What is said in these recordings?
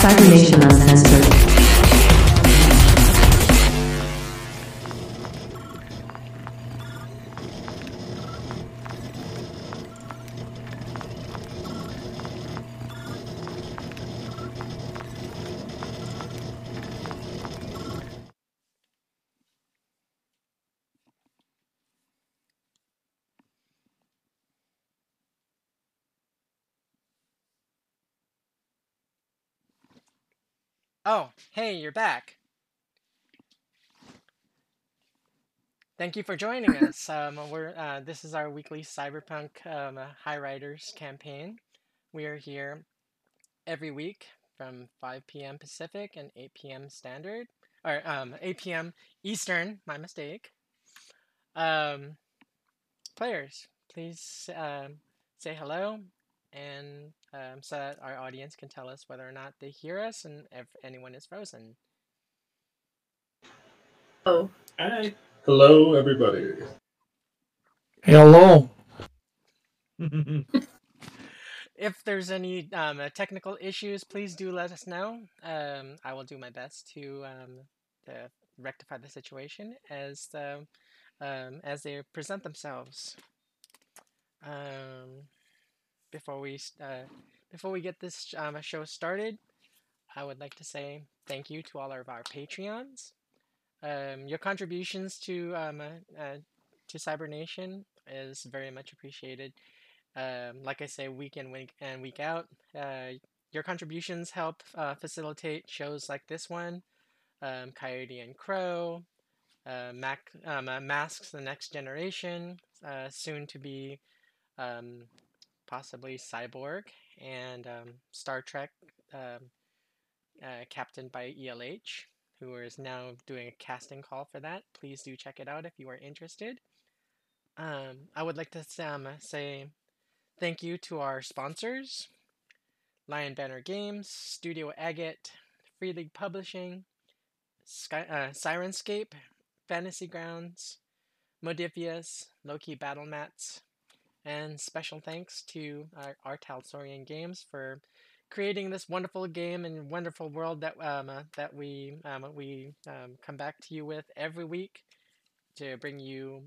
Cybernation Uncensored. Oh, hey, you're back. Thank you for joining us. Um, we're uh, this is our weekly Cyberpunk um, uh, High Riders campaign. We are here every week from 5 p.m. Pacific and 8 p.m. Standard, or um, 8 p.m. Eastern. My mistake. Um, players, please um, say hello and um, so that our audience can tell us whether or not they hear us and if anyone is frozen. Oh, Hi. Hello, everybody. Hello. If there's any um, uh, technical issues, please do let us know. Um, I will do my best to um, to rectify the situation as the, um, as they present themselves. Um, before we uh, before we get this um, show started, I would like to say thank you to all of our Patreons. Um, your contributions to um, uh, uh, to Cybernation is very much appreciated. Um, like I say, week in week and week out, uh, your contributions help uh, facilitate shows like this one, um, Coyote and Crow, uh, Mac, um, Masks: The Next Generation, uh, soon to be um, possibly Cyborg, and um, Star Trek, um, uh, captained by ELH, who is now doing a casting call for that. Please do check it out if you are interested. Um, I would like to um, say thank you to our sponsors Lion Banner Games, Studio Agate, Free League Publishing, Sky, uh, Sirenscape, Fantasy Grounds, Modiphius, Loki Battle Mats, and special thanks to our, R. Talsorian Games for creating this wonderful game and wonderful world that um, uh, that we um, we um, come back to you with every week to bring you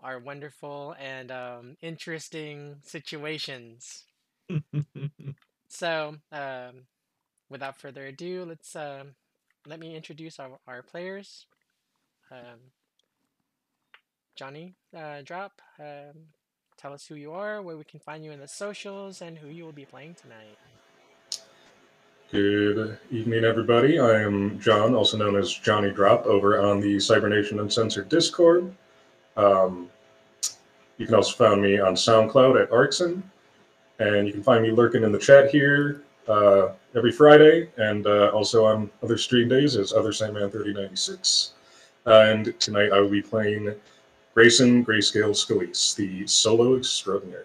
our wonderful and um, interesting situations. So, um, without further ado, let's um, let me introduce our, our players. Um, Johnny, uh, drop. Tell us who you are, where we can find you in the socials, and who you will be playing tonight. Good evening, everybody. I am John, also known as Johnny Drop, over on the Cybernation Uncensored Discord. Um, you can also find me on SoundCloud at Arxon, and you can find me lurking in the chat here uh, every Friday, and uh, also on other stream days as Other Sandman 3096. Uh, and tonight I will be playing Grayson Grayscale Scalise, the solo extraordinary.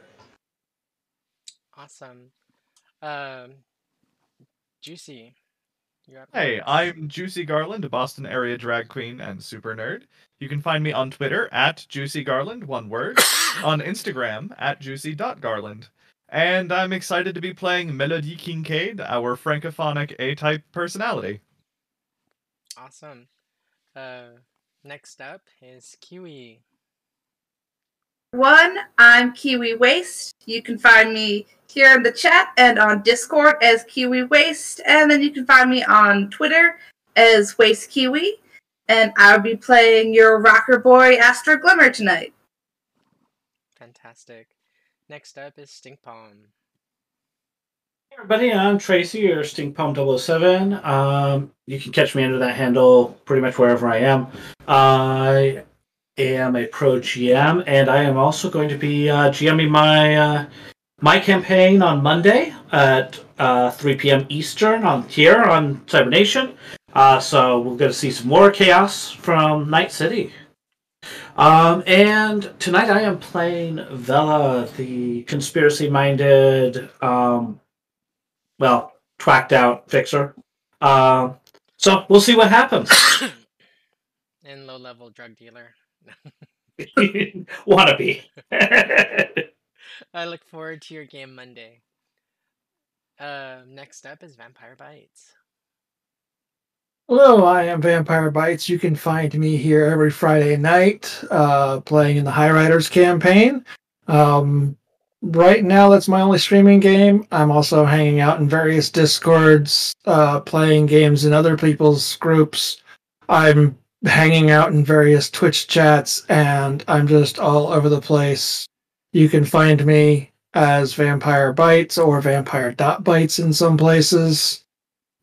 Awesome. Um, Juicy. Hey. I'm Juicy Garland, a Boston area drag queen and super nerd. You can find me on Twitter at Juicy Garland, one word, on Instagram at juicy.garland. And I'm excited to be playing Melody Kincaid, our francophonic A-type personality. Awesome. Uh, next up is Kiwi. One, I'm Kiwi Waste. You can find me here in the chat and on Discord as Kiwi Waste, and then you can find me on Twitter as Waste Kiwi. And I'll be playing your rocker boy Astro Glimmer tonight. Fantastic. Next up is Stink Palm. Hey everybody, I'm Tracy or StinkPalm007. Um, you can catch me under that handle pretty much wherever I am. I am a pro GM, and I am also going to be uh, GMing my uh, my campaign on Monday at uh, 3 p.m. Eastern on here on Cybernation. Uh, so we're going to see some more chaos from Night City. Um, and tonight I am playing Vela, the conspiracy-minded, um, well, twacked out fixer. Uh, so we'll see what happens. and low level drug dealer. Wannabe. I look forward to your game Monday. Uh, next up is Vampire Bites. Hello, I am Vampire Bites. You can find me here every Friday night uh, playing in the High Riders campaign. Um, right now, that's my only streaming game. I'm also hanging out in various Discords, uh, playing games in other people's groups. I'm hanging out in various Twitch chats, and I'm just all over the place. You can find me as Vampire Bites or Vampire Dot Bites in some places.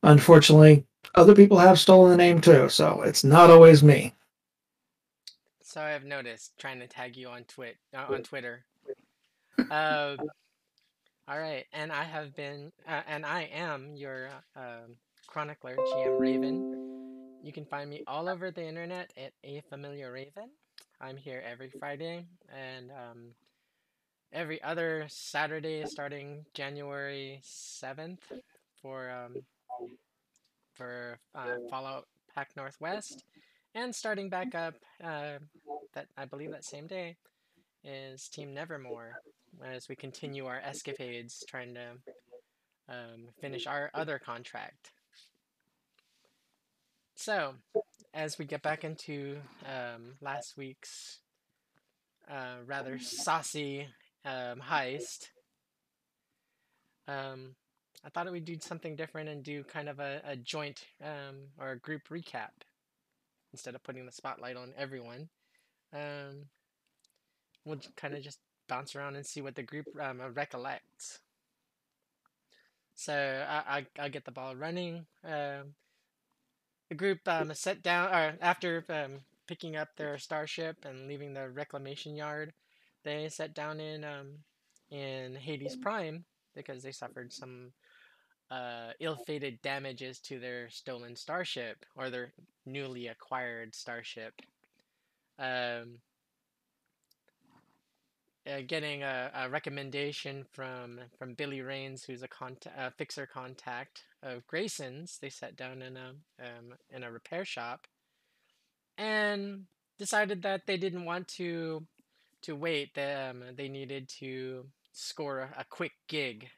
Unfortunately, other people have stolen the name too, so it's not always me. So I've noticed trying to tag you on twit uh, on Twitter. Uh, all right, and I have been, uh, and I am your uh, chronicler, GM Raven. You can find me all over the internet at a familiar Raven. I'm here every Friday and um, every other Saturday starting January seventh for um, for uh, Fallout Pack Northwest, and starting back up uh, that I believe that same day is Team Nevermore as we continue our escapades trying to um, finish our other contract. So, as we get back into um, last week's uh, rather saucy um, heist, um, I thought we'd do something different and do kind of a, a joint um, or a group recap instead of putting the spotlight on everyone. Um, we'll kind of just bounce around and see what the group um, recollects. So I, I, I'll get the ball running. The group um, set down, or after um, picking up their starship and leaving the reclamation yard, they set down in um, in Hades Prime because they suffered some uh, ill-fated damages to their stolen starship or their newly acquired starship. Um, uh, getting a, a, recommendation from from Billy Rains, who's a, contact, a fixer contact of Grayson's. They sat down in a um, in a repair shop, and decided that they didn't want to to wait. They, um, they needed to score a, a quick gig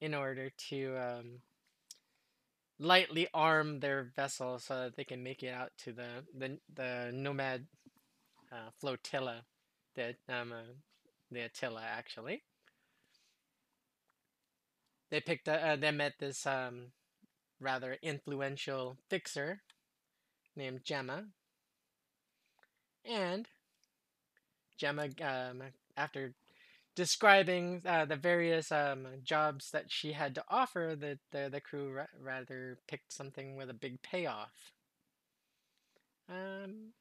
in order to um, lightly arm their vessel so that they can make it out to the the, the nomad uh, flotilla, the um, uh, the Attila actually. They picked uh, they met this um, rather influential fixer named Gemma, and Gemma um, after describing uh, the various um, jobs that she had to offer, the, the, the crew ra- rather picked something with a big payoff. Um,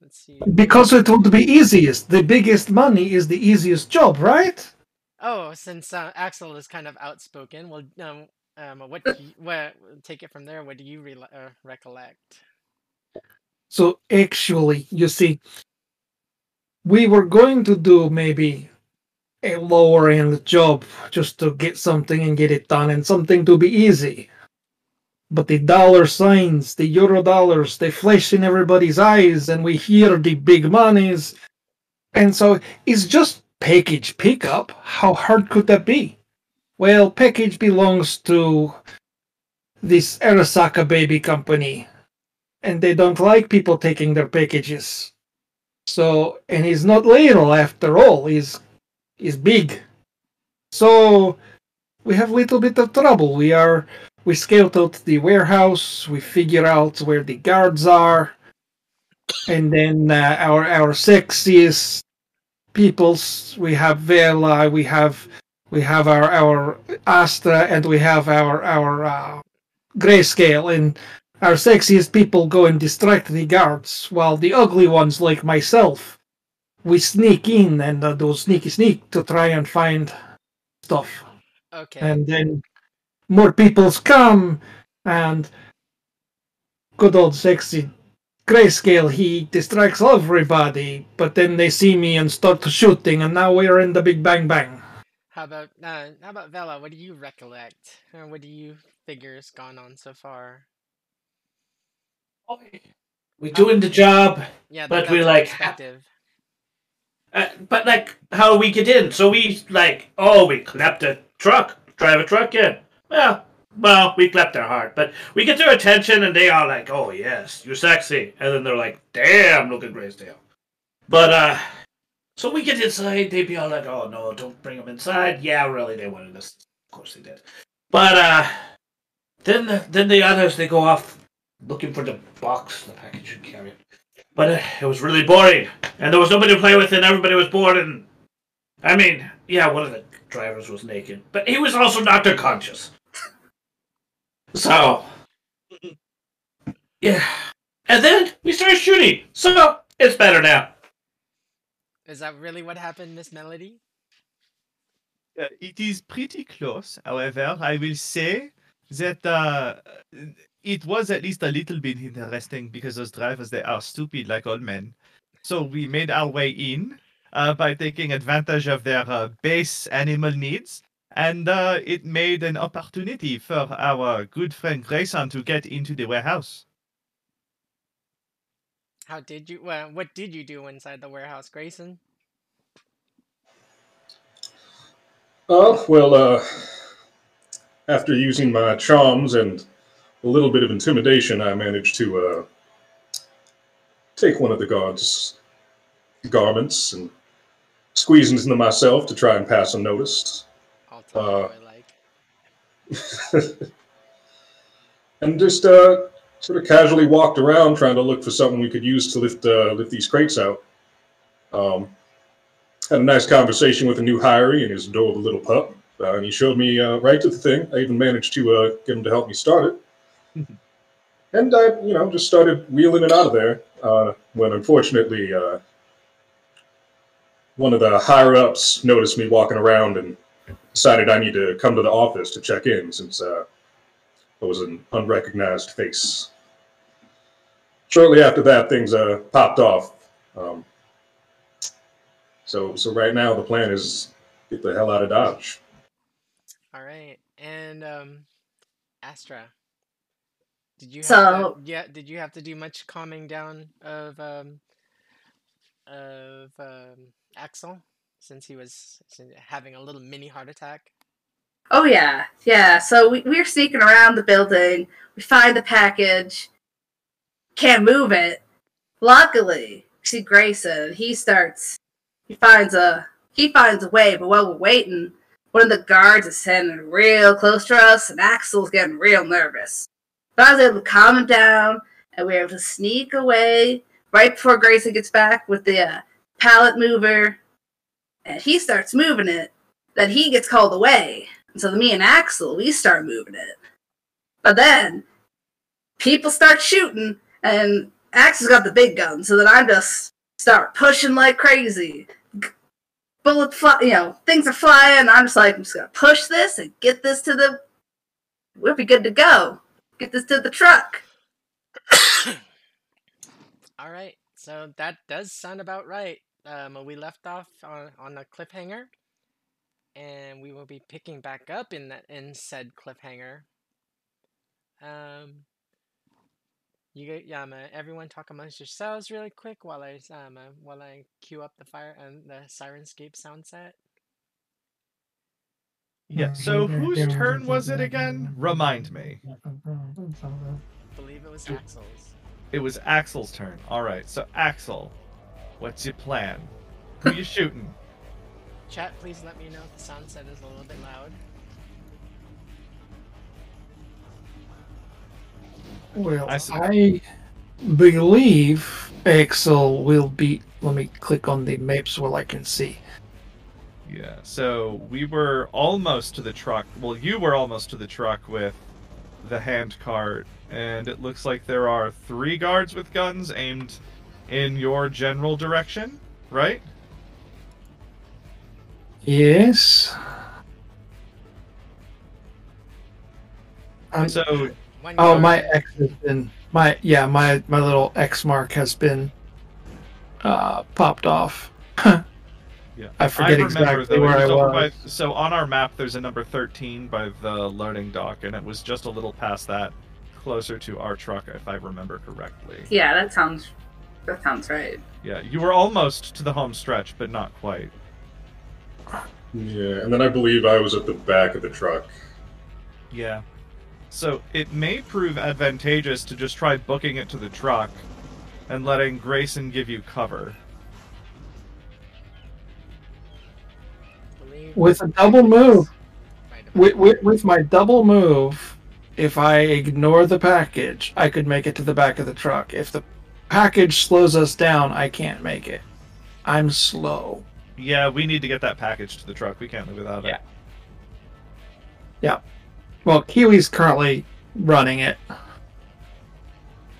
let's see. Because it would be easiest. The biggest money is the easiest job, right? Oh, since uh, Axel is kind of outspoken, well, um, um, what, you, what take it from there? What do you re- uh, recollect? So actually, you see, we were going to do maybe a lower end job just to get something and get it done and something to be easy. But the dollar signs, the euro dollars, they flash in everybody's eyes and we hear the big monies. And so it's just package pickup. How hard could that be? Well, package belongs to this Arasaka baby company. And they don't like people taking their packages. So, and he's not little after all. He's he's big. So we have little bit of trouble. We are we scout out the warehouse, we figure out where the guards are, and then uh, our our sexiest peoples. We have Vela, we have we have our our Astra, and we have our our uh, grayscale. And our sexiest people go and distract the guards, while the ugly ones like myself we sneak in and uh, do sneaky sneak to try and find stuff. Okay. And then more peoples come, and good old sexy grayscale, he distracts everybody, but then they see me and start shooting, and now we're in the big bang bang. How about uh, how about Vela? What do you recollect? Uh, what do you figure has gone on so far? We're doing the job, Yeah, But we, our like, perspective. uh, but like, how we get in? So we like, oh, we clapped a truck, drive a truck in. Well, well, we clap their heart, but we get their attention, and they are like, oh yes, you're sexy, and then they're like, damn, look at Graysdale. But uh, so we get inside, they be all like, oh no, don't bring them inside. Yeah, really, they wanted us. Of course they did. But uh, then the, then the others they go off looking for the box, the package should carry. But uh, it was really boring, and there was nobody to play with, and everybody was bored. And I mean, yeah, one of the drivers was naked, but he was also knocked unconscious. So, yeah, and then we started shooting, so it's better now. Is that really what happened, Miss Melody? Uh, it is pretty close. However, I will say that uh, it was at least a little bit interesting because those drivers they are stupid like old men. So we made our way in uh, by taking advantage of their uh, base animal needs, and uh, it made an opportunity for our good friend Grayson to get into the warehouse. How did you? Well, what did you do inside the warehouse, Grayson? Oh, well, uh, after using my charms and a little bit of intimidation, I managed to uh, take one of the guards' garments and squeeze into them myself to try and pass unnoticed. I'll Uh, what I like. and just uh, sort of casually walked around trying to look for something we could use to lift uh, lift these crates out. Um, had a nice conversation with a new hiree and his adorable little pup, uh, and he showed me uh, right to the thing. I even managed to uh, get him to help me start it. and I, you know, just started wheeling it out of there. Uh, when unfortunately, uh, one of the higher ups noticed me walking around and decided I need to come to the office to check in since uh, I was an unrecognized face. Shortly after that, things uh, popped off. Um, so, so right now the plan is get the hell out of Dodge. All right, and um, Astra, did you have So- to, yeah? Did you have to do much calming down of um of um Axel since he was having a little mini heart attack? Oh yeah, yeah. So we we're sneaking around the building. We find the package. Can't move it. Luckily, see Grayson. He starts. He finds a. He finds a way. But while we're waiting, one of the guards is standing real close to us, and Axel's getting real nervous. But I was able to calm him down, and we were able to sneak away right before Grayson gets back with the uh, pallet mover, and he starts moving it. Then he gets called away. And so me and Axel, we start moving it. But then people start shooting, and Axel's got the big gun, so then I just start pushing like crazy. Bullet fly, you know, things are flying. I'm just like, I'm just gonna push this and get this to the. We'll be good to go. Get this to the truck. All right, so that does sound about right. Um, we left off on on a cliffhanger, and we will be picking back up in that in said cliffhanger. Um, you get yeah, um, uh, everyone talk amongst yourselves really quick while I um uh, while I cue up the fire and the Sirenscape sound set. Yeah. So whose turn was it again? Remind me. believe it was Axel's. It was Axel's turn. All right. So Axel, what's your plan? Who you shooting? Chat, please let me know if the sound set is a little bit loud. Well, I I, believe Axel will be. Let me click on the map so I can see. Yeah. So we were almost to the truck. Well, you were almost to the truck with the hand cart, and it looks like there are three guards with guns aimed in your general direction, right? Yes. So, oh, my X has been my yeah my my little X mark has been uh, popped off. yeah, I forget I exactly though, where I was. By, so on our map, there's a number thirteen by the loading dock, and it was just a little past that, closer to our truck, if I remember correctly. Yeah, that sounds that sounds right. Yeah, you were almost to the home stretch, but not quite. Yeah, and then I believe I was at the back of the truck. Yeah. So it may prove advantageous to just try booking it to the truck and letting Grayson give you cover. With a double move. With, with, with my double move, if I ignore the package, I could make it to the back of the truck. If the package slows us down, I can't make it. I'm slow. Yeah, we need to get that package to the truck. We can't live without it. Yeah. Well, Kiwi's currently running it.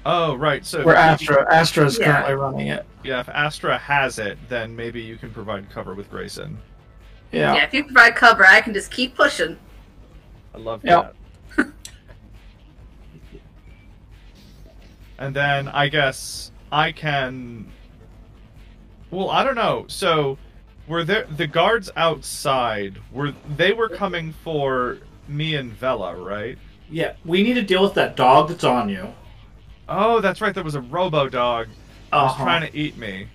Oh, right. So Where maybe- Astra Astra's Yeah. currently running it. Yeah, if Astra has it, then maybe you can provide cover with Grayson. Yeah. Yeah. if you provide cover, I can just keep pushing. I love Yep. that. And then I guess I can. Well, I don't know. So, were there the guards outside? Were they were coming for me and Vela, right? Yeah, we need to deal with that dog that's on you. Oh, that's right. There was a robo dog that Uh-huh. trying to eat me.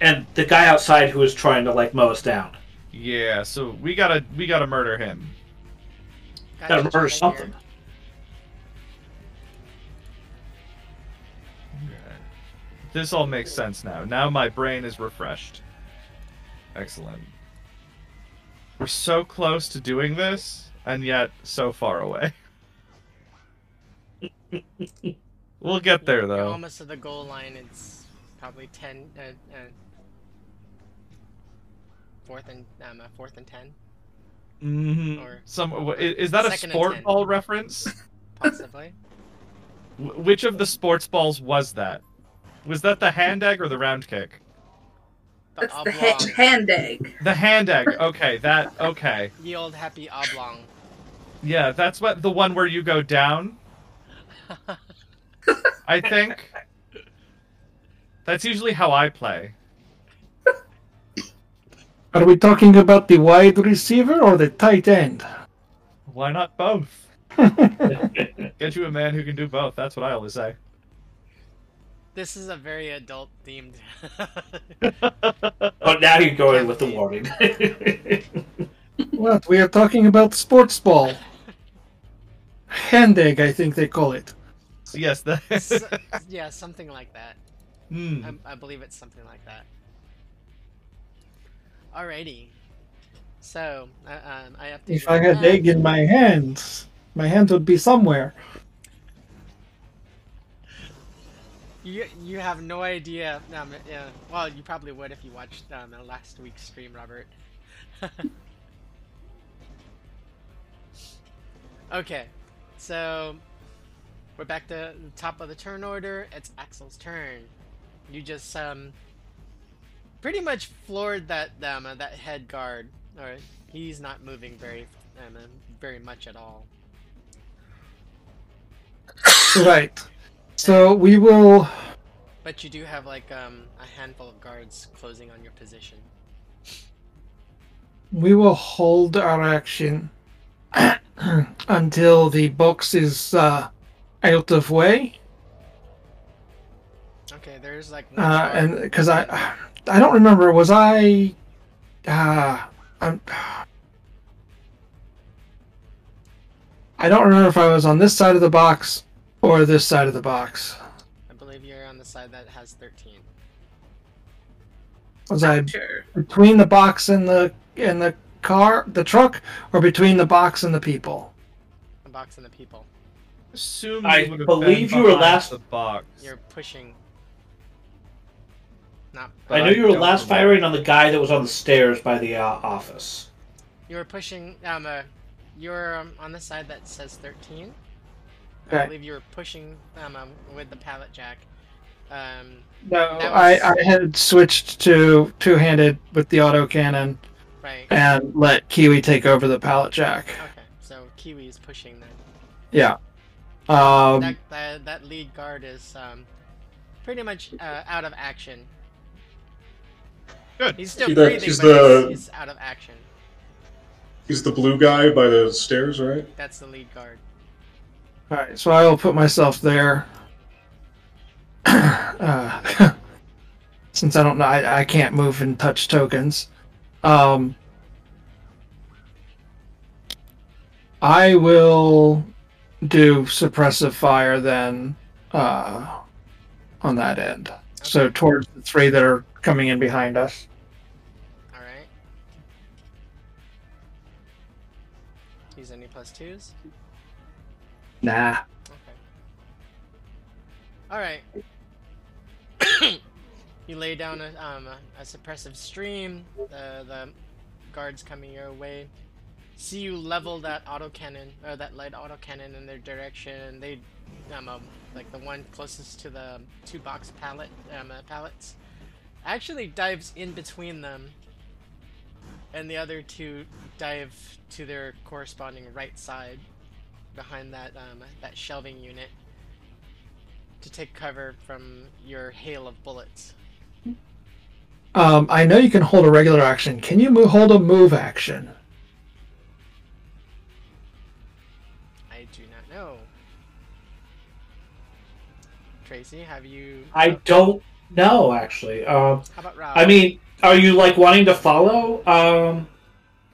And the guy outside who was trying to like mow us down. Yeah, so we gotta we gotta murder him. Got Gotta murder something. here. This all makes sense now. Now my brain is refreshed. Excellent. We're so close to doing this, and yet so far away. we'll get there You're though. almost to the goal line. It's probably ten. Uh, uh, fourth and um, uh, fourth and ten, Mm-hmm. or- Some i- is that a sport ball reference? possibly. Which of the sports balls was that? Was that the hand egg or the round kick? That's the oblong. ha- hand egg. The hand egg. Okay, that okay. the old happy oblong. Yeah, that's what the one where you go down. I think. That's usually how I play. Are we talking about the wide receiver or the tight end? Why not both? Get you a man who can do both. That's what I always say. This is a very adult themed. Oh, now you're going with the warning. What? We are talking about sports ball. Hand egg, I think they call it. Yes, that. S- yeah, something like that. Hmm. I, I believe it's something like that. Alrighty. So, uh, um, I updated. If I had egg in my hands, my hand would be somewhere. You you have no idea. Um, yeah, well, you probably would if you watched um, last week's stream, Robert. okay, so we're back to the top of the turn order. It's Axel's turn. You just um pretty much floored that um, that head guard. Or he's not moving very um, very much at all. Right. So we will. But you do have like um, a handful of guards closing on your position. We will hold our action until the box is uh, out of way, Okay, there's like uh, and because I, I don't remember. Was I? Uh, I'm. I don't remember if I was on this side of the box or this side of the box. I believe you're on the side that has 13. Was I Sure. between the box and the and the car, the truck, or between the box and the people? The box and the people. Assume I you believe you were last- the box. You're pushing. Not. I knew you were last remember. firing on the guy that was on the stairs by the uh, office. You were pushing. Um. Uh, you're um, on the side that says 13. I believe you were pushing um, um with the pallet jack. Um. No, That I, I had switched to two-handed with the autocannon Right. and let Kiwi take over the pallet jack. Okay. So Kiwi is pushing then. Yeah. Um, that, that that lead guard is um, pretty much uh, out of action. Good. He's still breathing, he's but the- he's, he's out of action. He's the blue guy by the stairs, right? That's the lead guard. All right, so I will put myself there. uh, since I don't know, I, I can't move and touch tokens. Um, I will do suppressive fire then uh, on that end. So towards the three that are coming in behind us. All right. Use any plus twos? Nah. Okay. All right. you lay down a, um, a, suppressive stream. The the guards coming your way see you level that autocannon or that light autocannon in their direction. They, um, um, like the one closest to the two box pallet um, uh, pallets, actually dives in between them, and the other two dive to their corresponding right side behind that um, that shelving unit to take cover from your hail of bullets. Um, I know you can hold a regular action. Can you move, hold a move action? I do not know. Tracy, have you? I don't know actually. Um, How about Rob? I mean, are you like wanting to follow? Um,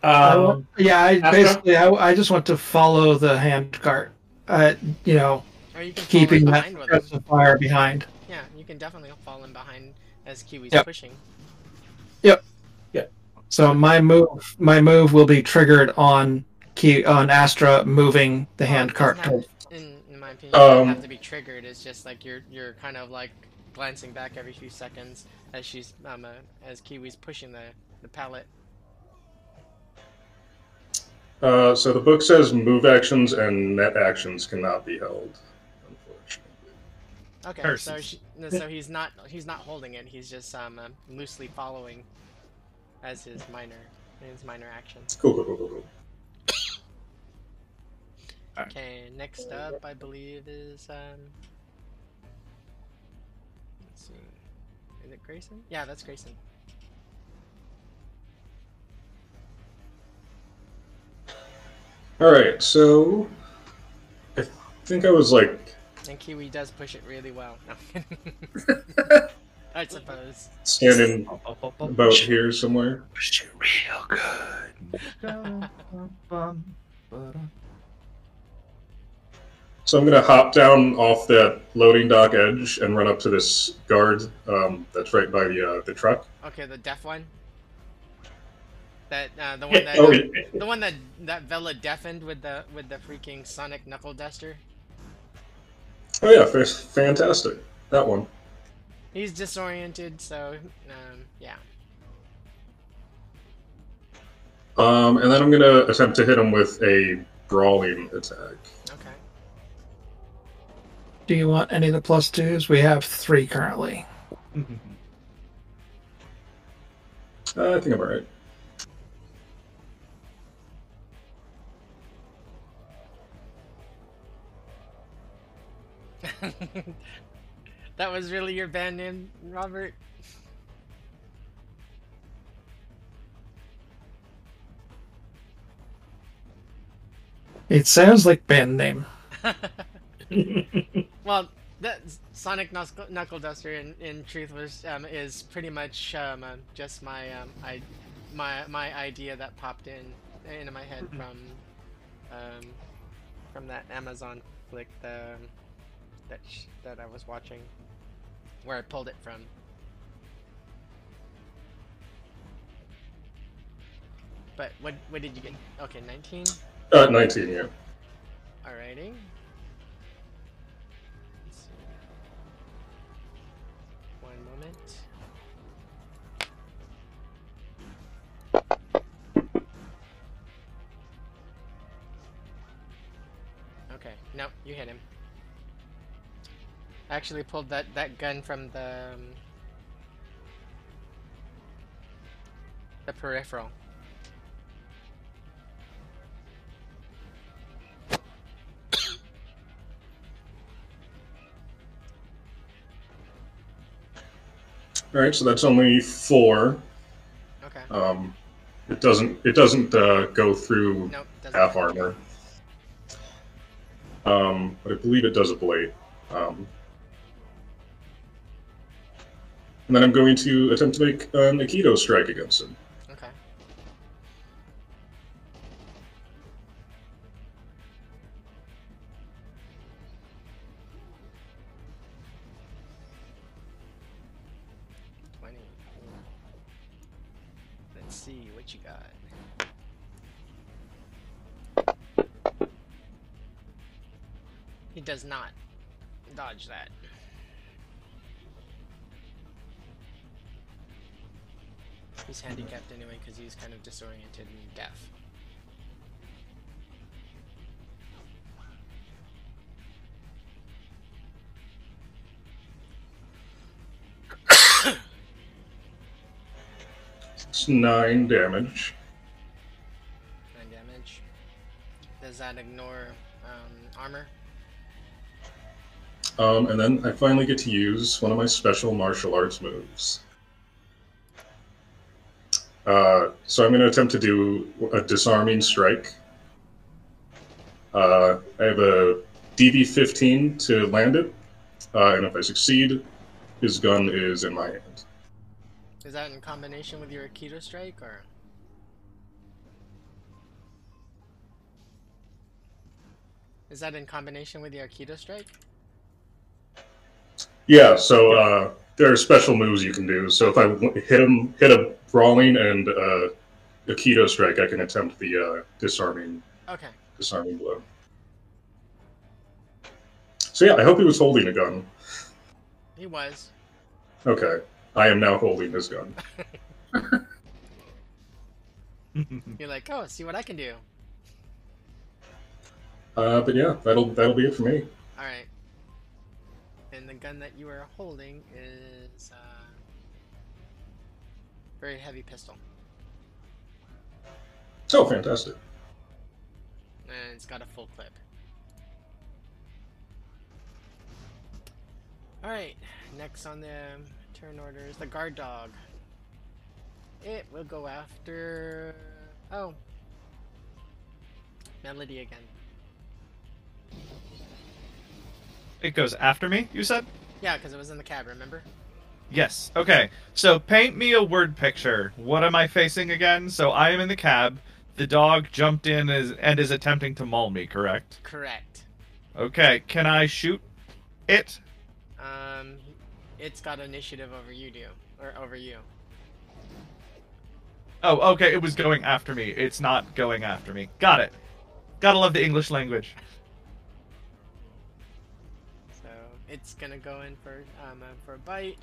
Uh, um, yeah, I Astra? basically I, I just want to follow the hand cart. Uh, you know, you can fall in keeping that behind with fire behind. Yeah, you can definitely fall in behind as Kiwi's pushing. Yep. pushing. So my move, my move will be triggered on key on Astra moving the Well, hand cart. have- towards- in, in my opinion, it doesn't Um, have to be triggered. It's just like you're you're kind of like glancing back every few seconds as she's um uh, as Kiwi's pushing the the pallet. Uh, so the book says move actions and net actions cannot be held, unfortunately. Okay, so she, no, so he's not he's not holding it. He's just um uh, loosely following as his minor his minor action. Cool, cool, cool, cool, cool. Okay, next up I believe is um. Let's see, is it Grayson? Yeah, that's Grayson. All right, so I think I was like And Kiwi does push it really well. No. I suppose. standing about here somewhere. Push it real good. So I'm gonna hop down off that loading dock edge and run up to this guard um, that's right by the uh, the truck. Okay, the deaf one. That uh, the one that Oh, yeah. the one that that Vela deafened with the with the freaking sonic knuckle duster. oh yeah, fa- fantastic. That one. He's disoriented, so um, yeah. Um, and then I'm gonna attempt to hit him with a brawling attack. Okay. Do you want any of the plus twos? We have three currently. Uh, I think I'm alright. that was really your band name, Robert. It sounds like band name. well, that Sonic Knuckle, Knuckle Duster in, in truth was um, is pretty much um, uh, just my um, I, my my idea that popped in into my head from um, from that Amazon flick the, that sh- that I was watching, where I pulled it from. But what what did you get? Okay, nineteen. Uh, 19, yeah. Alrighty. One moment. Okay, no, you hit him actually pulled that, that gun from the... Um, the peripheral. All right, so that's only four. Okay. Um, it doesn't it doesn't uh, go through nope, doesn't half armor. Um, but I believe it does a blade. Um, and then I'm going to attempt to make an Aikido strike against him. Okay. Twenty. Let's see what you got. He does not dodge that. He's handicapped anyway because he's kind of disoriented and deaf. It's nine damage. Nine damage. Does that ignore um, armor? Um, and then I finally get to use one of my special martial arts moves. Uh, so I'm going to attempt to do a disarming strike. Uh, I have a DV15 to land it, uh, and if I succeed, his gun is in my hand. Is that in combination with your Aikido strike or? Is that in combination with your Aikido strike? Yeah, so uh, there are special moves you can do. So if I hit him, hit a brawling and uh, Aikido strike, I can attempt the uh, disarming Okay. disarming blow. So yeah, I hope he was holding a gun. He was. Okay, I am now holding his gun. You're like, oh, see what I can do. Uh, but yeah, that'll that'll be it for me. All right. And the gun that you are holding is uh, very heavy pistol, Oh, fantastic! and it's got a full clip. All right. Next on the turn order is the guard dog. It will go after. Oh. Melody again. It goes after me, you said? Yeah, because it was in the cab, remember? Yes. Okay. So paint me a word picture. What am I facing again? So I am in the cab. The dog jumped in and is attempting to maul me, correct? Correct. Okay. Can I shoot it? Um, it's got initiative over you, do or over you. Oh, okay. It was going after me. It's not going after me. Got it. Gotta love the English language. So it's gonna go in for um for a bite.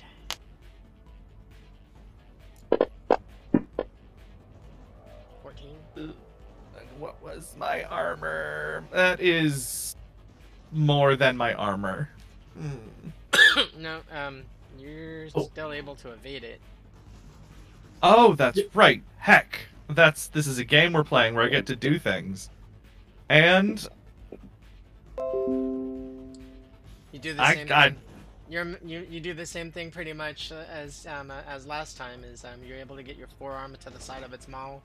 Fourteen. And what was my armor? That is more than my armor. Hmm. no, um, you're Oh. still able to evade it. Oh, that's right. Heck, that's this is a game we're playing where I get to do things, and You do the I- same. I- thing. You're, you you do the same thing pretty much as um uh, as last time. Is um you're able to get your forearm to the side of its maw,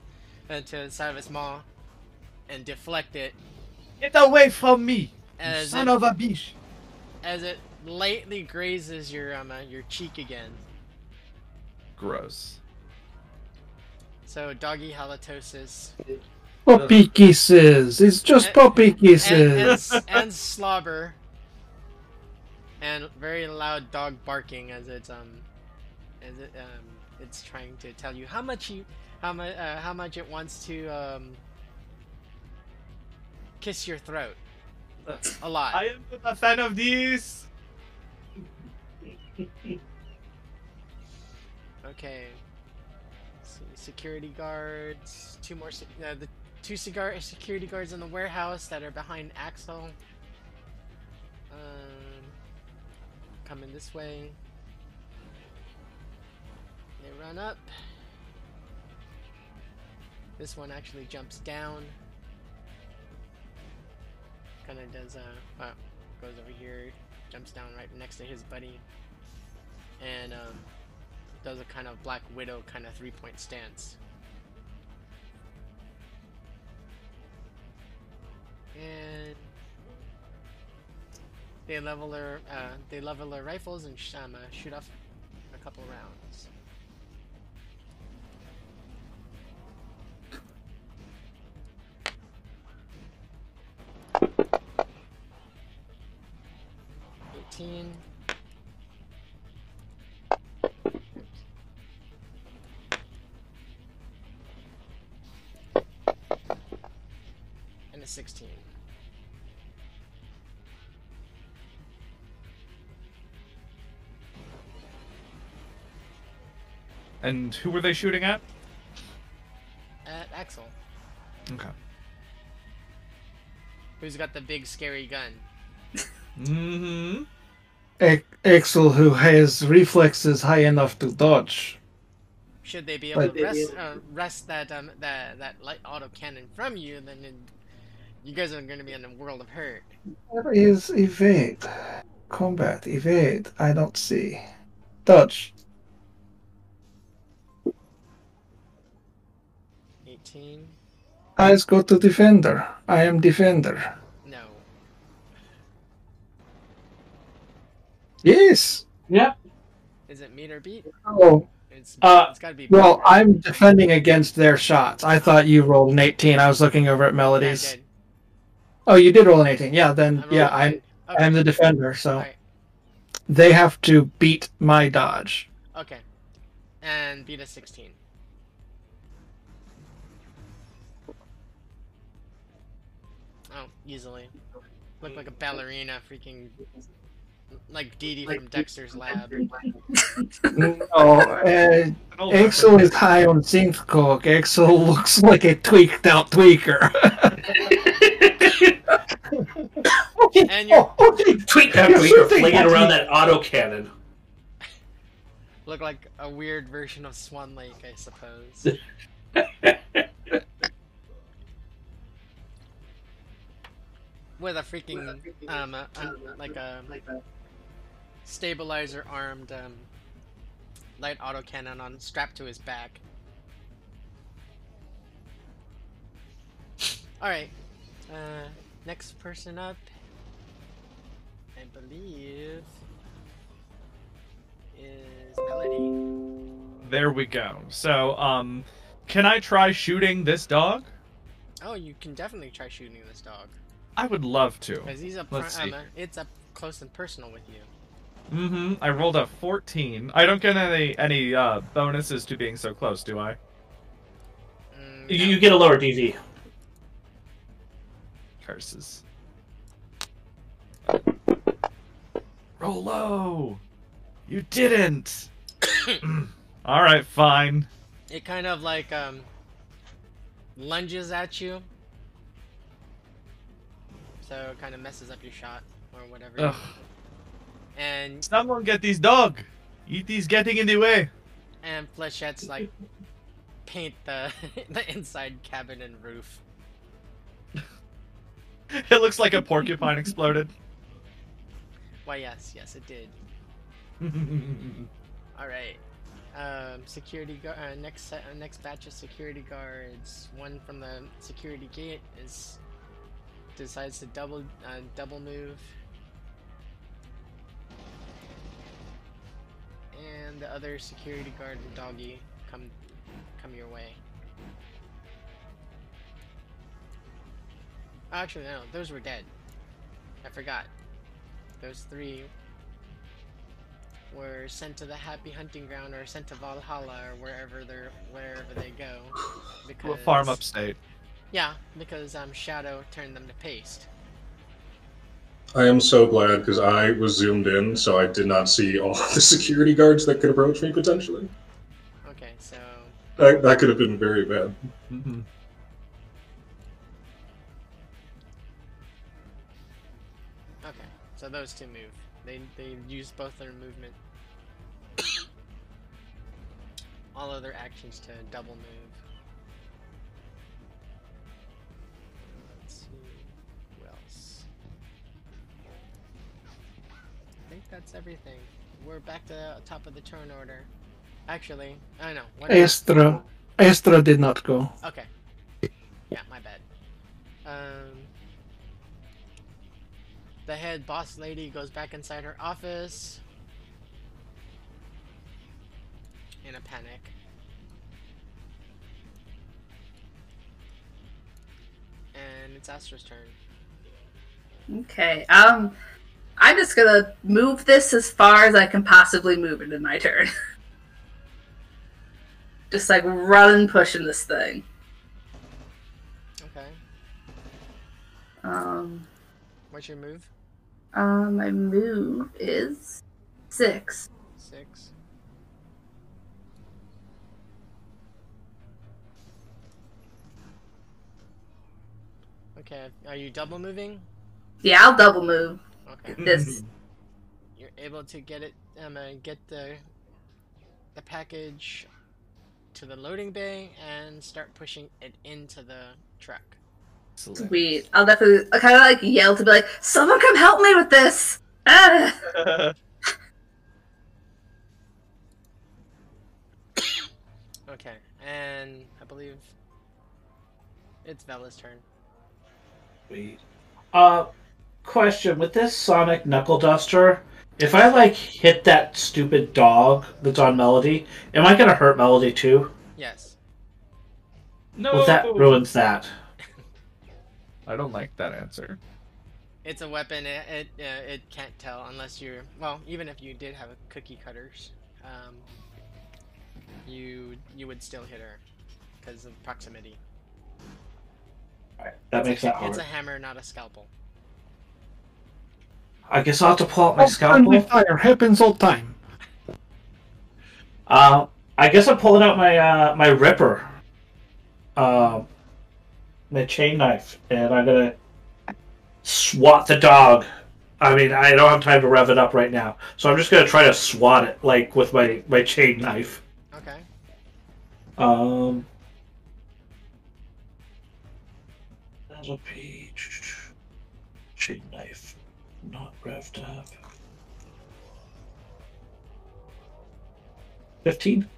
uh, to the side of its maw, and deflect it get away from me, as son it, of a bitch! as it lightly grazes your um uh, your cheek again. Gross. So doggy halitosis Puppy kisses. It's just And- puppy and, kisses. and, and slobber and very loud dog barking as it's um as it um it's trying to tell you how much you how much uh, how much it wants to um kiss your throat a lot. I am not a fan of these. Okay. Let's security guards. Two more. Uh, the two cigar security guards in the warehouse that are behind Axel. Um, coming this way. They run up. This one actually jumps down. Kind of does a. Uh, goes over here, jumps down right next to his buddy, and um, does a kind of Black Widow kind of three point stance. And they level their uh, they level their rifles and sh- um, uh, shoot off a couple rounds. Eighteen. And a sixteen. And who were they shooting at? At Axel, Okay. who's got the big scary gun. Mm-hmm. Axel, who has reflexes high enough to dodge. Should they be able But- to wrest, uh, wrest that um that that light auto cannon from you, then it, you guys are going to be in a world of hurt. Where is evade? Combat, evade. I don't see. Dodge. Eighteen. Eyes go to defender. I am defender. Yes. Yep. Is it meet or beat? Oh, It's Uh, it's got to be. well, beat. I'm defending against their shots. I thought you rolled an 18. I was looking over at Yeah, I Melody's. did. Oh, you did roll an 18. Yeah, then I rolled yeah, a I'm. Okay. I'm the defender, so Alright, they have to beat my dodge. Okay. And beat a sixteen. Oh, easily. Look like a ballerina, freaking like Dee Dee from Dexter's Lab. No, uh, Oh, Axel is high on synth coke. Axel looks like a tweaked out tweaker. And you're- Oh, okay. Tweet that You're tweet or shooting flinging around that auto cannon. Look like a weird version of Swan Lake, I suppose. With a freaking um, uh, un- like a stabilizer armed um, light autocannon on strapped to his back. All right, uh, next person up, I believe, is Melody. There we go. So, um, can I try shooting this dog? Oh, you can definitely try shooting this dog I would love to. because he's up. Let's see. uh, it's up close and personal with you. Mm-hmm. I rolled a 14. I don't get any any uh, bonuses to being so close, do I? Mm, You, no. you get a lower DV. Curses. Roll low. You didn't. All right, fine. It kind of like um lunges at you. So it kind of messes up your shot or whatever. Ugh. And Someone get these dog. Eaty's getting in the way. and flechettes like paint the the inside cabin and roof. It looks like a porcupine exploded. Why yes, yes it did. All right. Um, security guard. Uh, next set, uh, next batch of security guards. One from the security gate is decides to double uh, double move, and the other security guard and doggy come come your way. Actually, no, those were dead. I forgot. Those three were sent to the happy hunting ground or sent to Valhalla or wherever they're wherever they go. Because We'll farm upstate. Yeah, because um Shadow turned them to paste. I am so glad because I was zoomed in, so I did not see all the security guards that could approach me potentially. Okay, so That, that could have been very bad. Mhm. okay, so those two move. They they use both their movement, all other actions to double move. I think that's everything. We're back to the top of the turn order. Actually, I know. What Astra. Astra did not go. Okay. Yeah, my bad. Um, the head boss lady goes back inside her office in a panic. And it's Astra's turn. Okay. Um, I'm just gonna move this as far as I can possibly move it in my turn. just like run and pushing this thing. Okay. Um, What's your move? um, my move is six. Six. Okay, are you double moving? Yeah, I'll double move Okay. this. You're able to get it, um, uh, get the the package to the loading bay and start pushing it into the truck. Excellent. Sweet. I'll definitely I kind of like yell to be like, "Someone come help me with this!" Ah! Okay, and I believe it's Vela's turn. Sweet. Uh, question with this Sonic Knuckle Duster, if I like hit that stupid dog that's on Melody, am I gonna hurt Melody too? Yes. no, Well, that ruins that. I don't like that answer. It's a weapon. It it, uh, it can't tell unless you're well. Even if you did have a cookie cutters, um, you you would still hit her because of proximity. Alright, that It's makes a, that hard. It's a hammer, not a scalpel. I guess I'll have to pull out my Oh, friendly scalpel. fire happens all time. Uh, I guess I'm pulling out my uh, my Ripper, uh, my chain knife, and I'm gonna swat the dog. I mean, I don't have time to rev it up right now, so I'm just gonna try to swat it like with my my chain knife. Okay. Um, that'll be not revved up. Fifteen.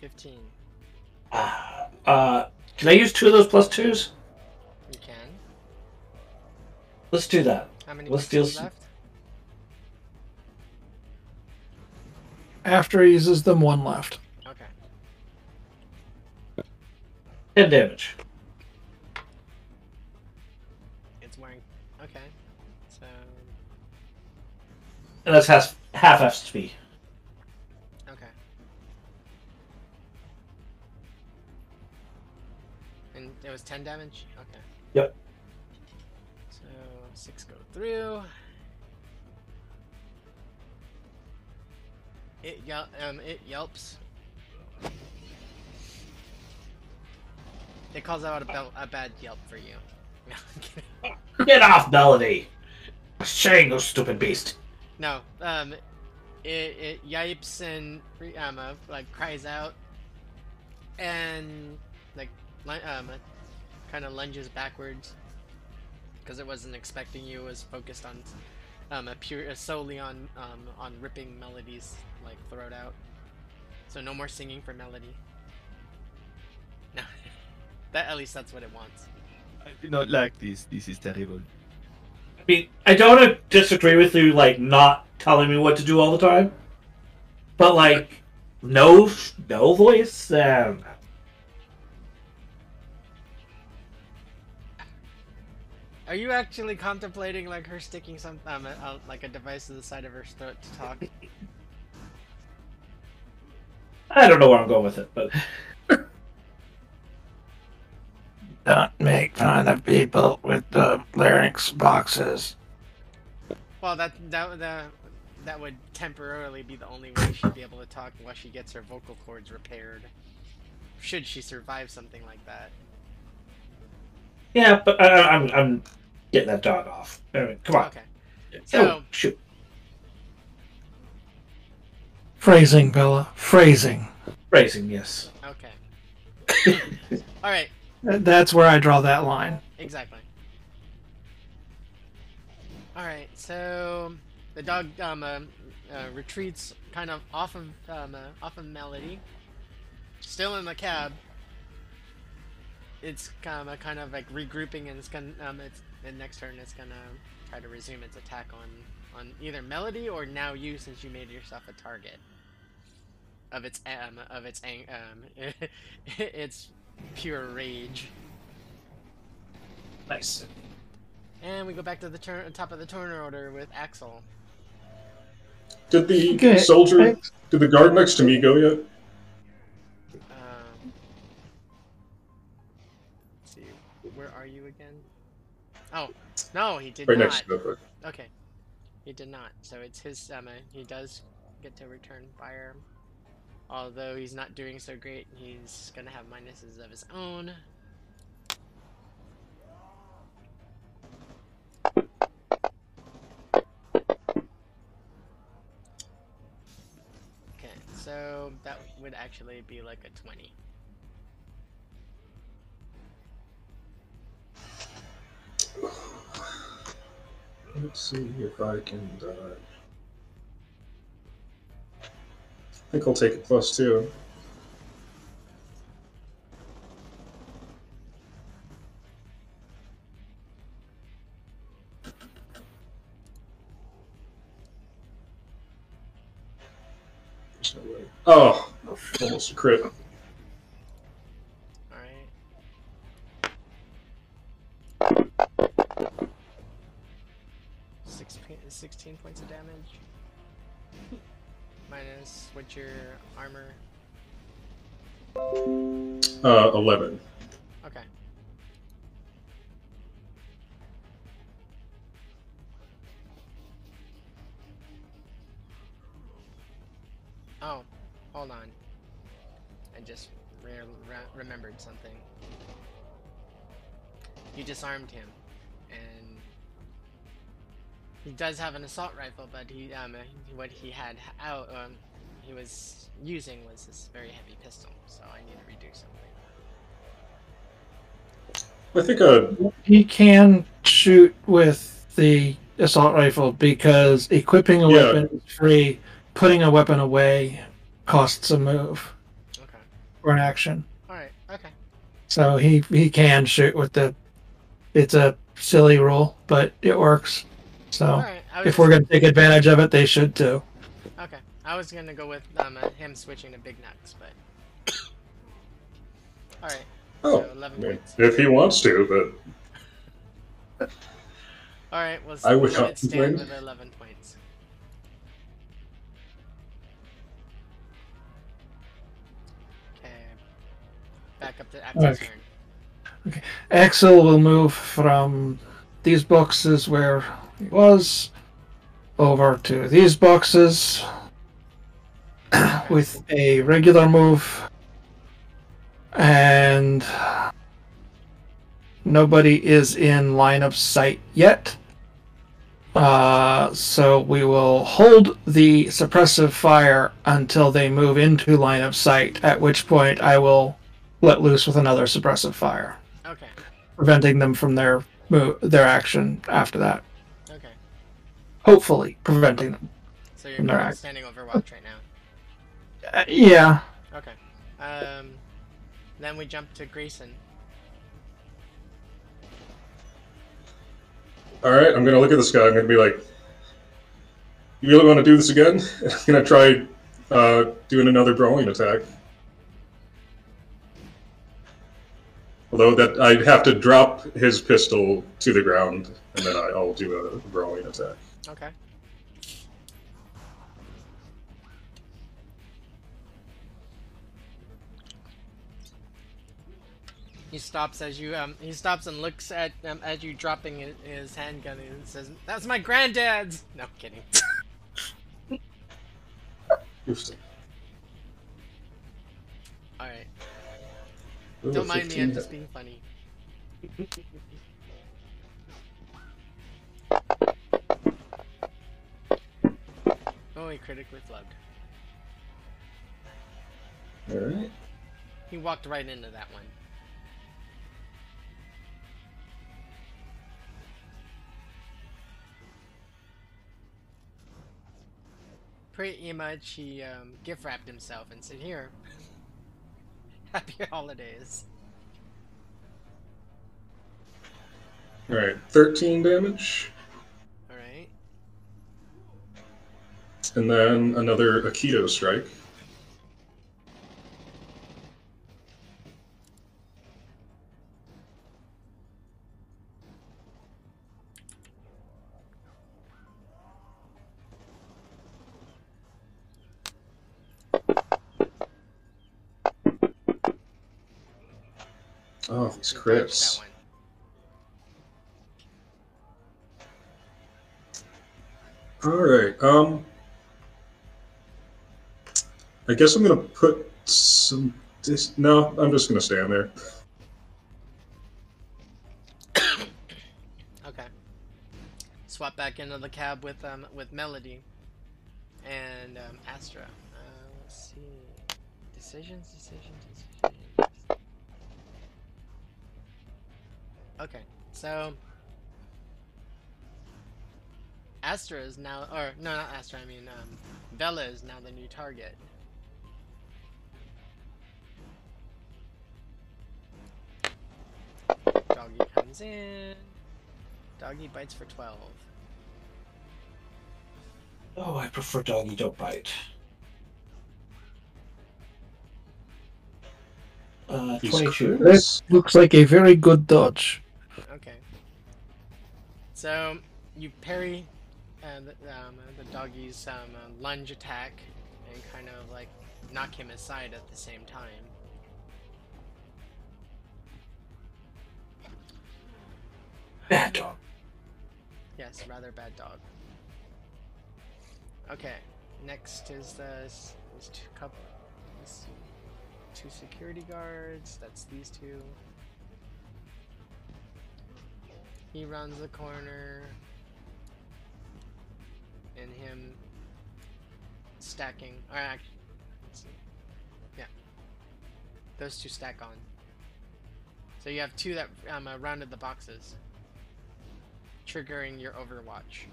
Fifteen. Uh, uh, can I use two of those plus twos? You can. Let's do that. How many Let's deal- left? After he uses them, one left. Okay. Ten damage. And that's half half SP. okay. And it was ten damage. Okay. Yep. So six go through. It yel- um it yelps. It calls out a, bel- a bad yelp for you. No. Get off, Melody! Shang, you stupid beast. No, um, it, it yipes and re- um, uh, like cries out, and like um, kind of lunges backwards because it wasn't expecting you. Was focused on um, a pure uh, solely on um, on ripping melodies like throat out. So no more singing for melody. No, that at least that's what it wants. I do not like this. This is terrible. I mean, I don't disagree with you, like, not telling me what to do all the time. But, like, no, no voice, um, Are you actually contemplating like her sticking some um, like a device to the side of her throat to talk? I don't know where I'm going with it, but Don't make fun of people with the larynx boxes. Well, that that that that would temporarily be the only way she'd be able to talk while she gets her vocal cords repaired. Should she survive something like that? yeah, but I, I'm, I'm getting that dog off. Anyway, come on. Okay. Oh, shoot. Phrasing, Bella. Phrasing. Phrasing, yes. okay. All right. Th- That's where I draw that line. Exactly. All right, so the dog um, uh, uh, retreats kind of off of um, uh, off of Melody, still in the cab. It's kind of kind of like regrouping, and it's gonna um, it's and next turn it's gonna try to resume its attack on on either Melody or now you, since you made yourself a target of its um of its ang- um its pure rage. Nice. And we go back to the turn top of the turn order with Axel. Did the Okay, soldier, thanks. did the guard next to me go yet? Um, see, where are you again? Oh, no, he did Right not. next to the Okay, he did not. So it's his. Um, uh, he does get to return fire, although he's not doing so great. He's gonna have minuses of his own. Okay, so that would actually be like a twenty. Let's see if I can dodge. I think I'll take a plus two. Oh, almost a crit. Uh, 11. Okay. Oh, hold on. I just re- re- remembered something. You disarmed him, and he does have an assault rifle, but he um what he had out um he was using was this very heavy pistol, so I need to redo something. I think uh, He can shoot with the assault rifle because equipping a Yeah. weapon is free. Putting a weapon away costs a move Okay. or an action. All right. Okay. So he he can shoot with the. It's a silly rule, but it works. So All right. I was if we're gonna take advantage of it, they should too. Okay. I was gonna go with um uh, him switching to big nuts, but. All right. oh, So I mean, points. if he wants to, but All right. Well, I would let not it stand complain. with 11 points. Okay. Back up to Axel's Okay. turn. Axel will move from these boxes where he was over to these boxes with a regular move. And nobody is in line of sight yet. Uh, so we will hold the suppressive fire until they move into line of sight, at which point I will let loose with another suppressive fire Okay. preventing them from their move, their action after that. Okay. Hopefully, preventing them. So you're From their act- standing Overwatch right now. Uh, yeah. Okay. Um. Then we jump to Grayson. all right, I'm gonna look at this guy. I'm gonna be like, "You really want to do this again?" I'm gonna try uh, doing another brawling attack. Although that I'd have to drop his pistol to the ground, and then I- I'll do a brawling attack. Okay. He stops as you um he stops and looks at um as you dropping his, his handgun and says, "That's my granddad's." No I'm kidding. All right. Ooh, Don't mind me. I'm just being funny. oh, he critically flubbed. All right. He walked right into that one. Pretty much he um, gift wrapped himself and said, "Here, happy holidays." All right, 13 damage, All right. and then another Aikido strike. Oh, these crits. All right. Um, I guess I'm gonna put some. Dis- no, I'm just gonna stand there. Okay. Swap back into the cab with um with Melody and um, Astra. Uh, let's see. Decisions, decisions, decisions. Okay, so Astra is now, or no, not Astra. I mean, um, Bella is now the new target. Doggy comes in. Doggy bites for 12. Oh, I prefer doggy don't bite. Uh, These 22. crits. That looks like a very good dodge. So you parry uh, the, um, the doggy's um, uh, lunge attack and kind of like knock him aside at the same time. Bad dog. Yes, rather bad dog. Okay, next is the is two couple, let's two security guards. That's these two. He runs the corner, and him stacking. Let's see. yeah, those two stack on. So you have two that um, uh, rounded the boxes triggering your Overwatch.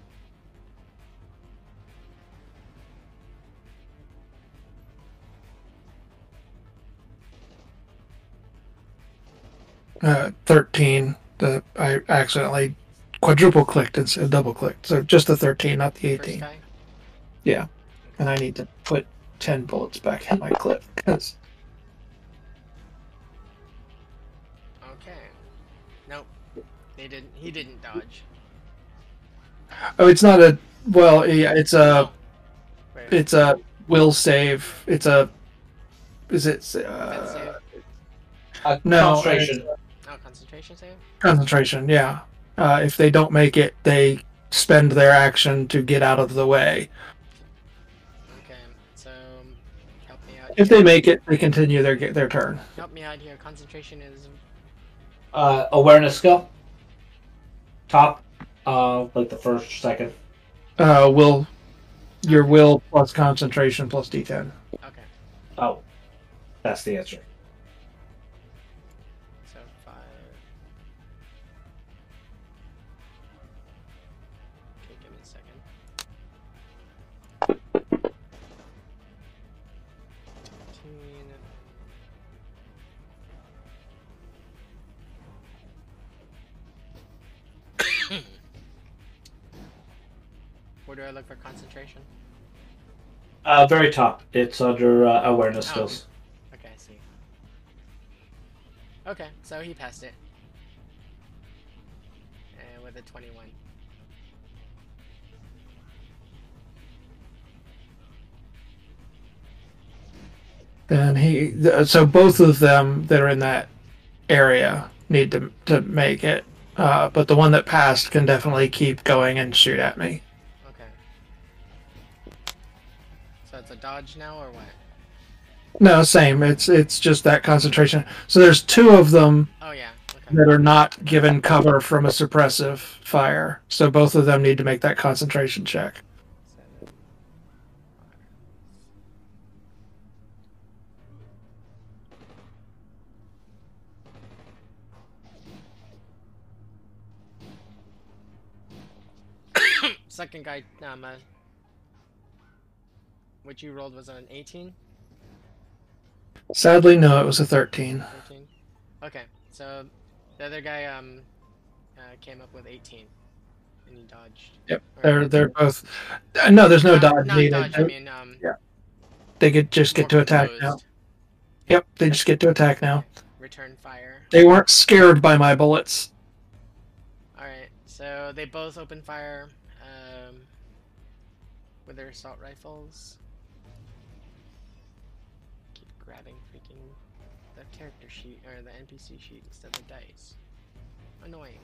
Uh, 13. The I accidentally quadruple clicked instead of double clicked. So just the 13, not the 18. Yeah. And I need to put 10 bullets back in my clip because Okay. Nope. They didn't. He didn't dodge. oh, it's not a well, yeah, it's a Oh. Wait. it's a will save. It's a is it defense uh, save. Uh, no, concentration. Concentration save. concentration? Yeah. Uh, if they don't make it, they spend their action to get out of the way. Okay. So help me out. If here. they make it, they continue their their turn. help me out here. Concentration is Uh, awareness skill. Top. Uh, like the first, second. Uh, will your will plus concentration plus d10. okay. Oh, that's the answer. Do I look for concentration? Uh, very top. It's under uh, awareness Oh. skills. Okay, I see. Okay, so he passed it. And with a 21. Then he th- so both of them that are in that area need to to make it. Uh, but the one that passed can definitely keep going and shoot at me. Dodge now or what? No, same. It's it's just that concentration. So there's two of them Oh yeah. Okay. that are not given cover from a suppressive fire. So both of them need to make that concentration check. Second guy, um, uh, what you rolled was an 18? Sadly, no, it was a 13. 13? Okay, so the other guy um uh, came up with 18, and he dodged. Yep, Or- they're they're both. uh, No, there's no Not- dodge not needed. dodge, I mean, um, Yeah. They get just get to attack composed. now. Yep, they just get to attack now. Return fire. They weren't scared by my bullets. Alright, so they both open fire um, with their assault rifles. Grabbing freaking the character sheet or the NPC sheet instead of the dice. Annoying.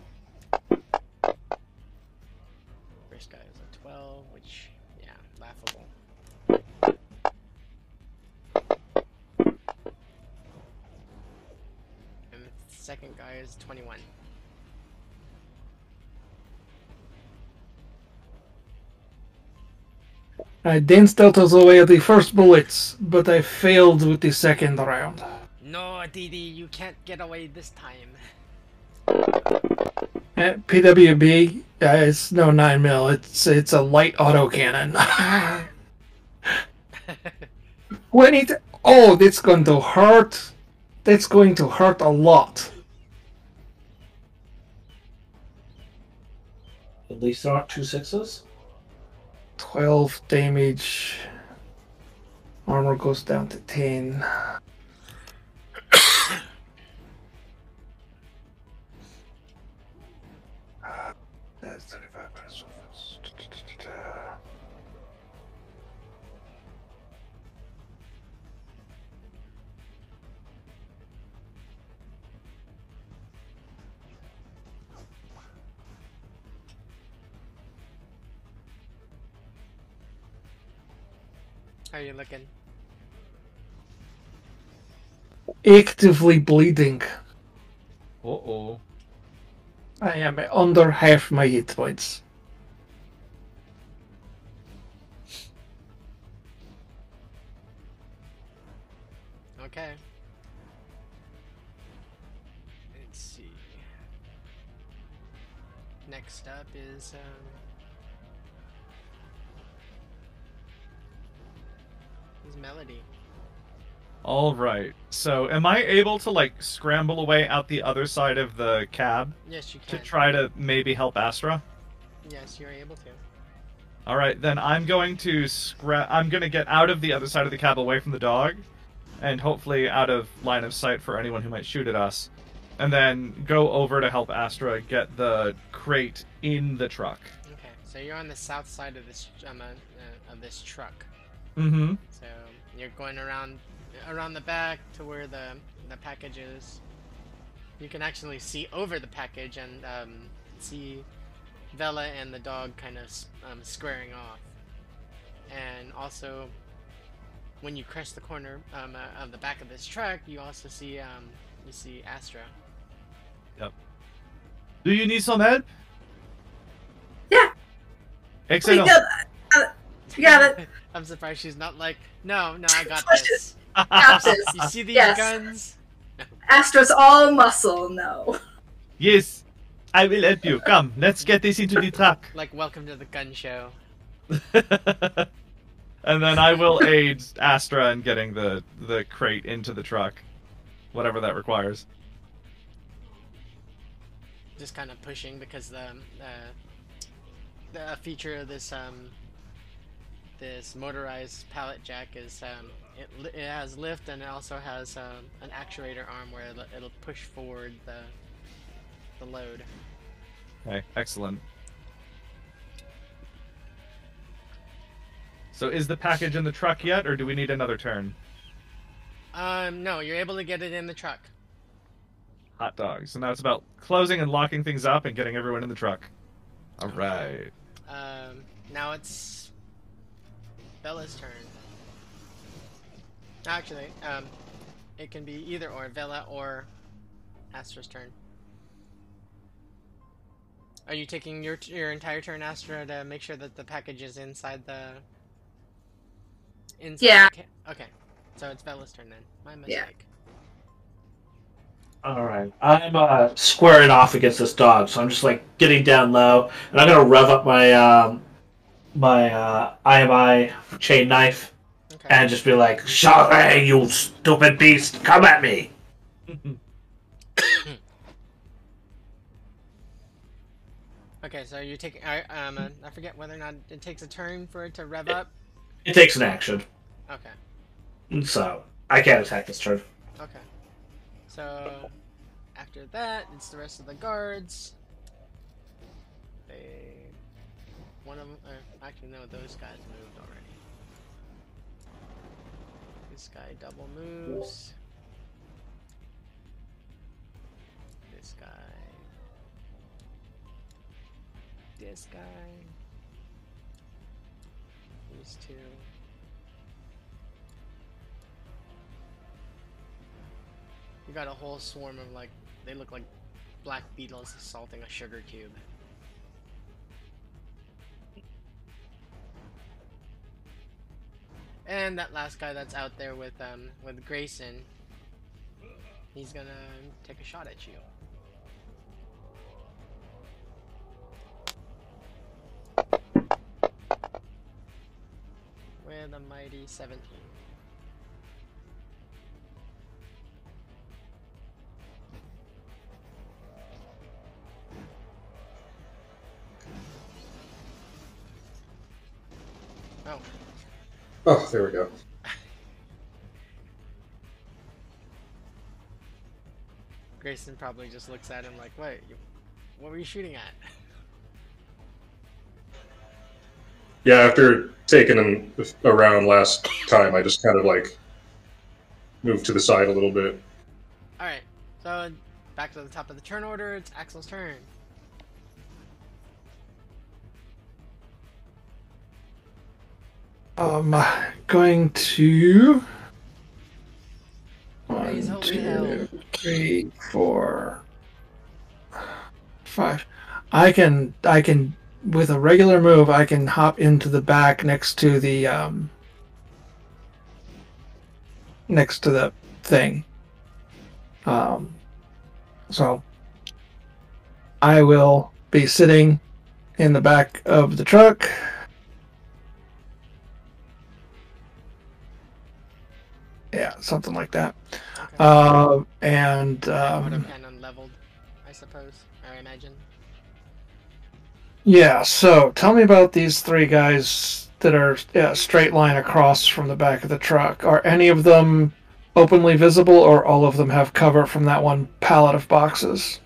First guy was a 12, which, yeah, laughable. And the second guy is 21. I danced out of the way of the first bullets, but I failed with the second round. No, Didi, you can't get away this time. Uh, PWB, uh, it's no nine mil. It's it's a light autocannon. when it oh, that's going to hurt. That's going to hurt a lot. At least there aren't two sixes. 12 damage. Armor goes down to 10. How are you looking? Actively bleeding. Uh oh. I am under half my hit points. Okay. Let's see. Next up is um Melody. All right. So, am I able to like scramble away out the other side of the cab Yes, you can. to try to maybe help Astra? Yes, you're able to. All right, then I'm going to scra- I'm going to get out of the other side of the cab away from the dog and hopefully out of line of sight for anyone who might shoot at us. And then go over to help Astra get the crate in the truck. Okay, so you're on the south side of this um, uh, of this truck. Mhm. So you're going around around the back to where the the package is. You can actually see over the package and um, see Vela and the dog kind of um, squaring off. And also, when you crest the corner um, uh, of the back of this truck, you also see um, you see Astra. Yep. Do you need some help? Yeah. Excellent. Got, got it. I'm surprised she's not like, no, no, I got this. Got this. You see these Yes. guns? Astra's all muscle. No. yes. I will help you. Come, let's get this into the truck. Like, welcome to the gun show. and then I will aid Astra in getting the the crate into the truck, whatever that requires. just kind of pushing because the uh, the feature of this um this motorized pallet jack is um it, it has lift and it also has um, an actuator arm where it'll, it'll push forward the the load. Okay, excellent. So is the package in the truck yet, or do we need another turn? Um, no, you're able to get it in the truck. Hot dogs. So now it's about closing and locking things up and getting everyone in the truck. All right. Um, now it's Bella's turn. Actually, um, it can be either or Vela or Astra's turn. Are you taking your your entire turn, Astra, to make sure that the package is inside the? Inside Yeah. The ca- okay, so it's Vela's turn then. My mistake. Yeah. mistake. All right, I'm uh, squaring off against this dog, so I'm just like getting down low, and I'm gonna rev up my um, my uh, IMI chain knife Okay. and just be like, "Sorry, you stupid beast, come at me." Okay, so you're taking. I um, uh, I forget whether or not it takes a turn for it to rev up. It takes an action, Okay. so I can't attack this turn. Okay. So after that, it's the rest of the guards. They. One of them. Uh, actually, no, those guys moved already. This guy double moves. This guy. This guy. These two. You got a whole swarm of like, they look like black beetles assaulting a sugar cube. And that last guy that's out there with um with Grayson, he's gonna take a shot at you. With a mighty 17. Oh, there we go. Grayson probably just looks at him like, "Wait, you, what were you shooting at?" Yeah, after taking him around last time, I just kind of like moved to the side a little bit. All right, so back to the top of the turn order. It's Axel's turn. Um, going to. One, two, three, four, five. I can, I can, with a regular move, I can hop into the back next to the, um, next to the thing. Um, so I will be sitting in the back of the truck. Yeah, something like that. Okay. Uh, and I would um, have been unleveled, I suppose. I imagine. yeah, so tell me about these three guys that are yeah, straight line across from the back of the truck. Are any of them openly visible, or all of them have cover from that one pallet of boxes?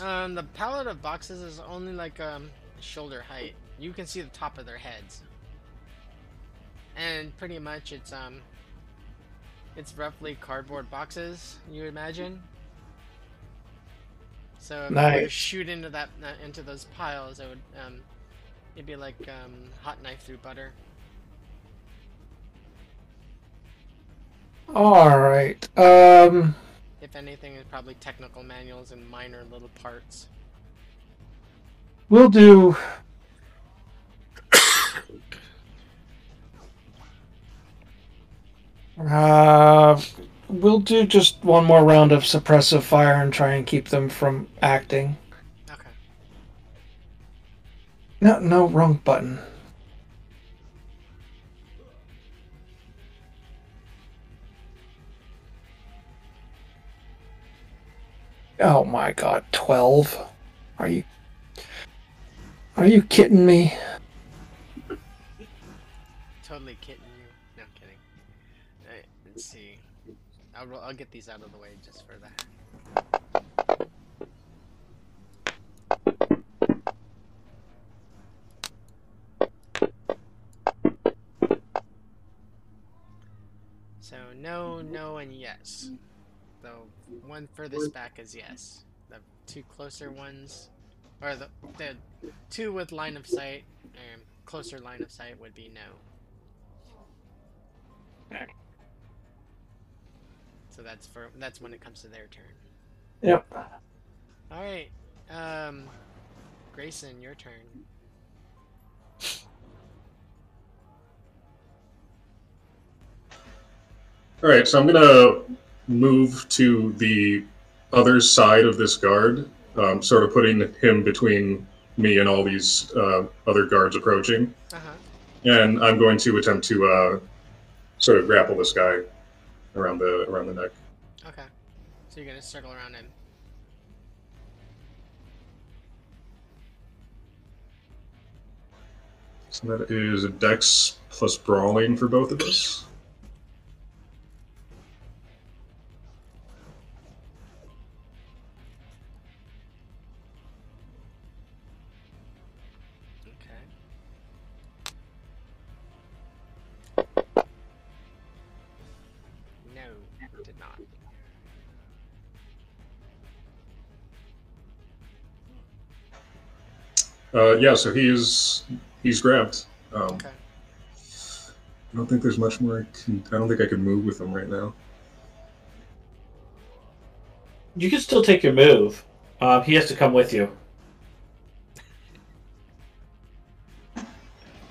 Um, the pallet of boxes is only like um shoulder height. You can see the top of their heads, and pretty much it's um, it's roughly cardboard boxes. You imagine. So if you were to shoot into that uh, into those piles, it would um, it'd be like um, hot knife through butter. All right. Um, If anything, it's probably technical manuals and minor little parts. we'll do. Uh, we'll do just one more round of suppressive fire and try and keep them from acting. Okay. No, no, wrong button. Oh my god, 12? Are you. Are you kidding me? Totally kidding you. No I'm kidding. Let's see. I'll, I'll get these out of the way just for that. So no, no, and yes. The one furthest back is yes. The two closer ones, or the the two with line of sight, um, closer line of sight would be no. So that's for that's when it comes to their turn. Yep. All right, um, Grayson, your turn. All right, so I'm gonna move to the other side of this guard, um, sort of putting him between me and all these uh, other guards approaching, Uh huh. and I'm going to attempt to uh, sort of grapple this guy around the around the neck. Okay. So you're gonna circle around him. So that is a dex plus brawling for both of us. Uh, yeah, so he's he's grabbed. Um, Okay. I don't think there's much more. I, can, I don't think I can move with him right now. You can still take your move. Um, he has to come with you.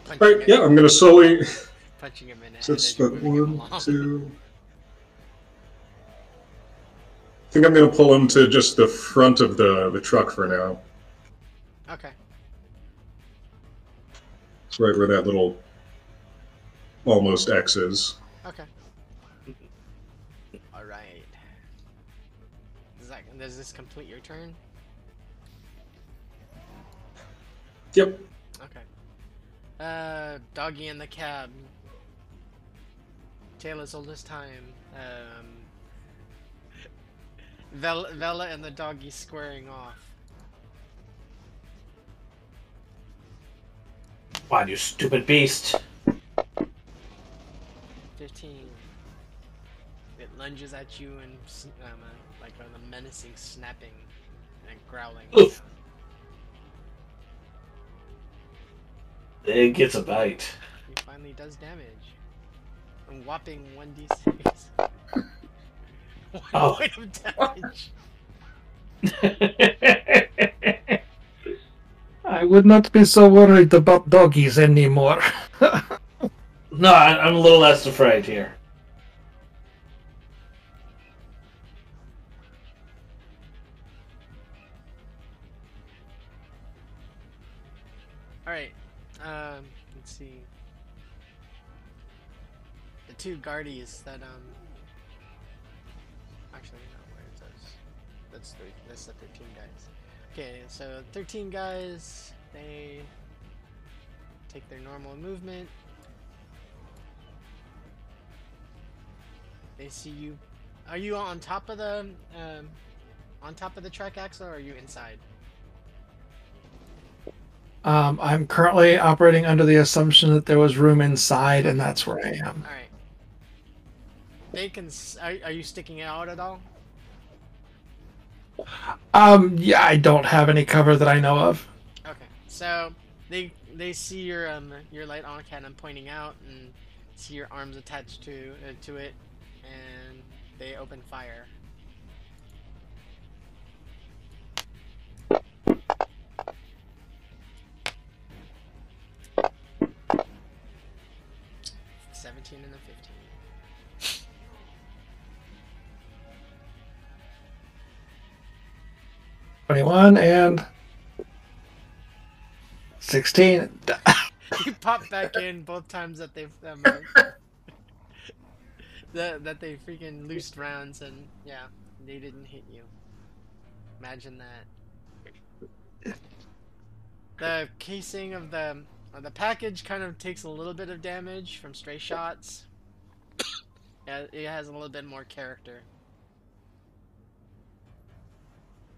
Punching Right, him, yeah, I'm gonna slowly. punching him in the head So it's as you're the moving him one, along. two. I think I'm gonna pull him to just the front of the the truck for now. Okay. Right where that little almost X is. Okay. All right. Does that does this complete your turn? Yep. Okay. Uh, doggy in the cab. Tale as old as time. Um, Vel- Vela and the doggy squaring off. Come on, you stupid beast. 15. It lunges at you and um, uh, like a menacing snapping and growling. Oof. It gets a bite. He finally does damage. A whopping 1d6. One Oh. point of damage. I would not be so worried about doggies anymore. no, I- I'm a little less afraid here. Alright. Um, let's see. The two guardies that, um. Actually, no, where is those? That's, three, that's the 13 guys. Okay, so 13 guys, they take their normal movement. They see you. Are you on top of the, um, on top of the track axle or are you inside? Um, I'm currently operating under the assumption that there was room inside, and that's where I am. Alright. They can. s- Are, are you sticking out at all? Um, yeah, I don't have any cover that I know of. So they they see your um your light autocannon pointing out and see your arms attached to uh, to it, and they open fire. Seventeen and a fifteen. Twenty-one and sixteen. you pop back in both times that they've um, that that they freaking loosed rounds and yeah, they didn't hit you. Imagine that. The casing of the of the package kind of takes a little bit of damage from stray shots. Yeah, it has a little bit more character.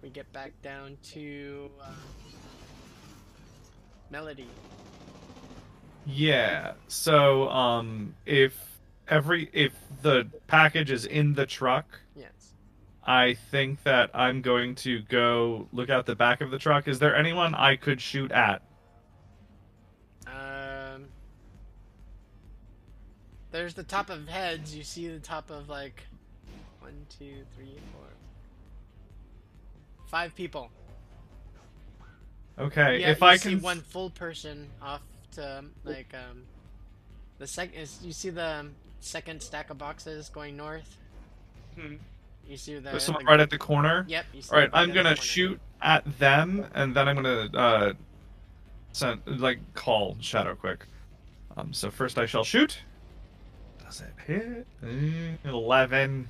We get back down to uh, Melody. Yeah. So, um, if every if the package is in the truck, Yes. I think that I'm going to go look out the back of the truck. Is there anyone I could shoot at? Um, there's the top of heads. You see the top of like one, two, three, four, five people. Okay. yeah, if I see can. one full person off to like um, the second is you see the um, second stack of boxes going north. Hmm. You see the, There's someone the- right at the corner. Yep. You see All right, right I'm gonna shoot at them, and then I'm gonna uh, send like call Shadow quick. Um, so first I shall shoot. Does it hit? Mm, Eleven.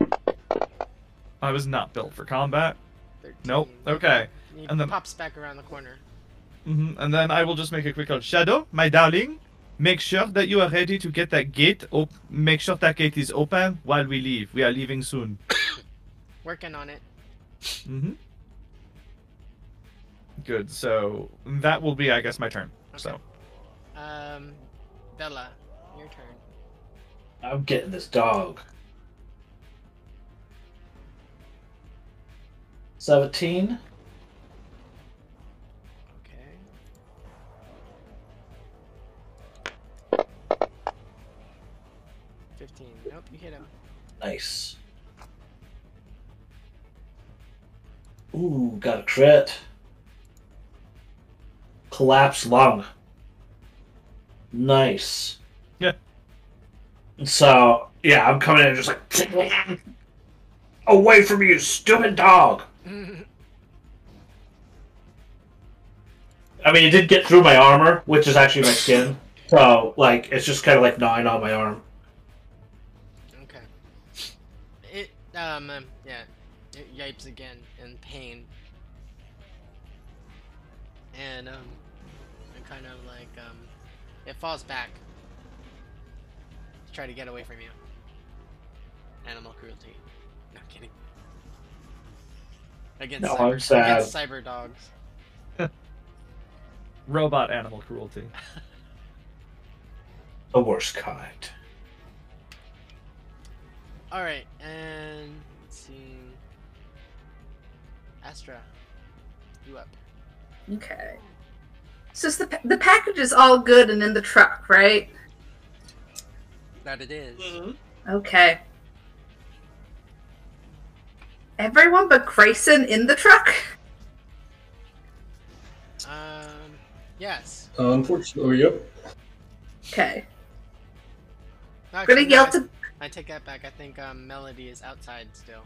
Alrighty. I was not built for combat. 13. Nope. Okay. He And then- pops back around the corner. hmm And then I will just make a quick call. Shadow, my darling, make sure that you are ready to get that gate. Op- make sure that gate is open while we leave. We are leaving soon. Working on it. hmm Good. So that will be, I guess, my turn. So Um, Bella, your turn. I'm getting this dog. 17. Okay. Fifteen. Nope, you hit him. Nice. Ooh, got a crit. Collapse lung. Nice. Yeah. So, yeah, I'm coming in just like. Away from you, stupid dog! I mean, it did get through my armor, which is actually my skin. So, like, it's just kind of like gnawing on my arm. okay. It um um, yeah, it yipes again in pain, and um, and kind of like um, it falls back to try to get away from you. Animal cruelty. No kidding. Against No, cyber, I'm sad. against cyber dogs. robot animal cruelty. The worst kind. All right, and let's see. Astra, you up? Okay. So the pa- the package is all good and in the truck, right? That it is. Mm-hmm. Okay. Everyone but Grayson in the truck. Um, yes. Unfortunately, yep. Okay. No, I'm gonna yell no, to. I take that back. I think um, Melody is outside still.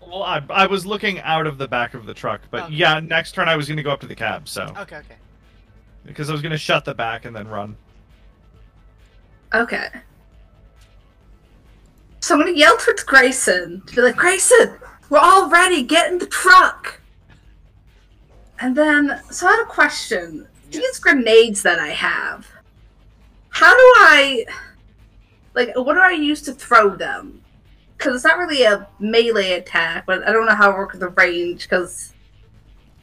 Well, I, I was looking out of the back of the truck, but Okay. yeah, next turn I was going to go up to the cab, so Okay, okay. because I was going to shut the back and then run. Okay. So I'm gonna yell towards Grayson to be like, Grayson, we're all ready. Get in the truck. And then, so I had a question. These grenades that I have, how do I, like, what do I use to throw them? Because it's not really a melee attack, but I don't know how it works with the range. Because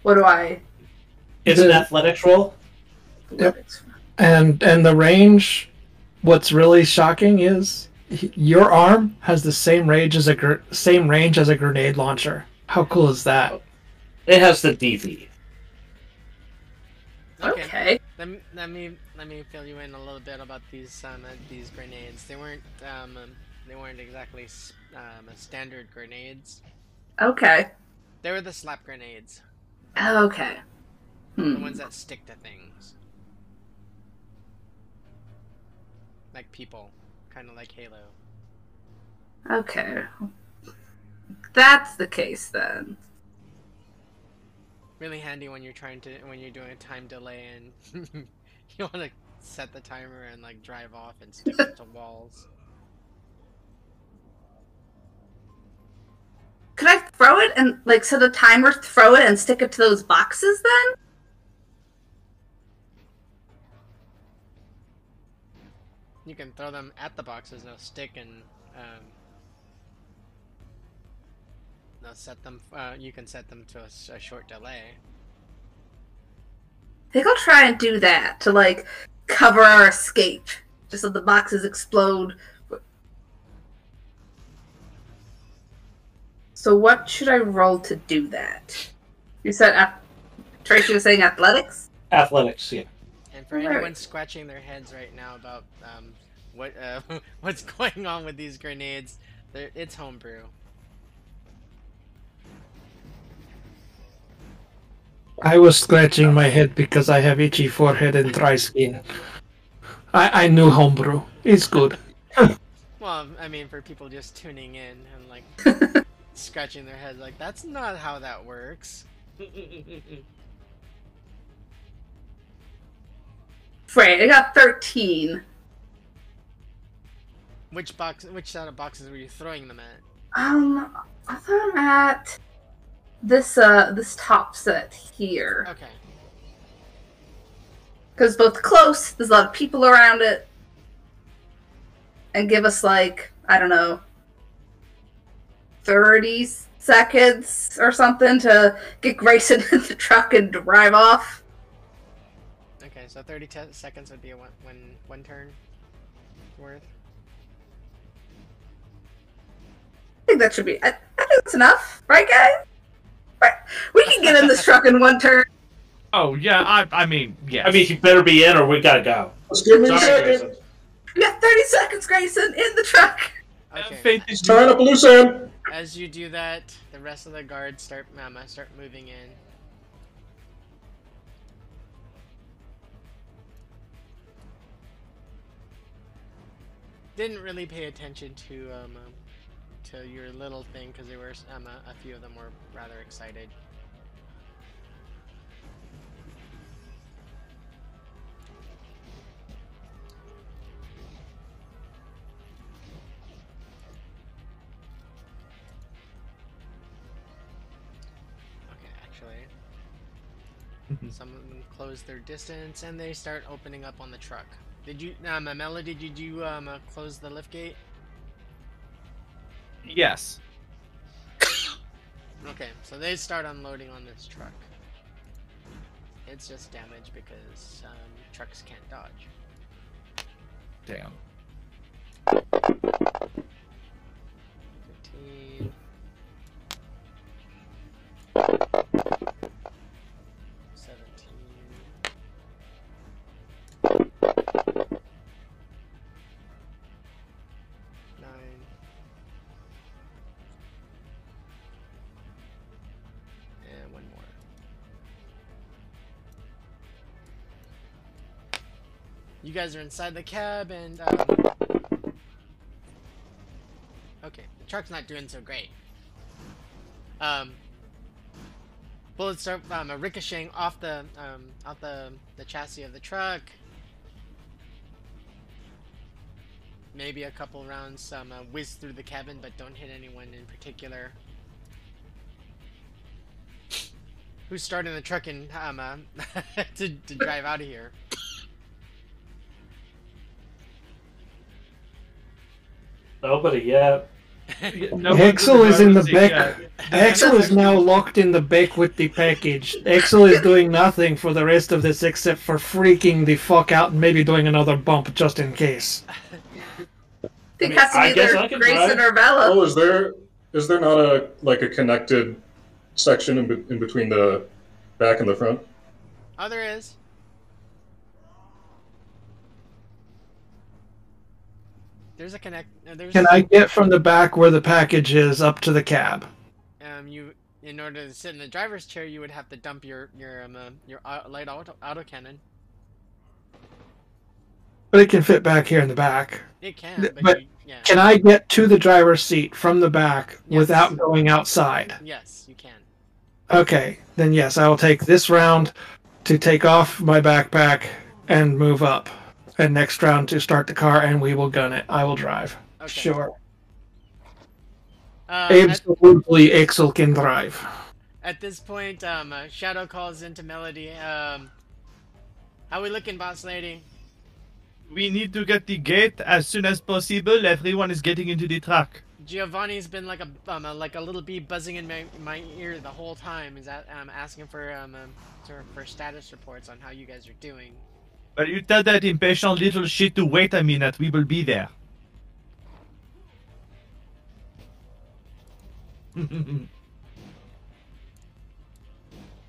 what do I? It's an The- athletics roll. Yep. and and the range what's really shocking is h- your arm has the same range as a gr- same range as a grenade launcher how cool is that It has the DV. Okay. Okay. Let me let me let me fill you in a little bit about these um uh, these grenades. They weren't um um, they weren't exactly um standard grenades. Okay. They were the slap grenades, Okay. the Hmm. ones that stick to things, like people, kind of like Halo. Okay. That's the case then. Really handy when you're trying to when you're doing a time delay and you want to set the timer and like drive off and stick it to walls. Could I throw it and like set a timer, throw it and stick it to those boxes then? You can throw them at the boxes, they'll stick and um, they'll set them. Uh, you can set them to a short delay. I think I'll try and do that to like cover our escape, just so the boxes explode. So what should I roll to do that? You said ath- Tracy was saying athletics. Athletics, yeah. And for Right. anyone scratching their heads right now about um, what uh, what's going on with these grenades, it's homebrew. i was scratching my head because i have itchy forehead and dry skin i i knew homebrew it's good Well, I mean, for people just tuning in and like scratching their heads, like that's not how that works. Right, I got 13. Which box? Which set of boxes were you throwing them at? Um, I thought I'm at this uh this top set here Okay. because both close. There's a lot of people around it, and give us like I don't know, thirty seconds or something to get Grayson in the truck and drive off. Okay, so 30 te- seconds would be a one, one, one turn worth. I think that should be. I, I think that's enough, right, guys? Right. We can get in this truck in one turn. Oh yeah, I I mean yes. I mean, you better be in, or we gotta go. Let's give me a Sorry, second. Grayson. We got thirty seconds, Grayson, in the truck. Okay. faith in Tying up a loose end. As you do that, the rest of the guards start uh, start moving in. Didn't really pay attention to um, um to your little thing because there were um, a, a few of them were rather excited. Okay, actually, some of them close their distance and they start opening up on the truck. Did you, um, uh, Melody? Did you um uh, close the lift gate? yes. Okay, so they start unloading on this truck. It's just damage because um, trucks can't dodge. Damn. 15. Guys are inside the cab and um, Okay, the truck's not doing so great. Um, bullets start um, ricocheting off the um, off the the chassis of the truck. Maybe a couple rounds um, uh, whiz through the cabin, but don't hit anyone in particular. Who's starting the truck and um, uh, to to drive out of here? Nobody yet. No one Axel is in the back. yet. Axel is now locked in the back with the package. Axel is doing nothing for the rest of this except for freaking the fuck out and maybe doing another bump just in case. I think it has to be guess either I can Grayson drive. or Bella. Oh, is there is there not a like a connected section in, be- in between the back and the front? Oh, there is. There's a connect. Uh, Can I get from the back where the package is up to the cab? um you in order to sit in the driver's chair, you would have to dump your your um uh, your au- light auto autocannon. But it can fit back here in the back. It can, but, but you, yeah. Can I get to the driver's seat from the back Yes. without going outside? Yes, you can. Okay, then yes, I will take this round to take off my backpack and move up. And next round to start the car and we will gun it. I will drive. Okay. Sure. Uh, at, Absolutely, Axel can drive. at this point, um, uh, Shadow calls into Melody. Um, how are we looking, boss lady? We need to get the gate as soon as possible. Everyone is getting into the truck. Giovanni's been like a um, uh, like a little bee buzzing in my, my ear the whole time. Is that um, asking for um, um for, for status reports on how you guys are doing. But you tell that impatient little shit to wait a minute. We will be there.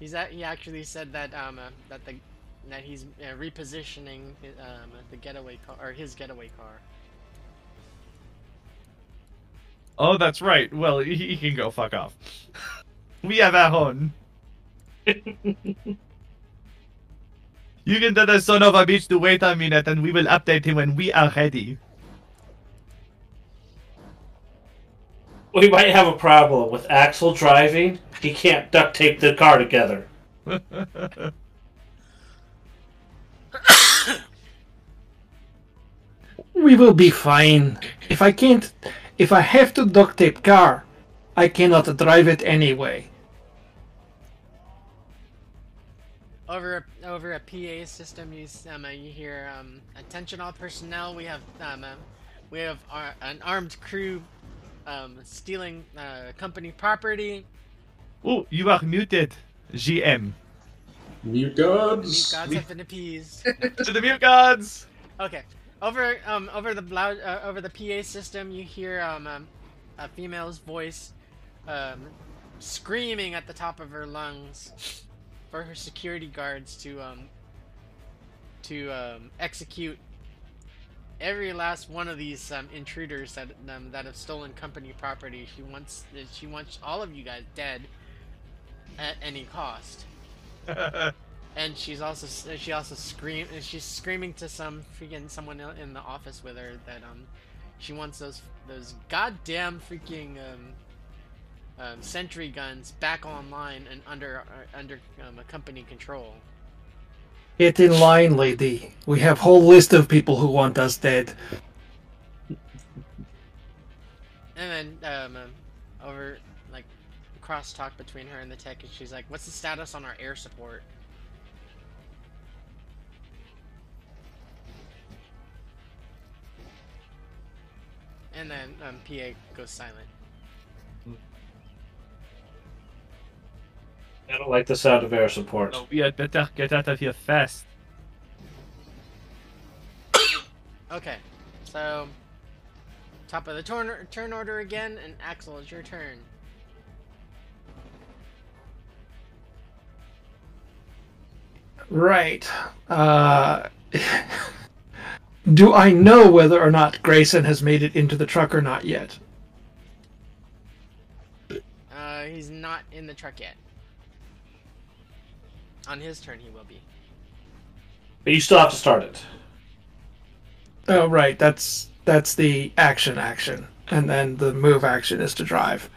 He's a, he actually said that um uh, that the that he's uh, repositioning hi- um the getaway car or his getaway car. oh, that's right. Well, he, he can go fuck off. we have our own. you can tell the son of a bitch to wait a minute, and we will update him when we are ready. We might have a problem with Axel driving. He can't duct tape the car together. We will be fine. If I can't, if I have to duct tape car, I cannot drive it anyway. Over a, over a PA system, you s- um, uh, you hear um, attention all personnel. We have um, uh, we have ar- an armed crew um, stealing uh, company property. Oh, you are muted. GM. Mute gods. Mute gods. gods have been appeased. to the mute gods. Okay. Over um over the loud uh, over the PA system, you hear um, um a female's voice, um, screaming at the top of her lungs for her security guards to um to um execute every last one of these um, intruders that um, that have stolen company property. She wants she wants all of you guys dead at any cost. And she's also she also scream she's screaming to some freaking someone in the office with her that um she wants those those goddamn freaking um, um sentry guns back online and under uh, under um, a company control. Get in line, lady. We have whole list of people who want us dead. And then um, um over like crosstalk between her and the tech, and she's like, "What's the status on our air support?" And then um, PA goes silent. I don't like the sound of air support. Oh, we had better get out of here fast. Okay, so top of the turn turn order again, and Axel, it's your turn. Right. Uh, do I know whether or not Grayson has made it into the truck or not yet? Uh, he's not in the truck yet. On his turn, he will be. But you still have to start it. Oh, right. That's that's the action action, and then the move action is to drive,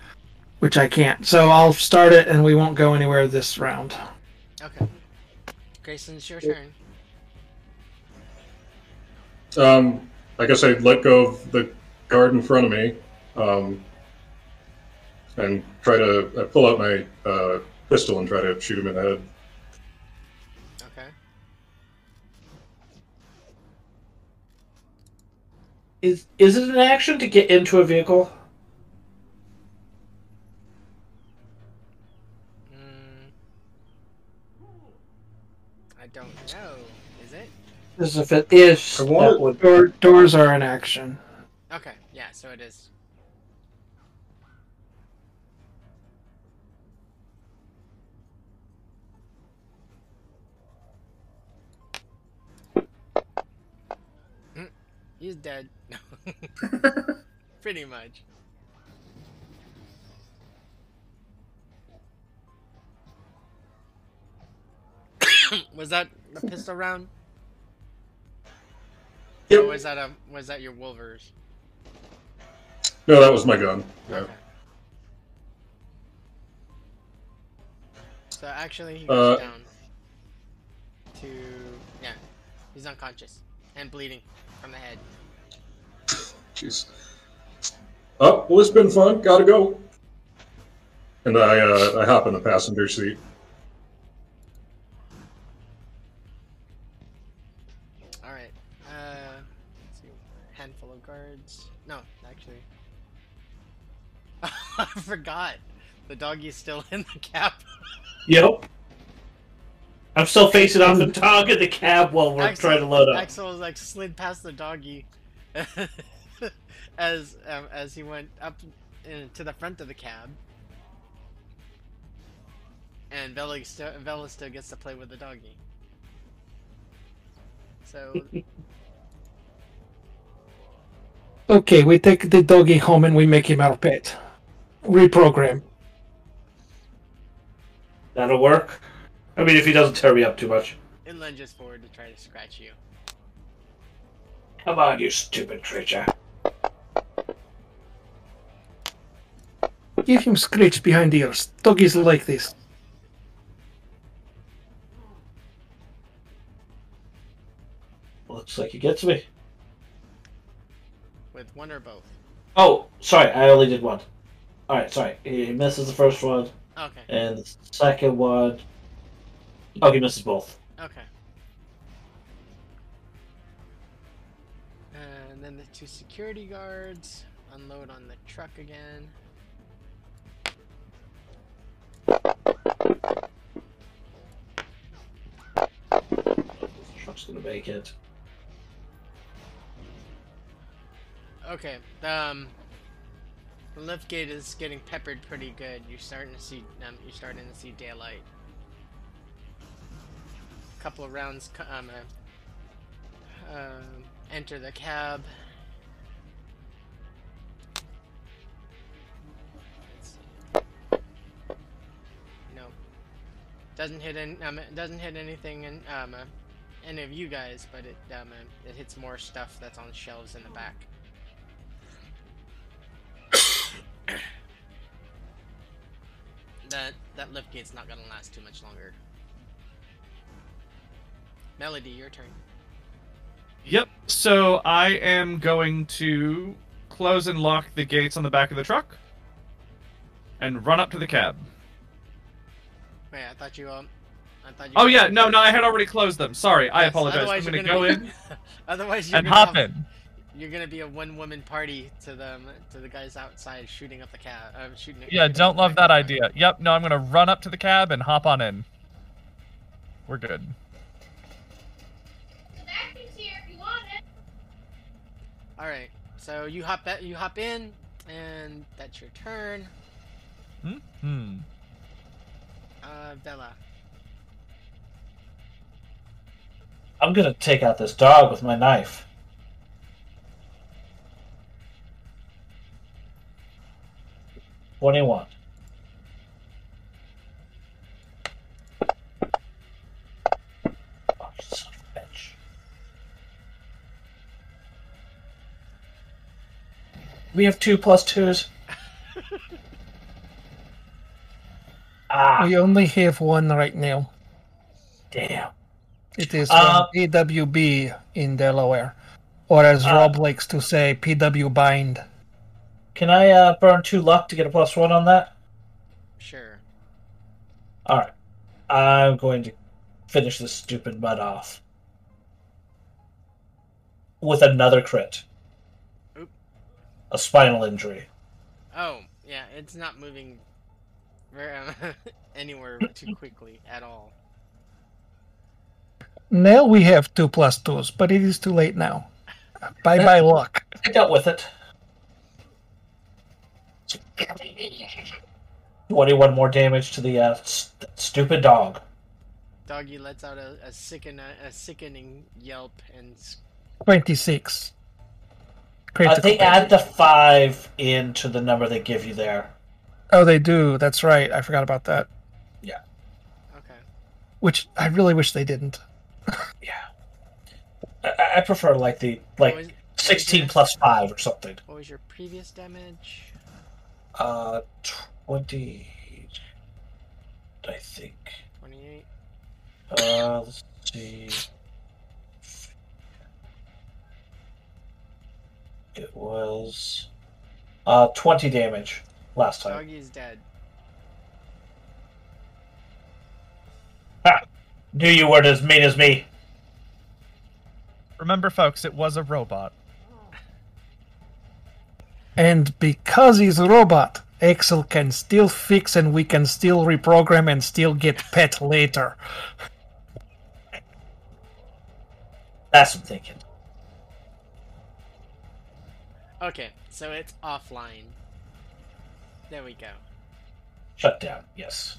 which I can't. So I'll start it, and we won't go anywhere this round. Okay. Grayson, it's your turn. Um, I guess I'd let go of the guard in front of me, um, and try to uh, pull out my uh, pistol and try to shoot him in the head. Is is it an action to get into a vehicle? Mm, I don't know. Is it? As if it is, I want that would. Door, doors are in action. Okay. Yeah. So it is. He's dead. Pretty much. was that a pistol round? Or was that a was that your Wolvers? No, that was my gun. Yeah. Okay. So actually, he goes Uh, down to yeah, he's unconscious and bleeding from the head. Jeez. Oh, well, it's been fun. Gotta go. And I, uh, I hop in the passenger seat. All right. Uh, let's see. Handful of guards. No, actually. I forgot. The doggy's still in the cab. Yep. I'm still facing off the dog in the cab while we're Axel- trying to load up. Axel was like slid past the doggy as um, as he went up in, to the front of the cab. And Vela still, Vela still gets to play with the doggy. So Okay, we take the doggy home and we make him our pet. Reprogram. That'll work. I mean, if he doesn't tear me up too much. it lunges forward to try to scratch you. Come on, you stupid creature. Give him scratch behind the ears. Doggies like this. Looks like he gets me. with one or both. Oh, sorry, I only did one. All right, sorry. He misses the first one, Okay. and the second one. Oh, he misses both. Okay. And then the two security guards unload on the truck again. The truck's gonna make it. Okay. Um, the lift gate is getting peppered pretty good. You're starting to see um, you're starting to see daylight. Couple of rounds um, uh, um, enter the cab. No. Doesn't hit um, doesn't hit anything in um, uh, any of you guys, but it um, uh, it hits more stuff that's on shelves in the back. that that lift gate's not gonna last too much longer. Melody, your turn. Yep. So I am going to close and lock the gates on the back of the truck and run up to the cab. Wait, I thought you um, I thought you. Oh yeah, no, no, I had already closed them. Sorry, I Yes, apologize. I'm otherwise gonna you're go be- in otherwise, you're and gonna hop have- in. You're gonna be a one-woman party to them to the guys outside shooting up the cab. Uh, shooting. Yeah, shooting don't love that of the truck. idea. Yep, no, I'm gonna run up to the cab and hop on in. We're good. All right, so you hop you hop in, and that's your turn. Hmm. Hmm. Uh, Bella. I'm gonna take out this dog with my knife. Twenty-one. We have two plus twos. ah, We only have one right now. damn. It is Uh, from PWB in Delaware. Or as Uh, Rob likes to say, PW Bind. Can I uh, burn two luck to get a plus one on that? Sure. All right. I'm going to finish this stupid mud off with another crit. Oop. A spinal injury. Oh, yeah, it's not moving very um, anywhere too quickly at all. Now we have two plus twos, but it is too late now. Bye bye luck. I dealt with it. Twenty-one more damage to the uh, st- stupid dog. Doggy lets out a, a sicken a sickening yelp and 26. Uh, they hit. add the five into the number they give you there. Oh, they do. That's right. I forgot about that. Yeah. Okay. Which I really wish they didn't. Yeah. I, I prefer like the like was, sixteen your- plus five or something. what was your previous damage? Uh, twenty. I think. Twenty-eight. Uh, let's see. It was uh twenty damage last time. Doggy is dead. Knew you weren't as mean as me. Remember, folks, it was a robot. And because he's a robot, Axel can still fix and we can still reprogram and still get pet later. That's what I'm thinking. Okay, so it's offline. There we go. Shut down. Yes.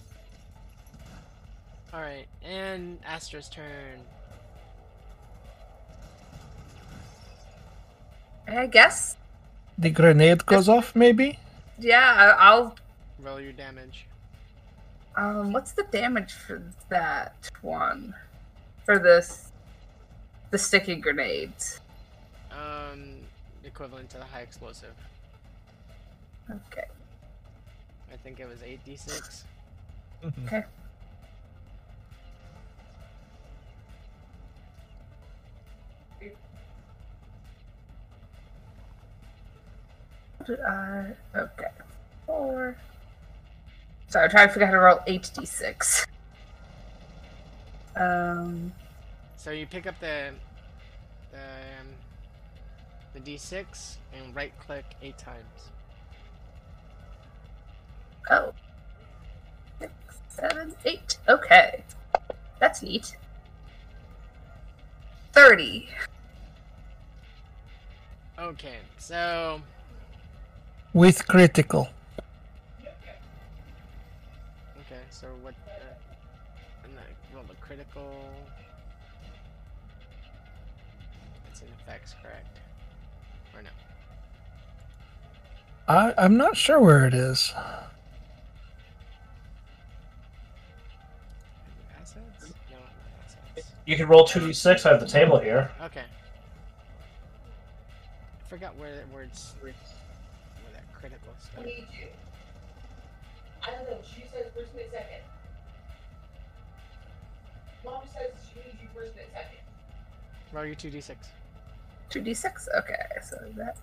All right, and Astra's turn. I guess. The grenade goes off, maybe? Yeah, I- I'll. Roll your damage. Um, what's the damage for that one? For this, the sticky grenades. Um, equivalent to the high explosive. Okay. I think it was eight d six. Okay. did I? Okay. Four. Sorry, I'm trying to figure out how to roll 8d6. Um, So you pick up the the um, the d6 and right click eight times. oh. Six, seven, eight. Okay. That's neat. 30. Okay, so With critical. okay, so what? Uh, and I roll a critical. It's an effects, correct? I, I'm not sure where it is. Assets? No, assets. You can roll 2d6. I have the table here. Okay. I forgot where where it's where that critical stuff. you. I don't know. She says first and second. Mom says she needs you first and second. Roll your two d six. 2d6? Okay, so that.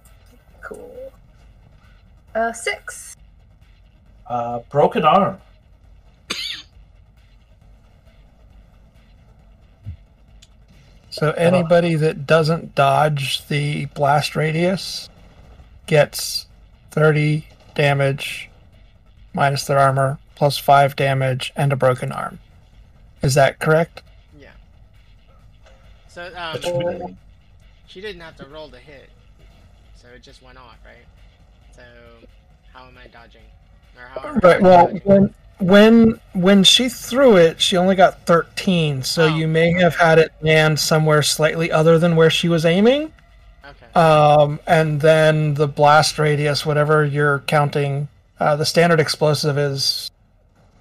Cool. Uh, 6. Uh, broken arm. So anybody that doesn't dodge the blast radius gets 30 damage minus their armor plus 5 damage and a broken arm. Is that correct? Yeah. So um, she didn't have to roll to hit, so it just went off, right? So how am I dodging? Or how? am I Right. Well, dodging? when when when she threw it, she only got 13, so Oh, you may have had it land somewhere slightly other than where she was aiming. Okay. Um, and then the blast radius, whatever you're counting, uh, the standard explosive is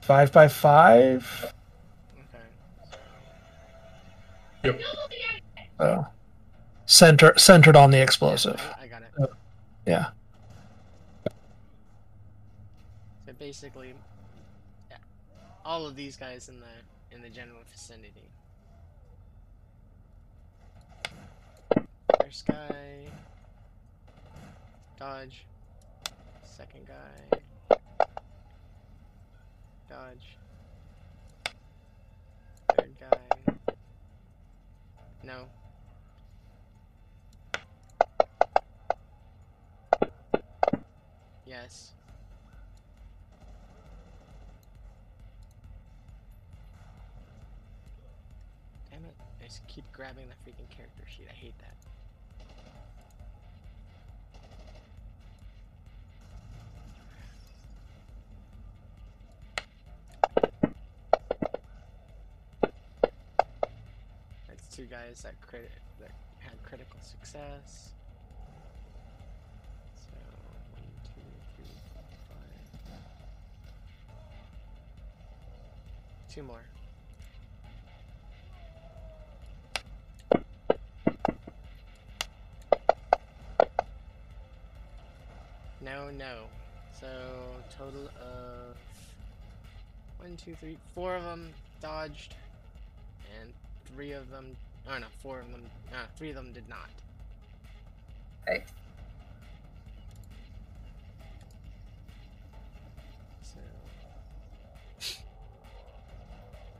five by five. okay. Yep. So center centered on the explosive. I, I got it. Yeah. So basically, all of these guys in the in the general vicinity. First guy, dodge. Second guy, dodge. Third guy, no. Yes. Damn it. I keep grabbing the freaking character sheet. I hate that. That's two guys that crit that had critical success. Two more. No, no. So total of one, two, three, four of them dodged, and three of them. Oh no, four of them. Uh, three of them did not. Okay. So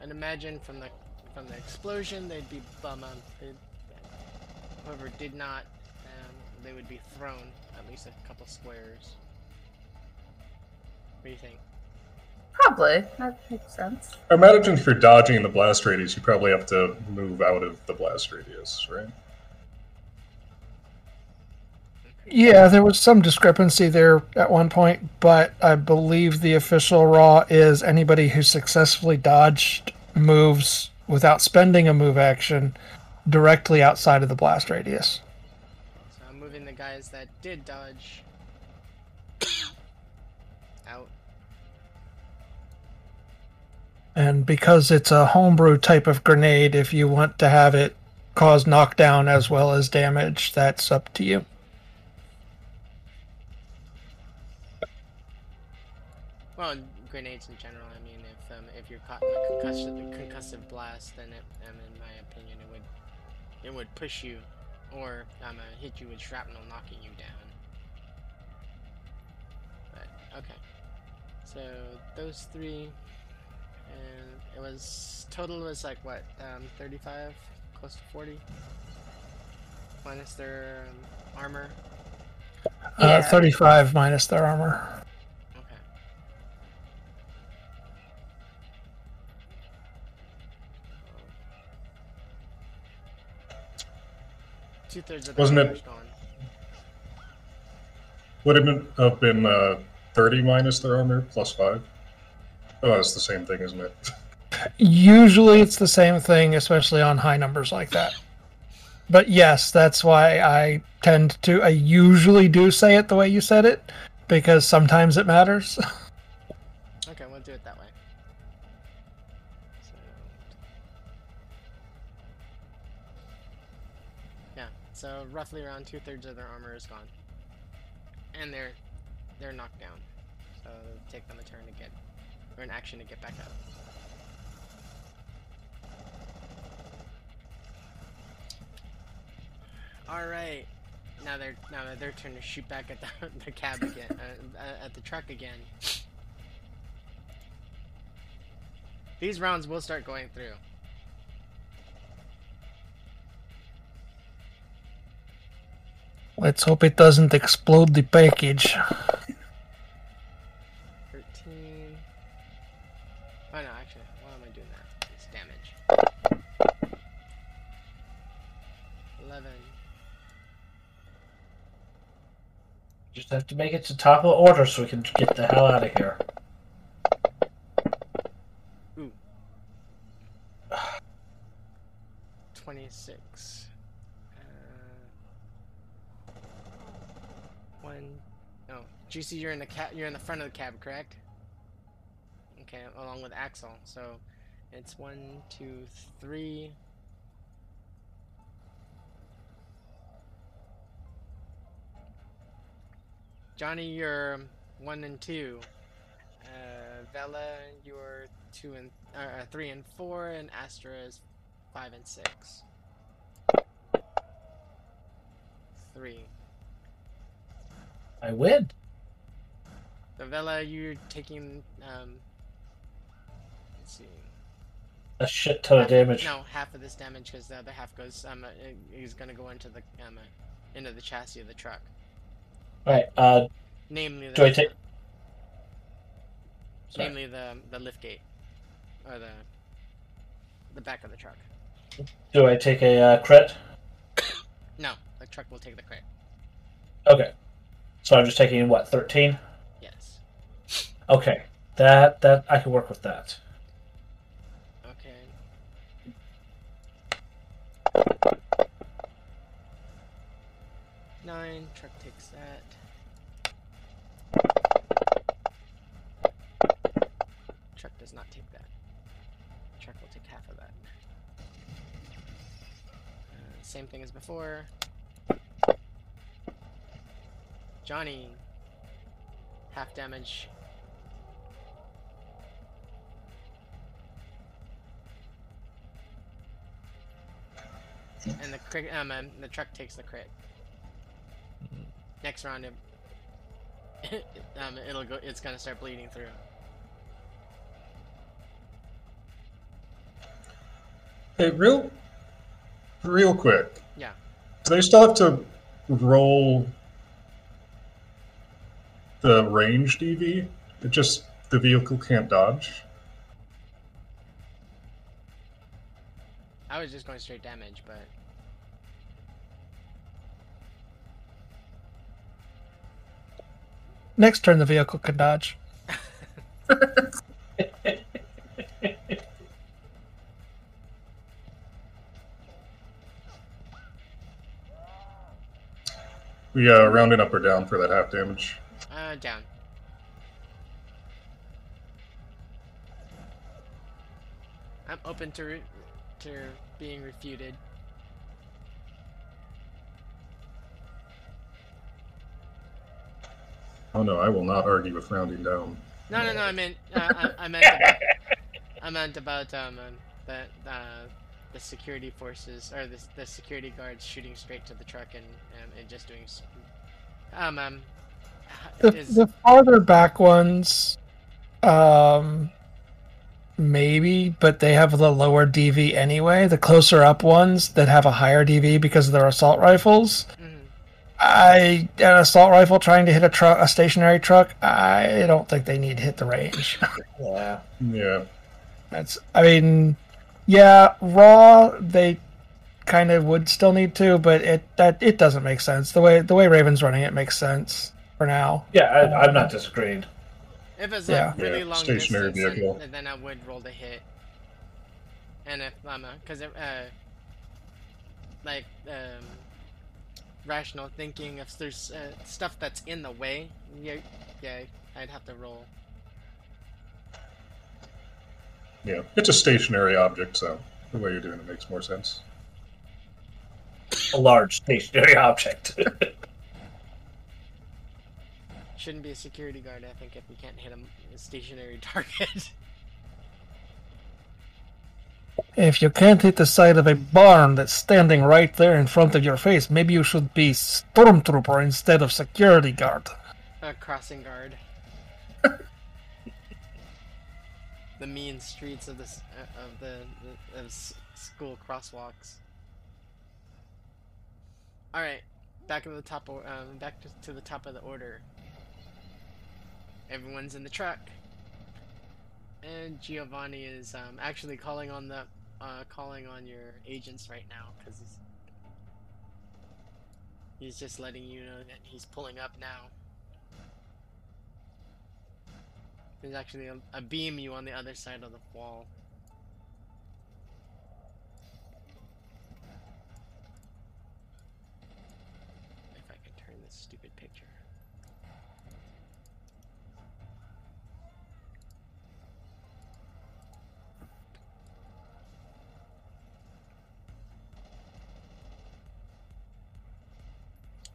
I'd imagine from the from the explosion they'd be bummed. Whoever did not, um, they would be thrown at least a couple squares. What do you think? Probably. That makes sense. I imagine if you're dodging in the blast radius, you probably have to move out of the blast radius, right? Yeah, there was some discrepancy there at one point, but I believe the official raw is anybody who successfully dodged moves without spending a move action directly outside of the blast radius. So I'm moving the guys that did dodge out. And because it's a homebrew type of grenade, if you want to have it cause knockdown as well as damage, that's up to you. Well, grenades in general. I mean, if um, if you're caught in a concussive, concussive blast, then it, um, in my opinion, it would it would push you, or I'ma hit you with shrapnel, knocking you down. But, okay. So those three, and it was total was like what, um, thirty-five, close to forty, minus their um, armor. Uh, 35 minus their armor. Two thirds of the Wasn't it- gone. Would it have been uh, 30 minus their armor plus 5? Oh, that's the same thing, isn't it? Usually it's the same thing, especially on high numbers like that. But yes, that's why I tend to, I usually do say it the way you said it, because sometimes it matters. Okay, we'll do it that way. So roughly around two thirds of their armor is gone, and they're they're knocked down. So take them a turn to get, or an action to get back up. All right, now they're now their turn to shoot back at the, the cab again, uh, uh, at the truck again. These rounds will start going through. Let's hope it doesn't explode the package. 13. Oh no, actually, why am I doing that? It's damage. 11. Just have to make it to top of order so we can get the hell out of here. Ooh. 26. Uh, one. Juicy, you're in the cab. You're in the front of the cab, correct? Okay, along with Axel. So it's one, two, three. Johnny, you're one and two. Uh, Vela, you're two and uh, uh, three and four, and Astra is five and six. Three. I win. The Vela, you're taking, um, let's see. A shit ton half, of damage. No, half of this damage because the other half goes, um, uh, uh, he's gonna go into the, um, uh, into the chassis of the truck. Alright, uh, namely the, do I take... Sorry. Namely the, the lift gate. Or the, the back of the truck. Do I take a uh, crit? no, the truck will take the crit. Okay. So I'm just taking, what, 13? Okay. That that I can work with that. Okay. Nine, truck takes that. Truck does not take that. Truck will take half of that. Uh, same thing as before. Johnny, half damage. And the crit, um, um, the truck takes the crit. Next round, it, um, it'll go. It's gonna start bleeding through. Hey, real, real quick. Yeah. Do they still have to roll the range DV? It just the vehicle can't dodge. I was just going straight damage, but Next turn, the vehicle can dodge. We uh, rounding up or down for that half damage. uh, down. I'm open to re- to being refuted. Oh no, I will not argue with rounding down. No, no, no. I meant uh, I, I meant about, I meant about um the uh, the security forces or the the security guards shooting straight to the truck and um, and just doing um um The, is the farther back ones, um, maybe, but they have the lower DV anyway. The closer up ones that have a higher DV because of their assault rifles. I an assault rifle trying to hit a truck, a stationary truck. I don't think they need to hit the range. Yeah. Yeah. That's, I mean, yeah, raw they kind of would still need to, but it that it doesn't make sense the way the way Raven's running it makes sense for now. Yeah, I, I'm not disagreeing. If it's Yeah. like really Yeah, long stationary distance, then, vehicle. then I would roll the hit. And if I'm a, cause if, uh, like um, rational thinking, if there's uh, stuff that's in the way, yeah, yeah, I'd have to roll. Yeah. It's a stationary object, so the way you're doing it makes more sense. A large stationary object. Shouldn't be a security guard, I think, if we can't hit a, a stationary target. If you can't hit the side of a barn that's standing right there in front of your face, maybe you should be stormtrooper instead of security guard. a crossing guard. the mean streets of this uh, of the, the of school crosswalks. All right, back to the top. Um, back to the top of the order. Everyone's in the truck, and Giovanni is um, actually calling on the uh, calling on your agents right now because he's he's just letting you know that he's pulling up now. There's actually a, a beam you on the other side of the wall. If I can turn this stupid picture.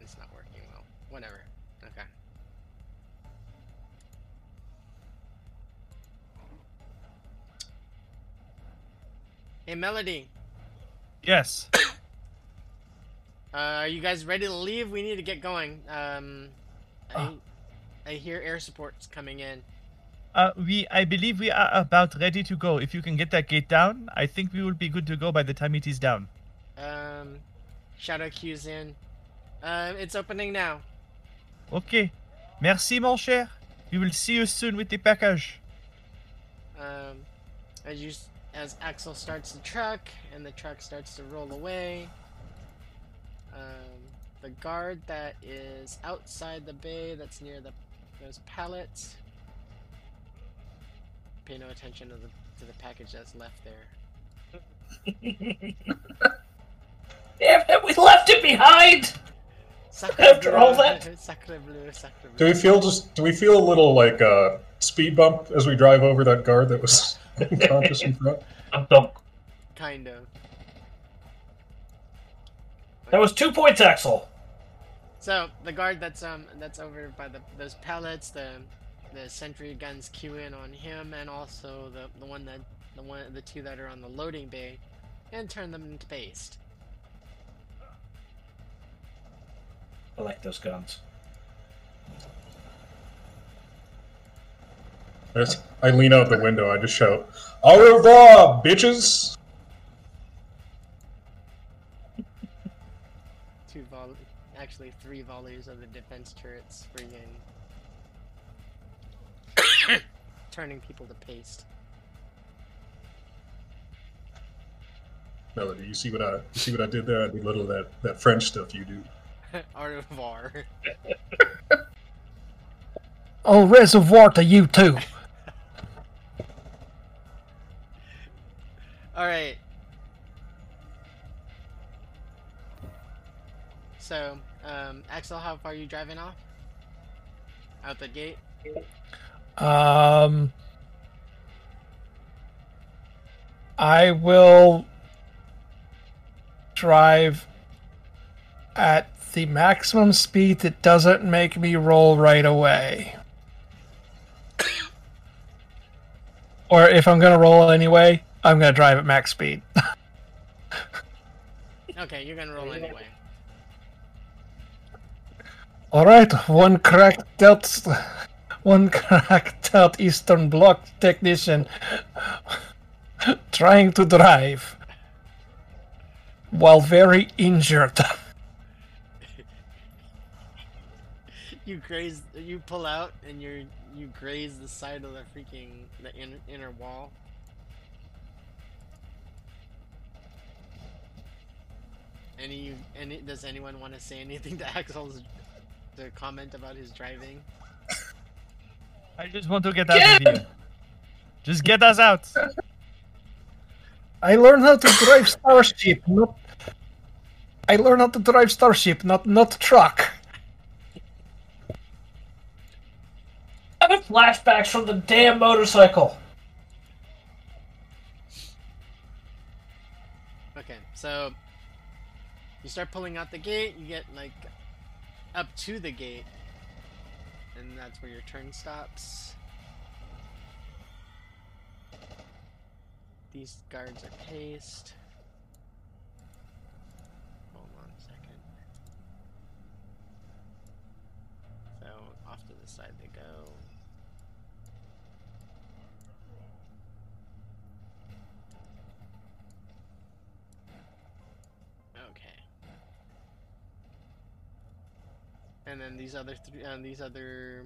It's not working well. Whatever. Okay. Hey, Melody. Yes. Uh, are you guys ready to leave? We need to get going. Um, I, I hear air support's coming in. Uh, we, I believe we are about ready to go. If you can get that gate down, I think we will be good to go by the time it is down. Um, Shadow Q's in. Uh, it's opening now. Okay. Merci, mon cher. We will see you soon with the package. Um, as you, as Axel starts the truck and the truck starts to roll away. Um, the guard that is outside the bay, that's near the those pallets. Pay no attention to the to the package that's left there. Damn it, we left it behind! Sacre After all that? Sacre bleu, sacre Do we feel just? Do we feel a little like a speed bump as we drive over that guard that was unconscious in front? Dunk, dunk. Kind of. That was two points, Axel. So the guard that's um that's over by the those pallets, the the sentry guns cue in on him, and also the the one that the one the two that are on the loading bay, and turn them into paste. I like those guns. There's- I lean out the window. I just shout, "Au revoir, bitches!" Two volley, actually three volleys of the defense turrets, freaking turning people to paste. Melody, you see what I you see what I did there? I did a little of that that French stuff you do. Au revoir. Oh, reservoir to you too. All right. So, um, Axel, how far are you driving off? Out the gate? Um, I will drive at the maximum speed that doesn't make me roll right away. or if I'm gonna roll anyway, I'm gonna drive at max speed. Okay, you're gonna roll anyway. All right, one cracked out, one cracked out Eastern Bloc technician trying to drive while very injured. You graze, you pull out, and you you graze the side of the freaking the inner, inner wall. Any, any, does anyone want to say anything to Axel's to comment about his driving? I just want to get out of here. Just get us out. I learned how to drive Starship, not. I learned how to drive Starship, not not truck. Flashbacks from the damn motorcycle. Okay, so you start pulling out the gate. You get like up to the gate, and that's where your turn stops. These guards are paced. Hold on a second. So off to the side they go. Okay. And then these other three, uh, these other,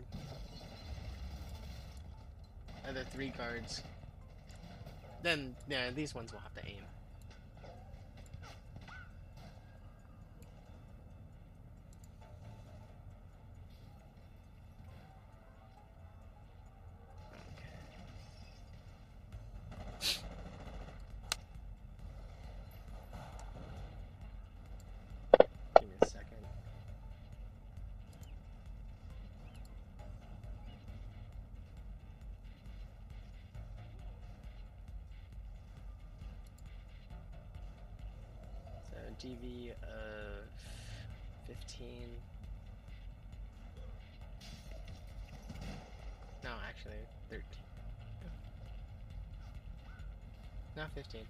other three guards. Then, yeah, these ones will have to aim. Give me a second. So DV of 15. No, actually 13. No, 15.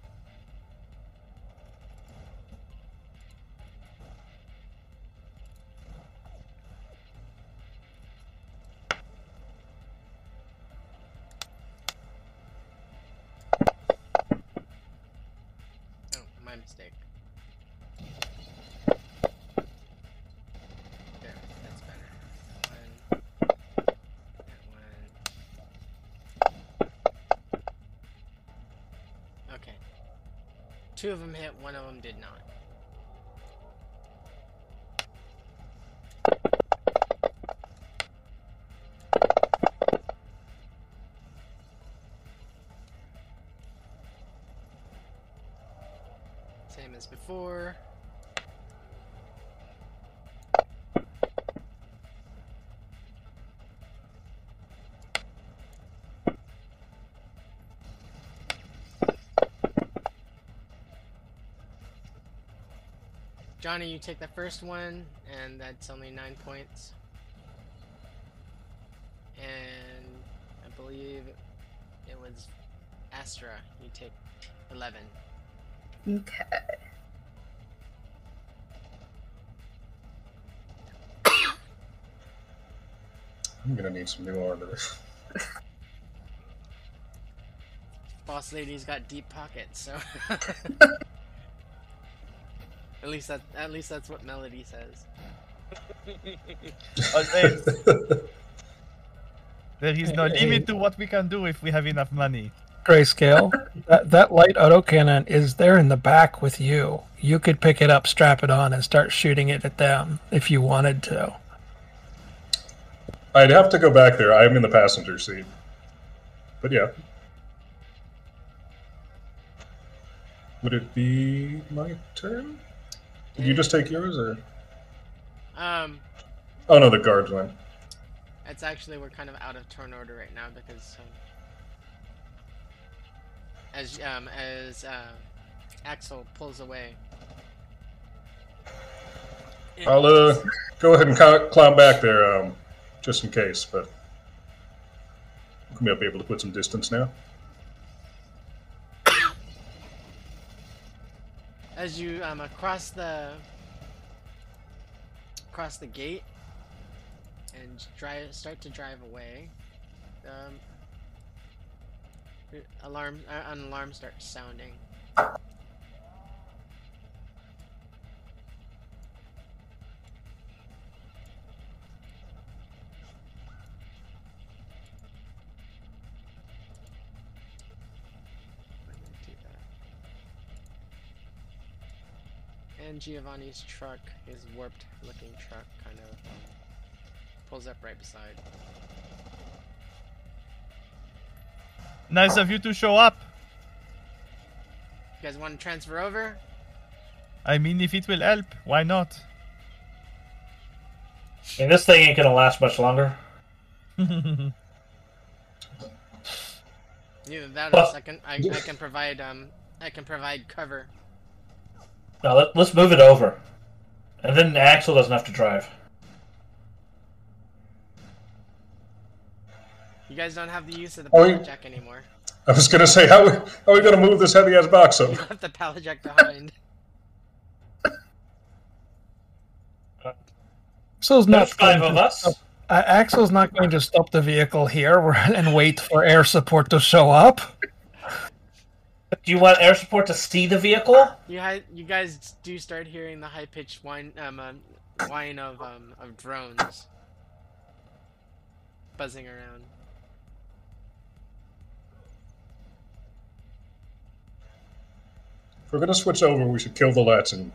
Oh, my mistake. There, that's better. One, that one. Okay. Two of them hit, one of them did not. Same as before. Johnny, you take the first one, and that's only nine points. And I believe it was Astra. You take 11. Okay. I'm gonna need some new armor. Boss lady's got deep pockets, so. at least that at least that's what Melody says. Oh, there is no limit to what we can do if we have enough money. Grayscale, that, that light autocannon is there in the back with you. You could pick it up, strap it on, and start shooting it at them if you wanted to. I'd have to go back there. I'm in the passenger seat. But yeah. Would it be my turn? Did you just take yours or? Um, Oh no, the guards went. it's actually we're kind of out of turn order right now because um, as um as uh, Axel pulls away. I'll uh, go ahead and cl- climb back there, um, just in case. But I'll be able to put some distance now. As you um across the across the gate and drive start to drive away. Um, alarm uh, an alarm starts sounding. I'm gonna do that. And Giovanni's truck, his warped looking truck, kind of um, pulls up right beside. Nice of you to show up. You guys want to transfer over? I mean, if it will help, why not? I mean, this thing ain't gonna last much longer. Either that or Well- second, I, I can provide um I can provide cover. No, let, let's move it over, and then Axel doesn't have to drive. You guys don't have the use of the you- pallet jack anymore. I was gonna say, how, how are we gonna move this heavy ass box You up? left the pallet jack behind. Axel's not There's five of us. stop- uh, Axel's not going to stop the vehicle here and wait for air support to show up. Do you want air support to see the vehicle? You hi- you guys do start hearing the high pitched whine um, um whine of um of drones buzzing around. If we're gonna switch over, we should kill the Lats and,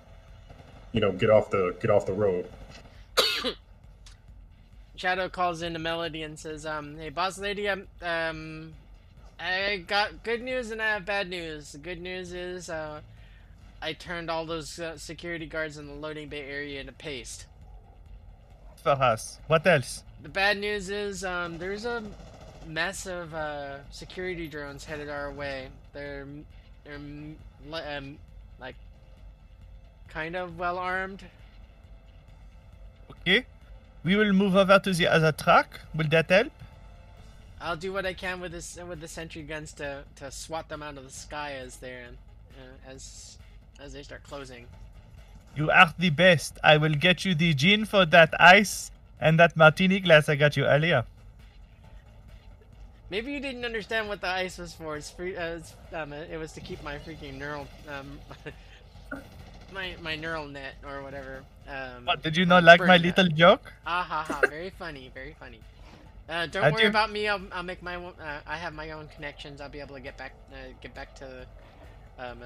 you know, get off the get off the road. Shadow calls in to Melody and says, um, hey boss lady, um, um I got good news and I have bad news. The good news is, uh, I turned all those uh, security guards in the loading bay area into paste. For us. What else? The bad news is, um, there's a mess of uh, security drones headed our way. They're they're um, like kind of well armed. Okay. We will move over to the other truck. Will that help? I'll do what I can with this with the sentry guns to to swat them out of the sky as they're uh, as as they start closing. You are the best. I will get you the gin for that ice and that martini glass I got you earlier. Maybe you didn't understand what the ice was for. It's free. Uh, it's, um, it was to keep my freaking neural um, my my neural net or whatever. Um, What, did you not like my that. little joke? Ah ha ha! Very funny, very funny. Uh, don't I worry do- about me. I'll, I'll make my own. Uh, I have my own connections. I'll be able to get back uh, get back to um uh,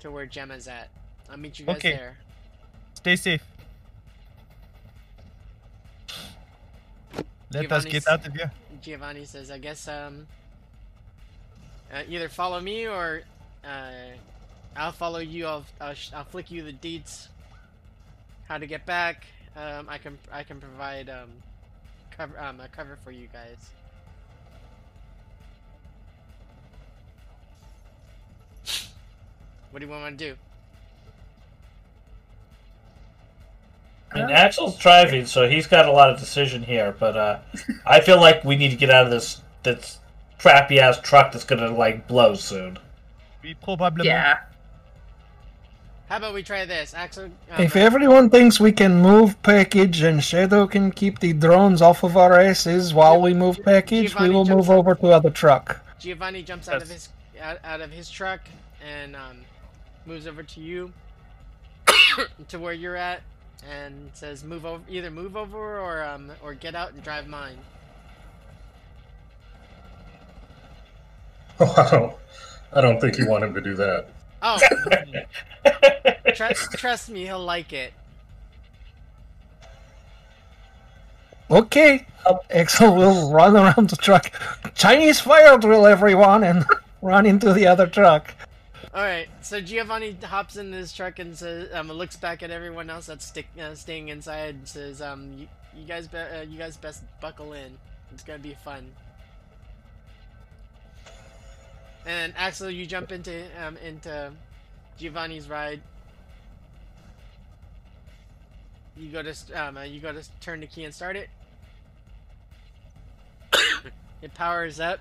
to where Gemma's at. I'll meet you guys Okay. there. Stay safe. Let us get out of here. Giovanni says, "I guess um, uh, either follow me or uh, I'll follow you. I'll I'll, sh- I'll flick you the deets. How to get back? Um, I can I can provide um, cover um a cover for you guys. What do you want to do? I mean, Axel's driving, so he's got a lot of decision here. But uh, I feel like we need to get out of this this crappy ass truck that's gonna like blow soon. We probably Yeah. How about we try this, Axel? Um, If uh, everyone thinks we can move package and Shadow can keep the drones off of our asses while we move package, we will move up. over to other truck. Giovanni jumps out of his out, out of his truck and um, moves over to you to where you're at and says move over either move over or um or get out and drive mine. Oh, I don't, I don't think you want him to do that. Oh, trust trust me, he'll like it. Okay. Axel will run around the truck. Chinese fire drill, everyone, and run into the other truck. All right, so Giovanni hops in his truck and says, um, looks back at everyone else that's stick, uh, staying inside and says, um, you, you guys, be- uh, you guys best buckle in. It's gonna be fun. And Axel, you jump into um, into Giovanni's ride. You go to um, uh, you go to turn the key and start it. it powers up,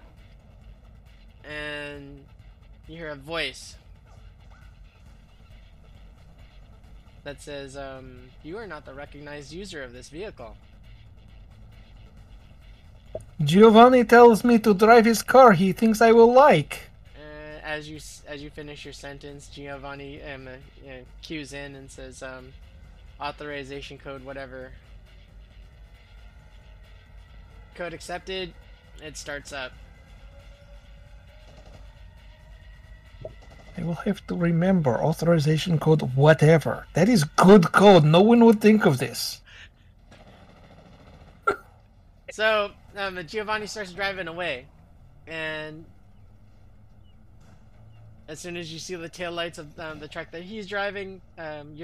and you hear a voice that says, um, "You are not the recognized user of this vehicle." Giovanni tells me to drive his car he thinks I will like. As you as you finish your sentence, Giovanni um, uh, uh, cues in and says, um, "Authorization code, whatever." Code accepted. It starts up. I will have to remember authorization code whatever. That is good code. No one would think of this. So um, Giovanni starts driving away, and as soon as you see the taillights of um, the truck that he's driving, um,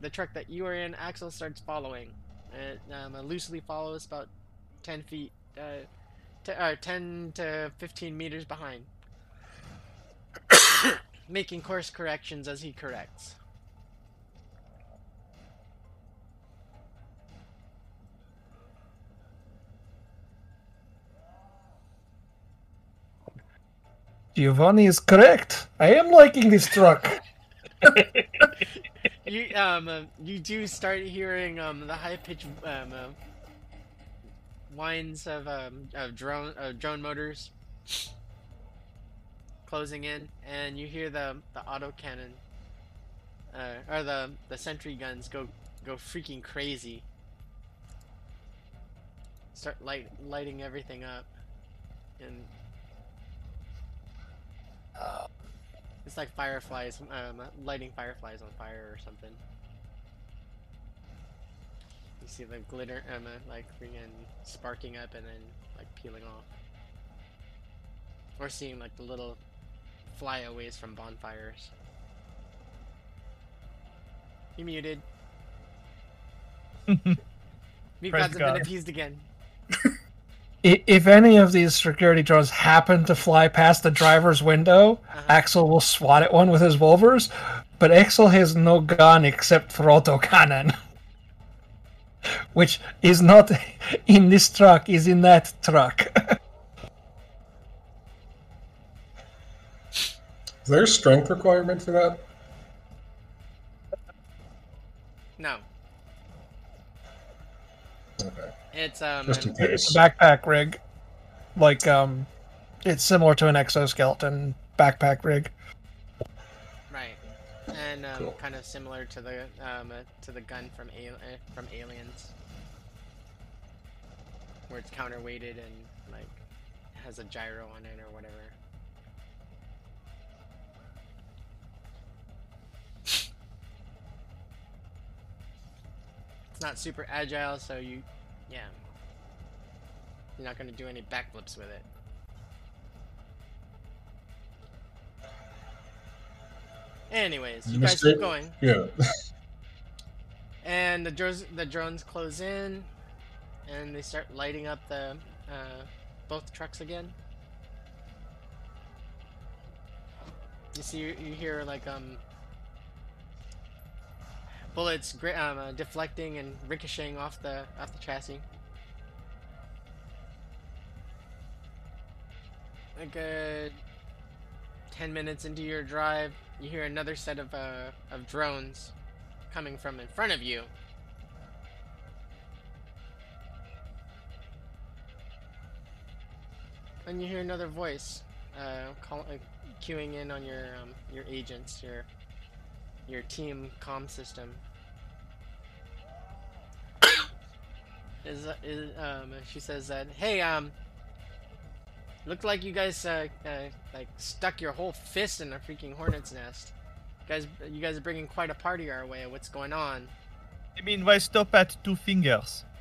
the truck that you are in, Axel starts following. It um, loosely follows about ten feet, uh, t- uh, ten to fifteen meters behind, making course corrections as he corrects. Giovanni is correct. I am liking this truck. you um uh, you do start hearing um the high pitched um uh, whines of um of drone uh, drone motors closing in, and you hear the the auto cannon uh, or the the sentry guns go go freaking crazy. Start light lighting everything up, and it's like fireflies, um, lighting fireflies on fire or something. You see the glitter, um, uh, like freaking sparking up and then like peeling off. Or seeing like the little flyaways from bonfires. You muted. Mute gods have been appeased again. I- If any of these security drones happen to fly past the driver's window, Uh-huh. Axel will swat at one with his Wolvers, but Axel has no gun except for autocannon. Which is not in this truck, is in that truck. Is there a strength requirement for that? No, Okay. It's um. Just in it's case. a backpack rig. Like, um, it's similar to an exoskeleton backpack rig. Right, and um, Cool. kind of similar to the um, uh, to the gun from al- uh, from Aliens, where it's counterweighted and like has a gyro on it or whatever. It's not super agile, so you, yeah, you're not gonna do any backflips with it. Anyways, you guys Mistake- keep going. Yeah. And the drones, the drones close in, and they start lighting up the uh, both trucks again. You see, you hear like um bullets um, uh, deflecting and ricocheting off the off the chassis. A good ten minutes into your drive, you hear another set of uh, of drones coming from in front of you. And you hear another voice, uh, call, uh, queuing in on your um, your agents, your your team comm system. is, is um she says that hey um looked like you guys uh, uh like stuck your whole fist in a freaking hornet's nest. You guys you guys are bringing quite a party our way. What's going on? I mean, why stop at two fingers?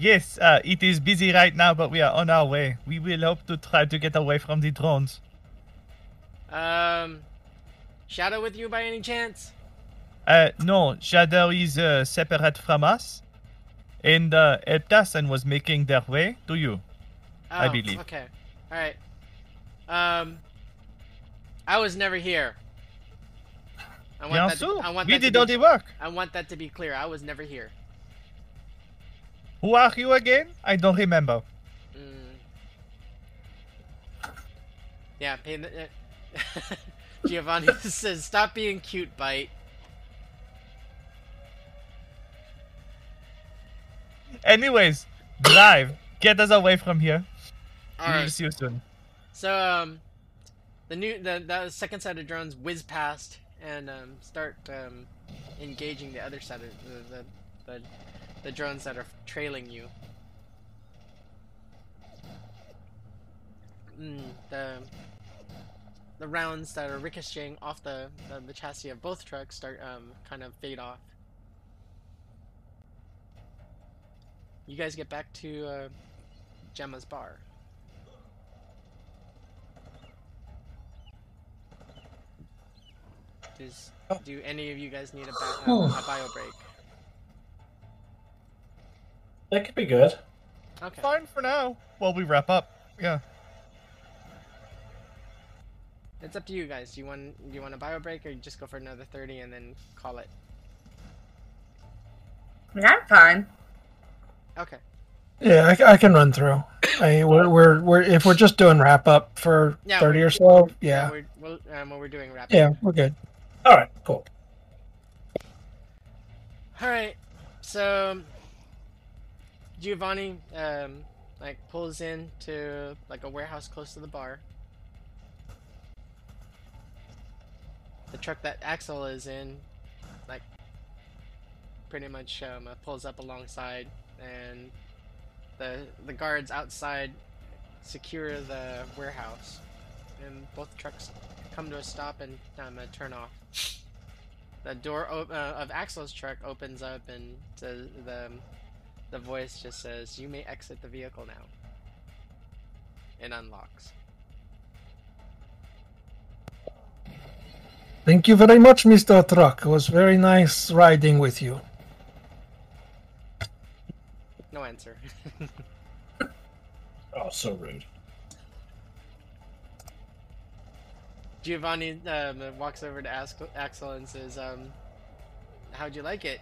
Yes, uh, it is busy right now, but we are on our way. We will hope to try to get away from the drones. Um, Shadow with you by any chance? Uh, no, Shadow is uh, separate from us, and uh, us and was making their way to you. I Oh, believe. Okay. All right. Um, I was never here. I want that. To, I want we that did all the work. I want that to be clear. I was never here. Who are you again? I don't remember. Mm. Yeah, pay the. Uh, Giovanni says, "Stop being cute, bite." Anyways, drive. Get us away from here. All right. see you soon. So um, the new the, the second set of drones whiz past and um, start um, engaging the other set of the, the the the drones that are trailing you. Mm, the the rounds that are ricocheting off the, the, the chassis of both trucks start um, kind of fade off. You guys get back to uh, Gemma's bar. Does do any of you guys need a, ba- um, a bio break? That could be good. Okay. Fine for now. While we wrap up. Yeah. It's up to you guys. Do you want do you want a bio break or just go for another thirty and then call it? I mean, I'm fine. Okay. Yeah, I, I can run through. I, we're, we're, we're, if we're just doing wrap up for Yeah, 30 or so, yeah. We're, we'll, um, we're doing wrap. Yeah, we're good. All right, cool. All right. So Giovanni um like pulls in to like a warehouse close to the bar. The truck that Axel is in, like, pretty much um, pulls up alongside, and the the guards outside secure the warehouse, and both trucks come to a stop and um, uh, turn off. The door uh, of Axel's truck opens up, and the, the the voice just says, "You may exit the vehicle now." and unlocks. Thank you very much, Mr. Truck. It was very nice riding with you. No answer. Oh, so rude. Giovanni um, walks over to ask Axel and says, um, "How'd you like it?"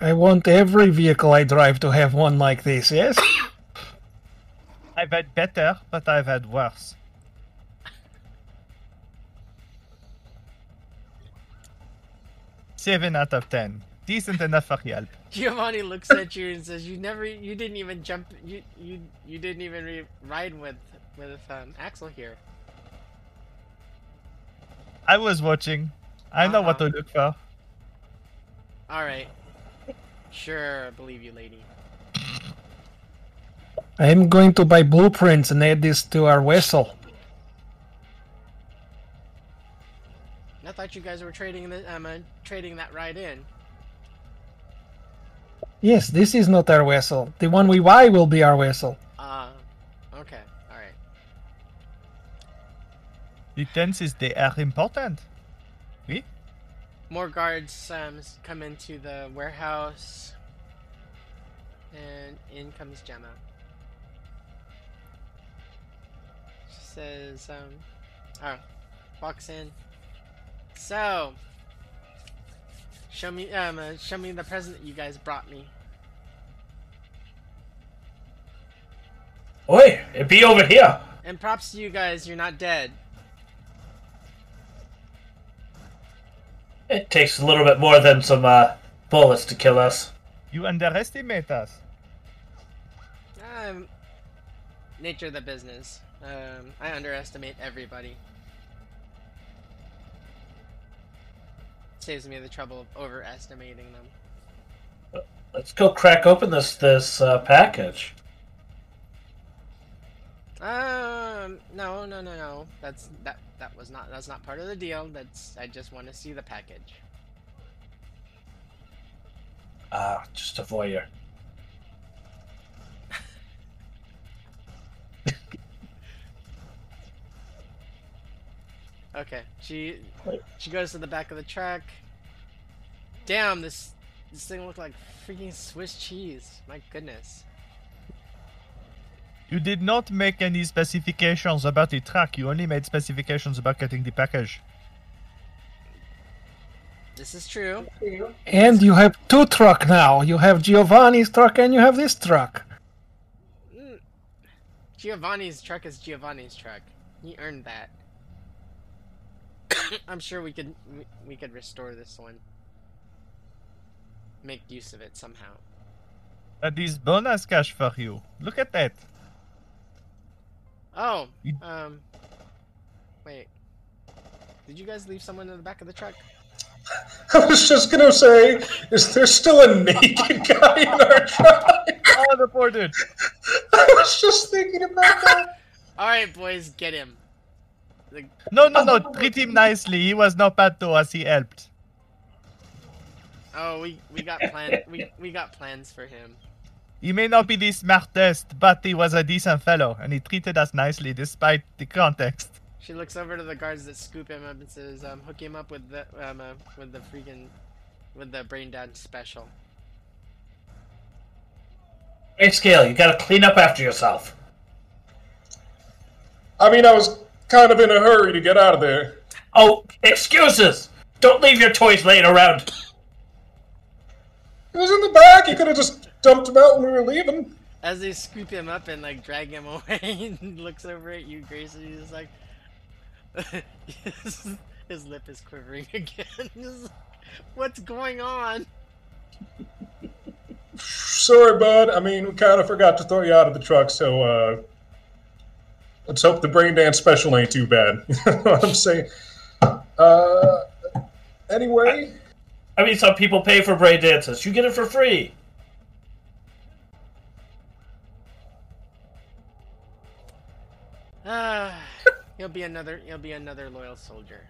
I want every vehicle I drive to have one like this, yes? I've had better, but I've had worse. Seven out of ten. Decent enough for Yelp. Giovanni looks at you and says, "You never, you didn't even jump, you, you, you didn't even re- ride with, with um, Axel here." I was watching. I know what to Uh-huh. look for. All right, sure, I believe you, lady. I'm going to buy blueprints and add this to our vessel. Thought you guys were trading the, um, uh, trading that right in. Yes, this is not our vessel. The one we buy will be our vessel. Uh, okay, all right. Utensils, they are important. Oui? More guards um, come into the warehouse, and in comes Gemma. She says, um, oh, walks in. So, show me, um, uh, show me the present you guys brought me. Oi, it be over here. And props to you guys, you're not dead. It takes a little bit more than some uh, bullets to kill us. You underestimate us. Um, nature of the business. Um, I underestimate everybody. Saves me the trouble of overestimating them. Let's go crack open this this uh, package. Um, no, no, no, no. That's that. That was not. That's not part of the deal. That's. I just want to see the package. Ah, just a voyeur. Okay. She. Wait. She goes to the back of the truck. Damn this. This thing looked like freaking Swiss cheese. My goodness. You did not make any specifications about the truck. You only made specifications about getting the package. This is true. And you have two truck now. You have Giovanni's truck and you have this truck. Mm. Giovanni's truck is Giovanni's truck. He earned that. I'm sure we could we, we could restore this one. make use of it somehow. That is bonus cash for you. Look at that. Oh, um, wait. Did you guys leave someone in the back of the truck? I was just gonna say, is there still a naked guy in our truck? Oh, the poor dude. I was just thinking about that. All right, boys, get him. The, No, no, no. Treat him nicely. He was not bad to us. He helped. oh, we we got plan we we got plans for him. He may not be the smartest, but he was a decent fellow, and he treated us nicely despite the context. She looks over to the guards that scoop him up and says, um, "Hook him up with the um uh, with the freaking with the brain dance special." Hey, Scale, you gotta clean up after yourself. I mean, I was kind of in a hurry to get out of there. Oh, excuses! Don't leave your toys laying around. It was in the back. You could have just dumped him out when we were leaving. As they scoop him up and like drag him away, and looks over at you, Grace, and he's like, his, his lip is quivering again. Like, What's going on? Sorry, bud. I mean, we kind of forgot to throw you out of the truck, so uh, let's hope the brain dance special ain't too bad. you know what I'm saying? Uh, anyway, I mean, some people pay for brain dances. You get it for free. Ah, he'll be another. You'll be another loyal soldier.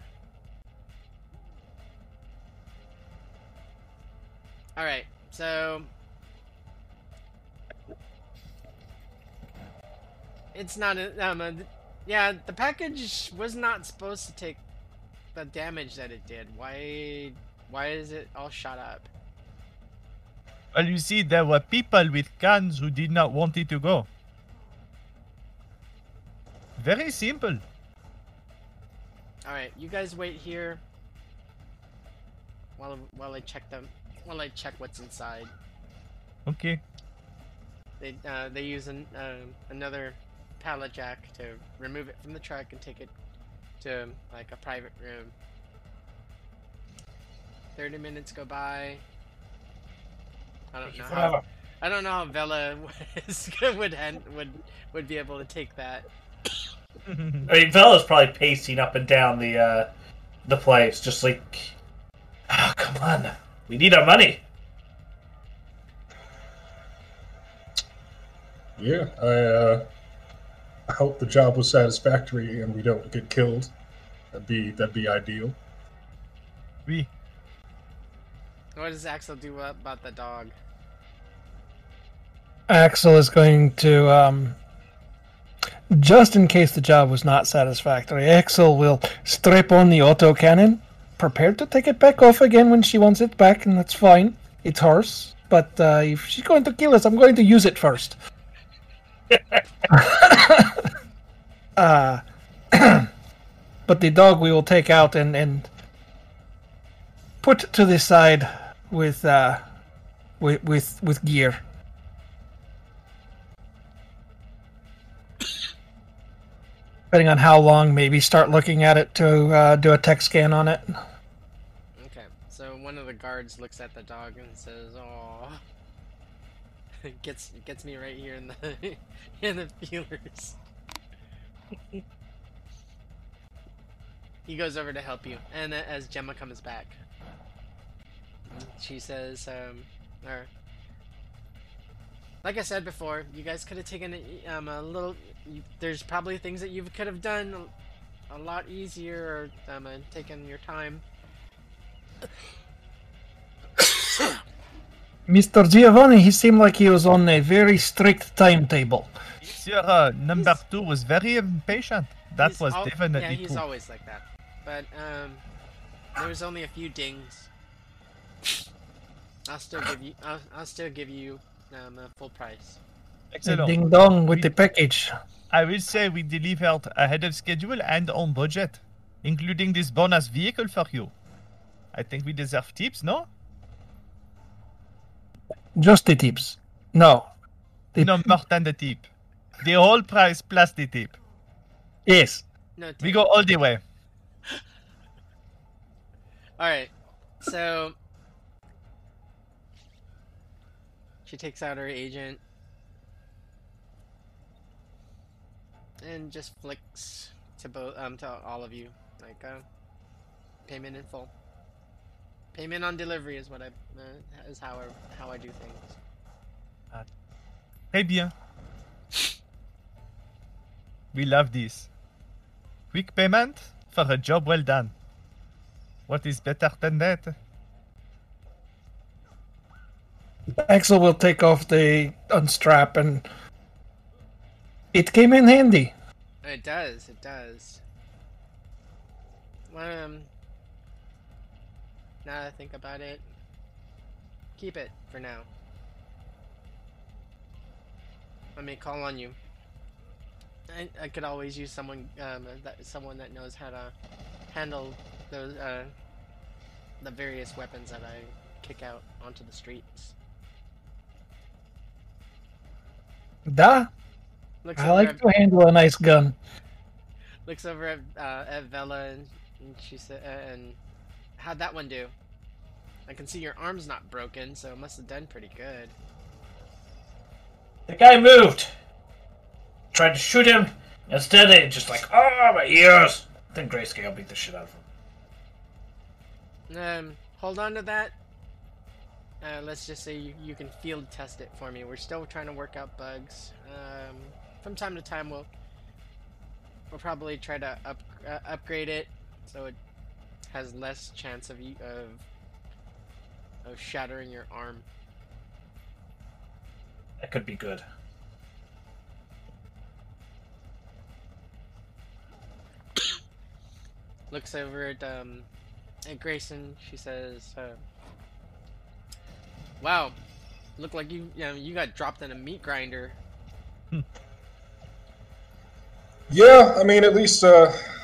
All right, so it's not. A, um, a, yeah, the package was not supposed to take the damage that it did. Why? Why is it all shot up? Well, you see, there were people with guns who did not want it to go. Very simple. All right, you guys wait here while while I check them. While I check what's inside. Okay. They uh, they use an, uh, another pallet jack to remove it from the truck and take it to like a private room. Thirty minutes go by. I don't know how. I don't know how Vela was, would hand, would would be able to take that. I mean, Vela's probably pacing up and down the uh, the place, just like, oh, come on, we need our money. yeah, I, uh, I hope the job was satisfactory and we don't get killed. That'd be that'd be ideal. We. What does Axel do about the dog? Axel is going to, um, just in case the job was not satisfactory, Axel will strap on the autocannon, prepared to take it back off again when she wants it back, and that's fine. It's hers. But uh, if she's going to kill us, I'm going to use it first. Uh, but the dog we will take out and, and put to the side with uh, with with, with gear. Depending on how long, maybe start looking at it to uh, do a tech scan on it. Okay, so one of the guards looks at the dog and says, "Oh, gets gets me right here in the in the feelers." he goes over to help you, and as Gemma comes back, she says, um, or like I said before, you guys could have taken um, a little. You, there's probably things that you could have done a, a lot easier, or um, uh, taken your time. Mr. Giovanni, he seemed like he was on a very strict timetable. Sir, uh, number two was very impatient. That was al- definitely Yeah, he's true. always like that. But um, there was only a few dings. I'll still give you. I'll, I'll still give you um a full price. Excellent. Ding dong with the package. I will say we delivered ahead of schedule and on budget, including this bonus vehicle for you. I think we deserve tips, no? Just the tips. No. The- No more than the tip. The whole price plus the tip. Yes. No. We go all the way. All right. So she takes out her agent and just flicks to both um to all of you like uh, payment in full. Payment on delivery is what I uh, is how I how I do things. Très bien. We love this. Quick payment for a job well done. What is better than that? Axel will take off the unstrap and it came in handy. It does. It does. Um. Now that I think about it, keep it for now. Let me call on you. I, I could always use someone um, that someone that knows how to handle those uh, the various weapons that I kick out onto the streets. Da, Looks I like at- to handle a nice gun. looks over at uh, at Vela and, and she said, "And how'd that one do? I can see your arm's not broken, so it must have done pretty good." The guy moved. Tried to shoot him. Instead, it just like, oh, my ears. Then Grayscale beat the shit out of him. Um, hold on to that. Uh, let's just say you, you can field test it for me. We're still trying to work out bugs. Um, from time to time, we'll we'll probably try to up uh, upgrade it so it has less chance of you of of shattering your arm. That could be good. looks over at um at Grayson. She says, uh, "Wow, look like you you, know, you got dropped in a meat grinder." Yeah, I mean, at least, uh, at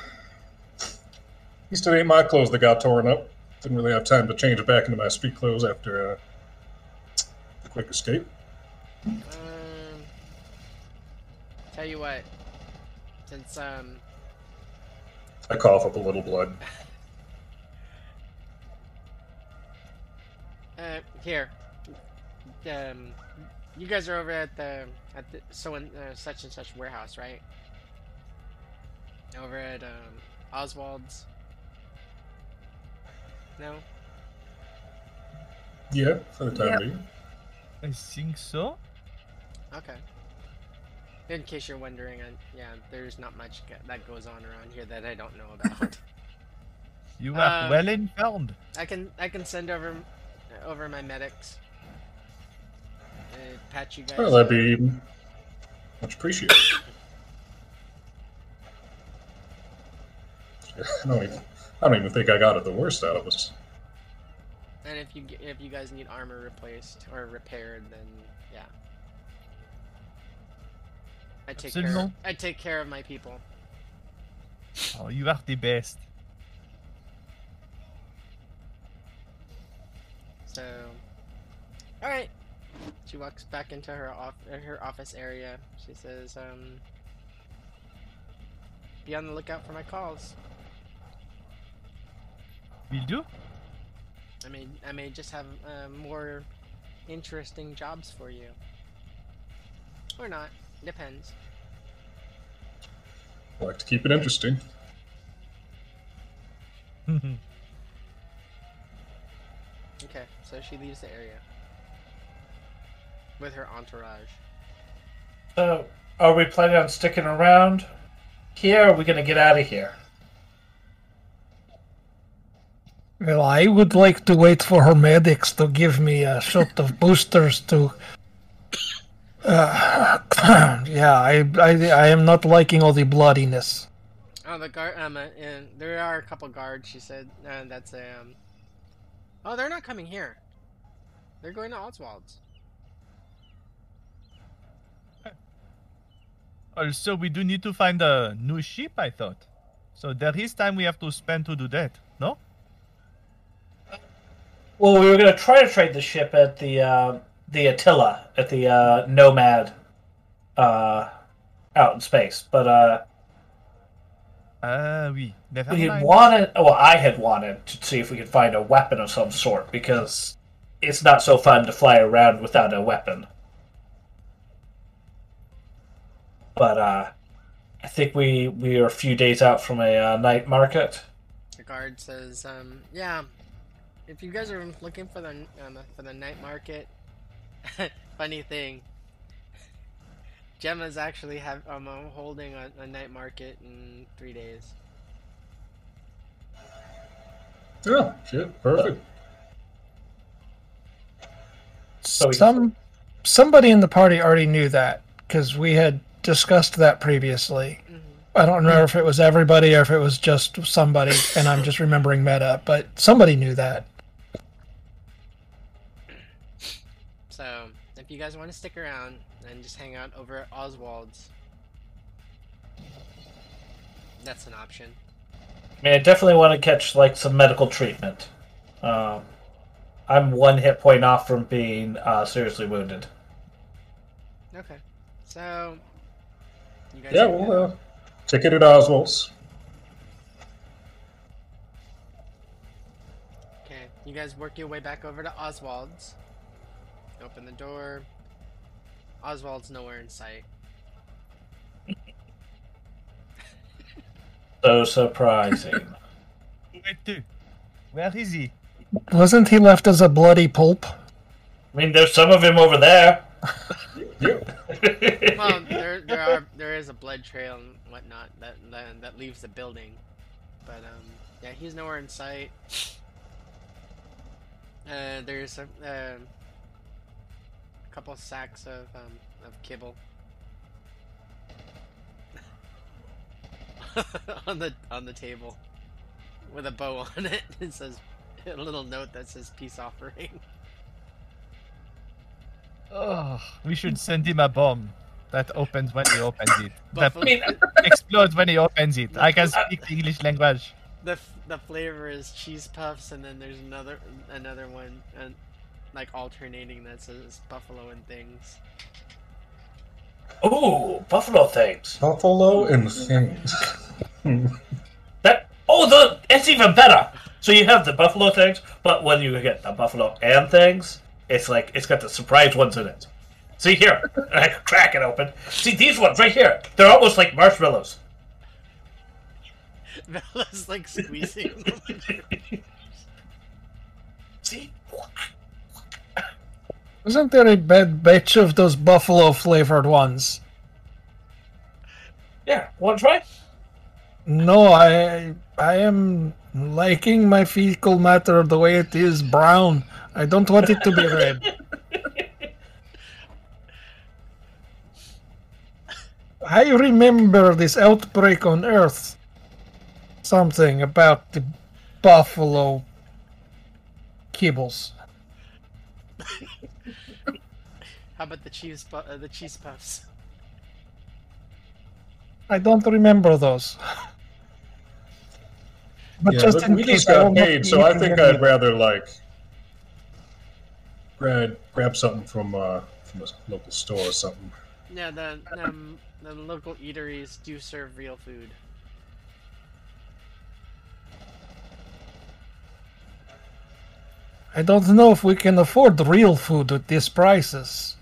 least it ain't my clothes that got torn up. Didn't really have time to change it back into my street clothes after uh, the quick escape. Um, tell you what, since um I cough up a little blood. uh here, um, you guys are over at the at the so in uh, such and such warehouse, right? Over at um Oswald's. No. Yeah, for the time Yep. being. I think so. Okay. In case you're wondering, uh, yeah, there's not much ga- that goes on around here that I don't know about. You are Um, well informed. I can I can send over over my medics. Uh, patch you guys. Well, that'd up. be much appreciated. I don't, even, I don't even think I got it the worst out of us. And if you if you guys need armor replaced or repaired, then yeah. I take care. Absolument. I take care of my people. Oh, you are the best. So, all right. She walks back into her off uh, her office area. She says, um, "Be on the lookout for my calls. Will do. I may I may just have uh, more interesting jobs for you, or not. Depends." I like to keep it interesting. Okay, so she leaves the area with her entourage. So, are we planning on sticking around here? Or are we going to get out of here? Well, I would like to wait for her medics to give me a shot of boosters to. Uh, yeah, I, I I am not liking all the bloodiness. Oh, the guard. Um, uh, and there are a couple guards. She said, and that's um. Oh, they're not coming here. They're going to Oswald's. Also, we do need to find a new ship, I thought. So there is time we have to spend to do that, no? Well, we were going to try to trade the ship at the uh, the Attila at the uh, Nomad uh, out in space, but uh, Ah, oui. We had wanted. Well, I had wanted to see if we could find a weapon of some sort because it's not so fun to fly around without a weapon. But uh, I think we we are a few days out from a uh, night market. The guard says, um, "Yeah, if you guys are looking for the um, for the night market, funny thing, Gemma's actually have um holding a, a night market in three days. Oh, shit. Perfect. So Some somebody in the party already knew that because we had discussed that previously. Mhm. I don't remember if it was everybody or if it was just somebody, and I'm just remembering meta, but somebody knew that. So if you guys want to stick around and just hang out over at Oswald's, that's an option. I mean, I definitely want to catch like some medical treatment. Um, I'm one hit point off from being uh, seriously wounded. Okay, so you guys. Yeah, are well, good? uh, ticket at Oswald's. Okay, you guys work your way back over to Oswald's. Open the door. Oswald's nowhere in sight. So surprising. Wait, too. Where is he? Wasn't he left as a bloody pulp? I mean, there's some of him over there. Yep. Well, there there are there is a blood trail and whatnot that that, that leaves the building, but um, yeah, he's nowhere in sight. Uh, there's a um couple sacks of um of kibble on the on the table with a bow on it. It says a little note that says peace offering. Oh, we should send him a bomb that opens when he opens it. That Buffalo- explodes when he opens it. I can speak the English language. the f- the flavor is cheese puffs, and then there's another another one, and like alternating that says buffalo and things. Oh, buffalo things. Buffalo and things. That oh, the it's even better. So you have the buffalo things, but when you get the buffalo and things, it's like it's got the surprise ones in it. See here, I crack it open. See these ones right here. They're almost like marshmallows. Bella's like squeezing. See, Isn't there a bad batch of those buffalo flavored ones? yeah, want to try? No, I I am liking my fecal matter the way it is brown. I don't want it to be red. I remember this outbreak on Earth. Something about the buffalo kibbles. How about the cheese pu- uh, the cheese puffs? I don't remember those. But yeah, just look, in we case just got paid, so I think I'd of rather like grab grab something from uh from a local store or something. Yeah, the um, the local eateries do serve real food. I don't know if we can afford real food with these prices.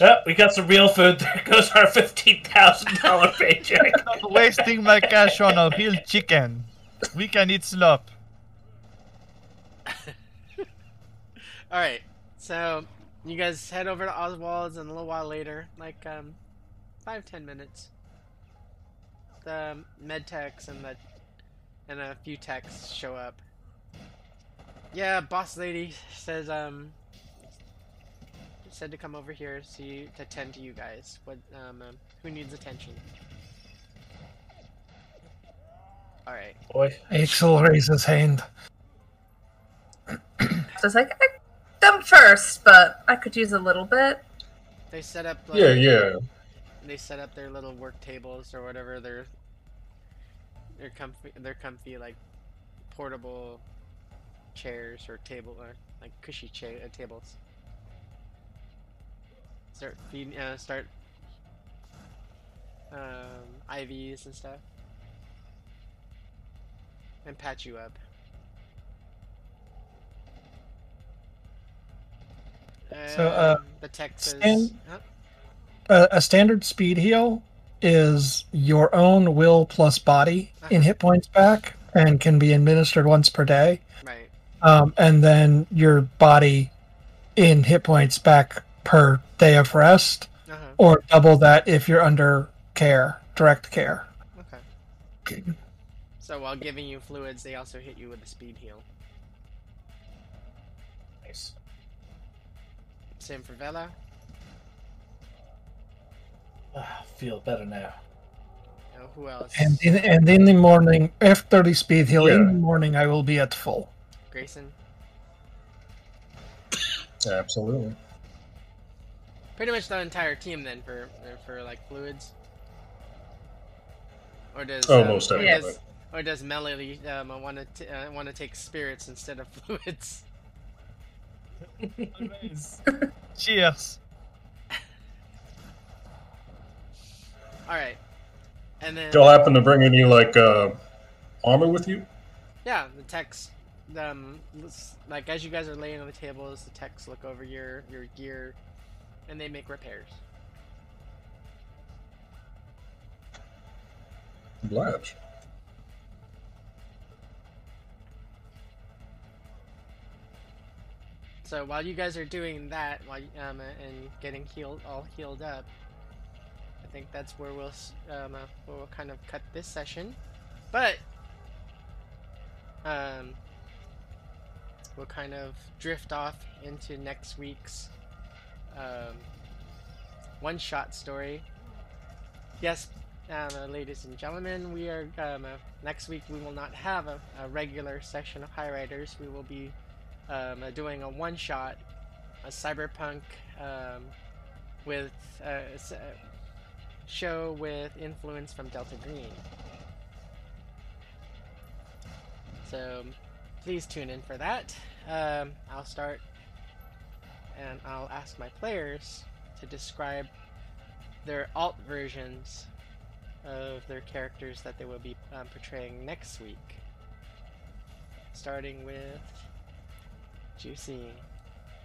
Yeah, we got some real food. There goes our fifteen thousand dollar paycheck. Not wasting my cash on a real chicken. We can eat slop. All right, so you guys head over to Oswald's, and a little while later, like um, five ten minutes, the med techs and the and a few techs show up. Yeah, boss lady says um said to come over here see to tend to you guys. What um, um who needs attention? All right. Boy, Axel raises his hand. So it's like, I them first, but I could use a little bit. They set up like, Yeah, yeah. they set up their little work tables or whatever They're they're comfy their comfy like portable chairs or table or like cushy cha- uh, tables. Start feeding uh, start um, IVs and stuff. and patch you up. So, uh, Um, the says. Stan- Huh? A, a standard speed heal is your own will plus body in hit points back and can be administered once per day. Right. Um, and then your body in hit points back per day of rest, Uh-huh. or double that if you're under care, direct care. Okay. So while giving you fluids, they also hit you with a speed heal. Nice. Same for Vela. Ah, feel better now. Who else? And in, and in the morning, after the speed heal, in the morning, I will be at full. Grayson. Absolutely. Pretty much the entire team then for for like fluids. Or does Oh, um, most or definitely. does, or does Melody um, want to uh, want to take spirits instead of fluids? Cheers. All right, and then Do y'all happen to bring any like uh, armor with you? yeah, the techs. Um, like as you guys are laying on the tables, the techs look over your your gear, and they make repairs. Blatch. So while you guys are doing that, while um, and getting healed, all healed up, I think that's where we'll um, uh, where we'll kind of cut this session. But um, we'll kind of drift off into next week's um, one-shot story. Yes, um, uh, ladies and gentlemen, we are um, uh, next week. We will not have a, a regular session of High Riders. We will be um, uh, doing a one shot, a cyberpunk um, with uh, s- uh, show with influence from Delta Green. So please tune in for that. Um, I'll start and I'll ask my players to describe their alt versions of their characters that they will be um, portraying next week. Starting with Juicy.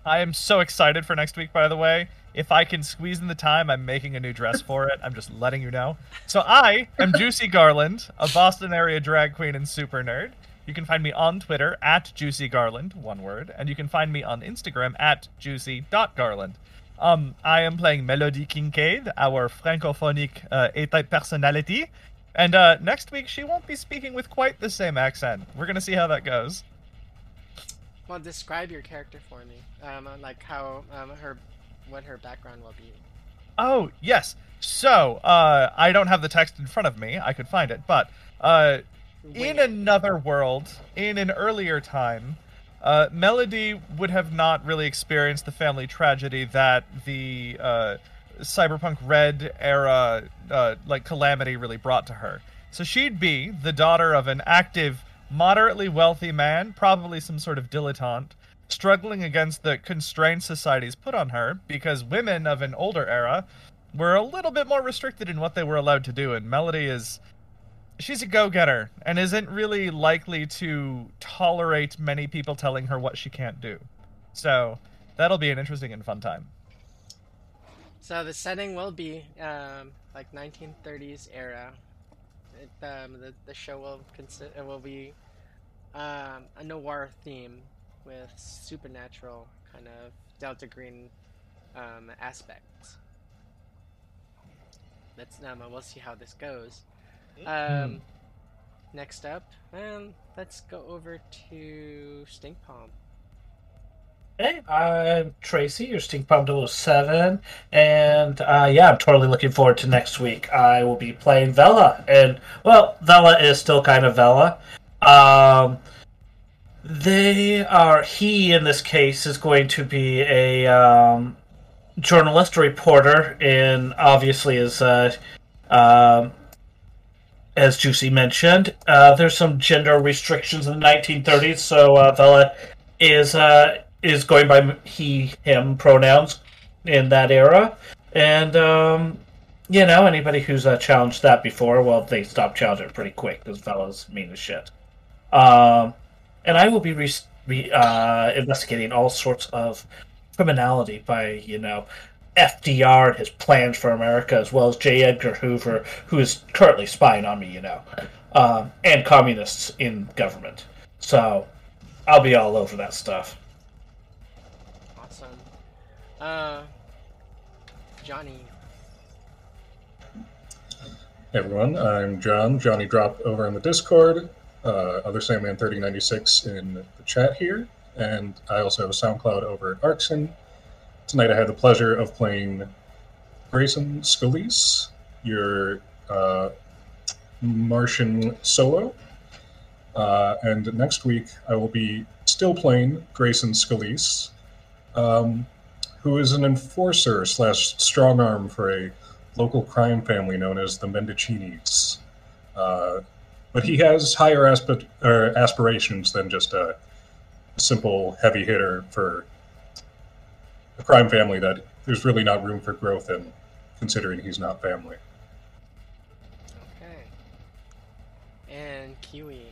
I am so excited for next week, by the way. If I can squeeze in the time, I'm making a new dress for it. I'm just letting you know. So I am Juicy Garland, a Boston area drag queen and super nerd. You can find me on Twitter at Juicy Garland, one word, and you can find me on Instagram at juicy.garland. Um, I am playing Melody Kincaid, our francophonic uh, A-type personality, and uh, next week she won't be speaking with quite the same accent. We're gonna see how that goes. Well, describe your character for me. Um, uh, like how um, her, what her background will be. Oh, yes. So, uh, I don't have the text in front of me. I could find it. But, uh, in another world, in an earlier time, uh, Melody would have not really experienced the family tragedy that the, uh, cyberpunk red era, uh, like, calamity really brought to her. So she'd be the daughter of an active, moderately wealthy man, probably some sort of dilettante, struggling against the constraints society's put on her because women of an older era were a little bit more restricted in what they were allowed to do and melody is she's a go-getter and isn't really likely to tolerate many people telling her what she can't do so that'll be an interesting and fun time So the setting will be um, like 1930s era. It, um, the the show will consi- it will be um, a noir theme with supernatural kind of Delta Green um, aspects. Let's um, we'll see how this goes. Um, next up, um, let's go over to Stink Bomb. Hey, I'm Tracy, your Stink Bomb 007, and uh, yeah, I'm totally looking forward to next week. I will be playing Vela, and well, Vela is still kind of Vela. Um, they are he in this case is going to be a um, journalist, a reporter, and obviously is uh, um, as Juicy mentioned, uh, there's some gender restrictions in the 1930s, so uh, Vela is uh, is going by he him pronouns in that era, and um, you know anybody who's uh, challenged that before, well, they stop challenging it pretty quick because Vela's mean as shit. Um, and I will be re- re- uh, investigating all sorts of criminality by, you know, FDR and his plans for America, as well as J. Edgar Hoover, who is currently spying on me, you know, um, and communists in government. So I'll be all over that stuff. Awesome. Uh, Johnny. Hey everyone, I'm John, Johnny Drop over on the Discord, uh, other Sandman 3096 in the chat here, and I also have a SoundCloud over at Arxen. Tonight I had the pleasure of playing Grayson Scalise, your uh, Martian solo. Uh, and next week I will be still playing Grayson Scalise, um, who is an enforcer slash strong arm for a local crime family known as the Mendicinis. Uh, but he has higher asp- or aspirations than just a simple heavy hitter for a crime family that there's really not room for growth in, considering he's not family. Okay. And Kiwi.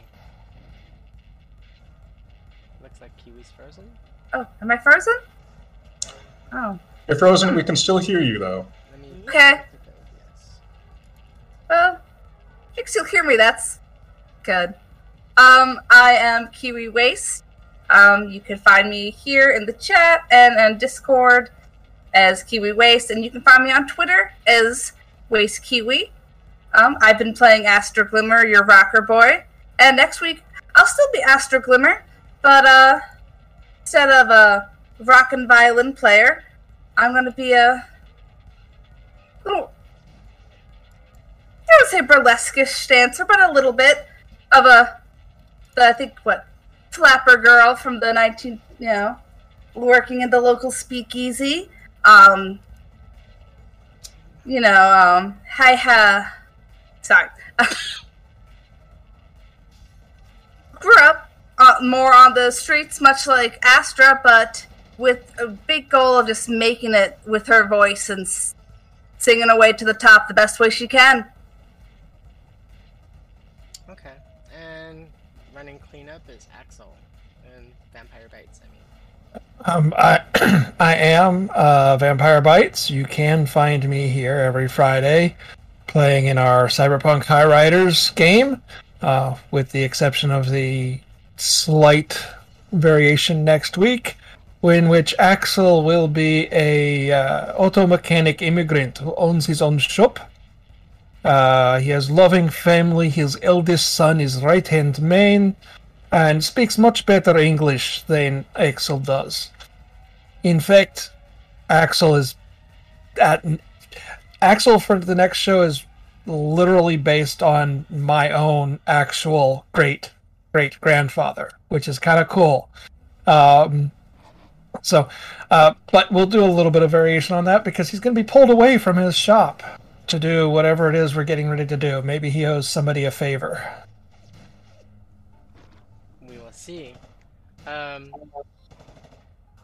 Looks like Kiwi's frozen. Oh, am I frozen? Oh, If Frozen, we can still hear you though. Okay. Well, you can still hear me. That's good. Um, I am Kiwi Waste. Um, you can find me here in the chat and on Discord as Kiwi Waste, and you can find me on Twitter as Waste Kiwi. Um, I've been playing Astra Glimmer, your rocker boy, and next week I'll still be Astra Glimmer, but uh, instead of a rock and violin player, I'm gonna be a little I don't say burlesque-ish dancer, but a little bit of a. I think what, flapper girl from the 19, you know, working in the local speakeasy. Um, you know, um, hi ha, sorry. Grew up uh, more on the streets, much like Astra, but with a big goal of just making it with her voice and singing away to the top the best way she can. Okay. And running cleanup is Axel and Vampire Bites. I mean. Um, I I am uh, Vampire Bites. You can find me here every Friday, playing in our Cyberpunk High Riders game, uh, with the exception of the slight variation next week, in which Axel will be a uh, auto mechanic immigrant who owns his own shop. Uh, he has loving family. His eldest son is right hand man and speaks much better English than Axel does. In fact, Axel is at Axel for the next show is literally based on my own actual great great grandfather, which is kind of cool. Um, so, uh, but we'll do a little bit of variation on that because he's going to be pulled away from his shop to do whatever it is we're getting ready to do. Maybe he owes somebody a favor. we will see. Um,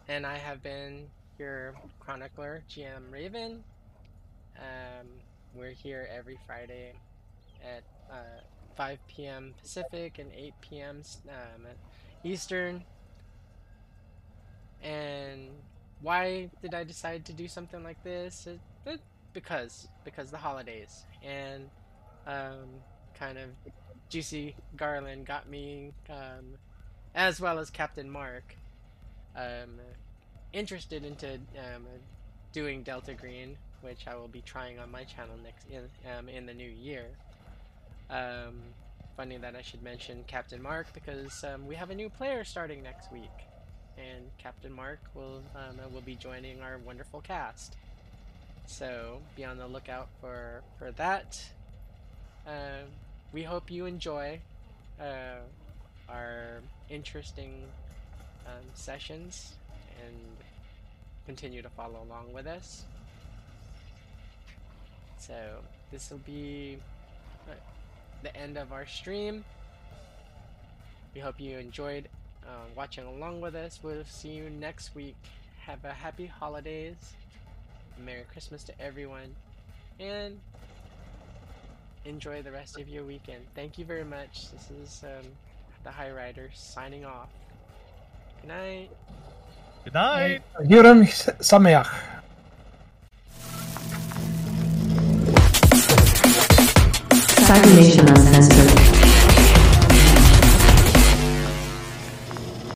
and I have been your chronicler, GM Raven. Um, we're here every Friday at uh, 5 p.m. Pacific and 8 p.m. Um, Eastern. And why did I decide to do something like this? It, it, because because the holidays and um, kind of Juicy Garland got me, um, as well as Captain Mark, um, interested into um, doing Delta Green, which I will be trying on my channel next in um, in the new year. Um, funny that I should mention Captain Mark because we have a new player starting next week, and Captain Mark will will be joining our wonderful cast. So be on the lookout for for that. Um, we hope you enjoy uh, our interesting um, sessions and continue to follow along with us. So this will be uh, the end of our stream. We hope you enjoyed uh, watching along with us. We'll see you next week. Have a happy holidays. Merry Christmas to everyone, and enjoy the rest of your weekend. Thank you very much. This is um, the High Rider signing off. Good night. Good night. Yurim Sameach. Cyber Uncensored.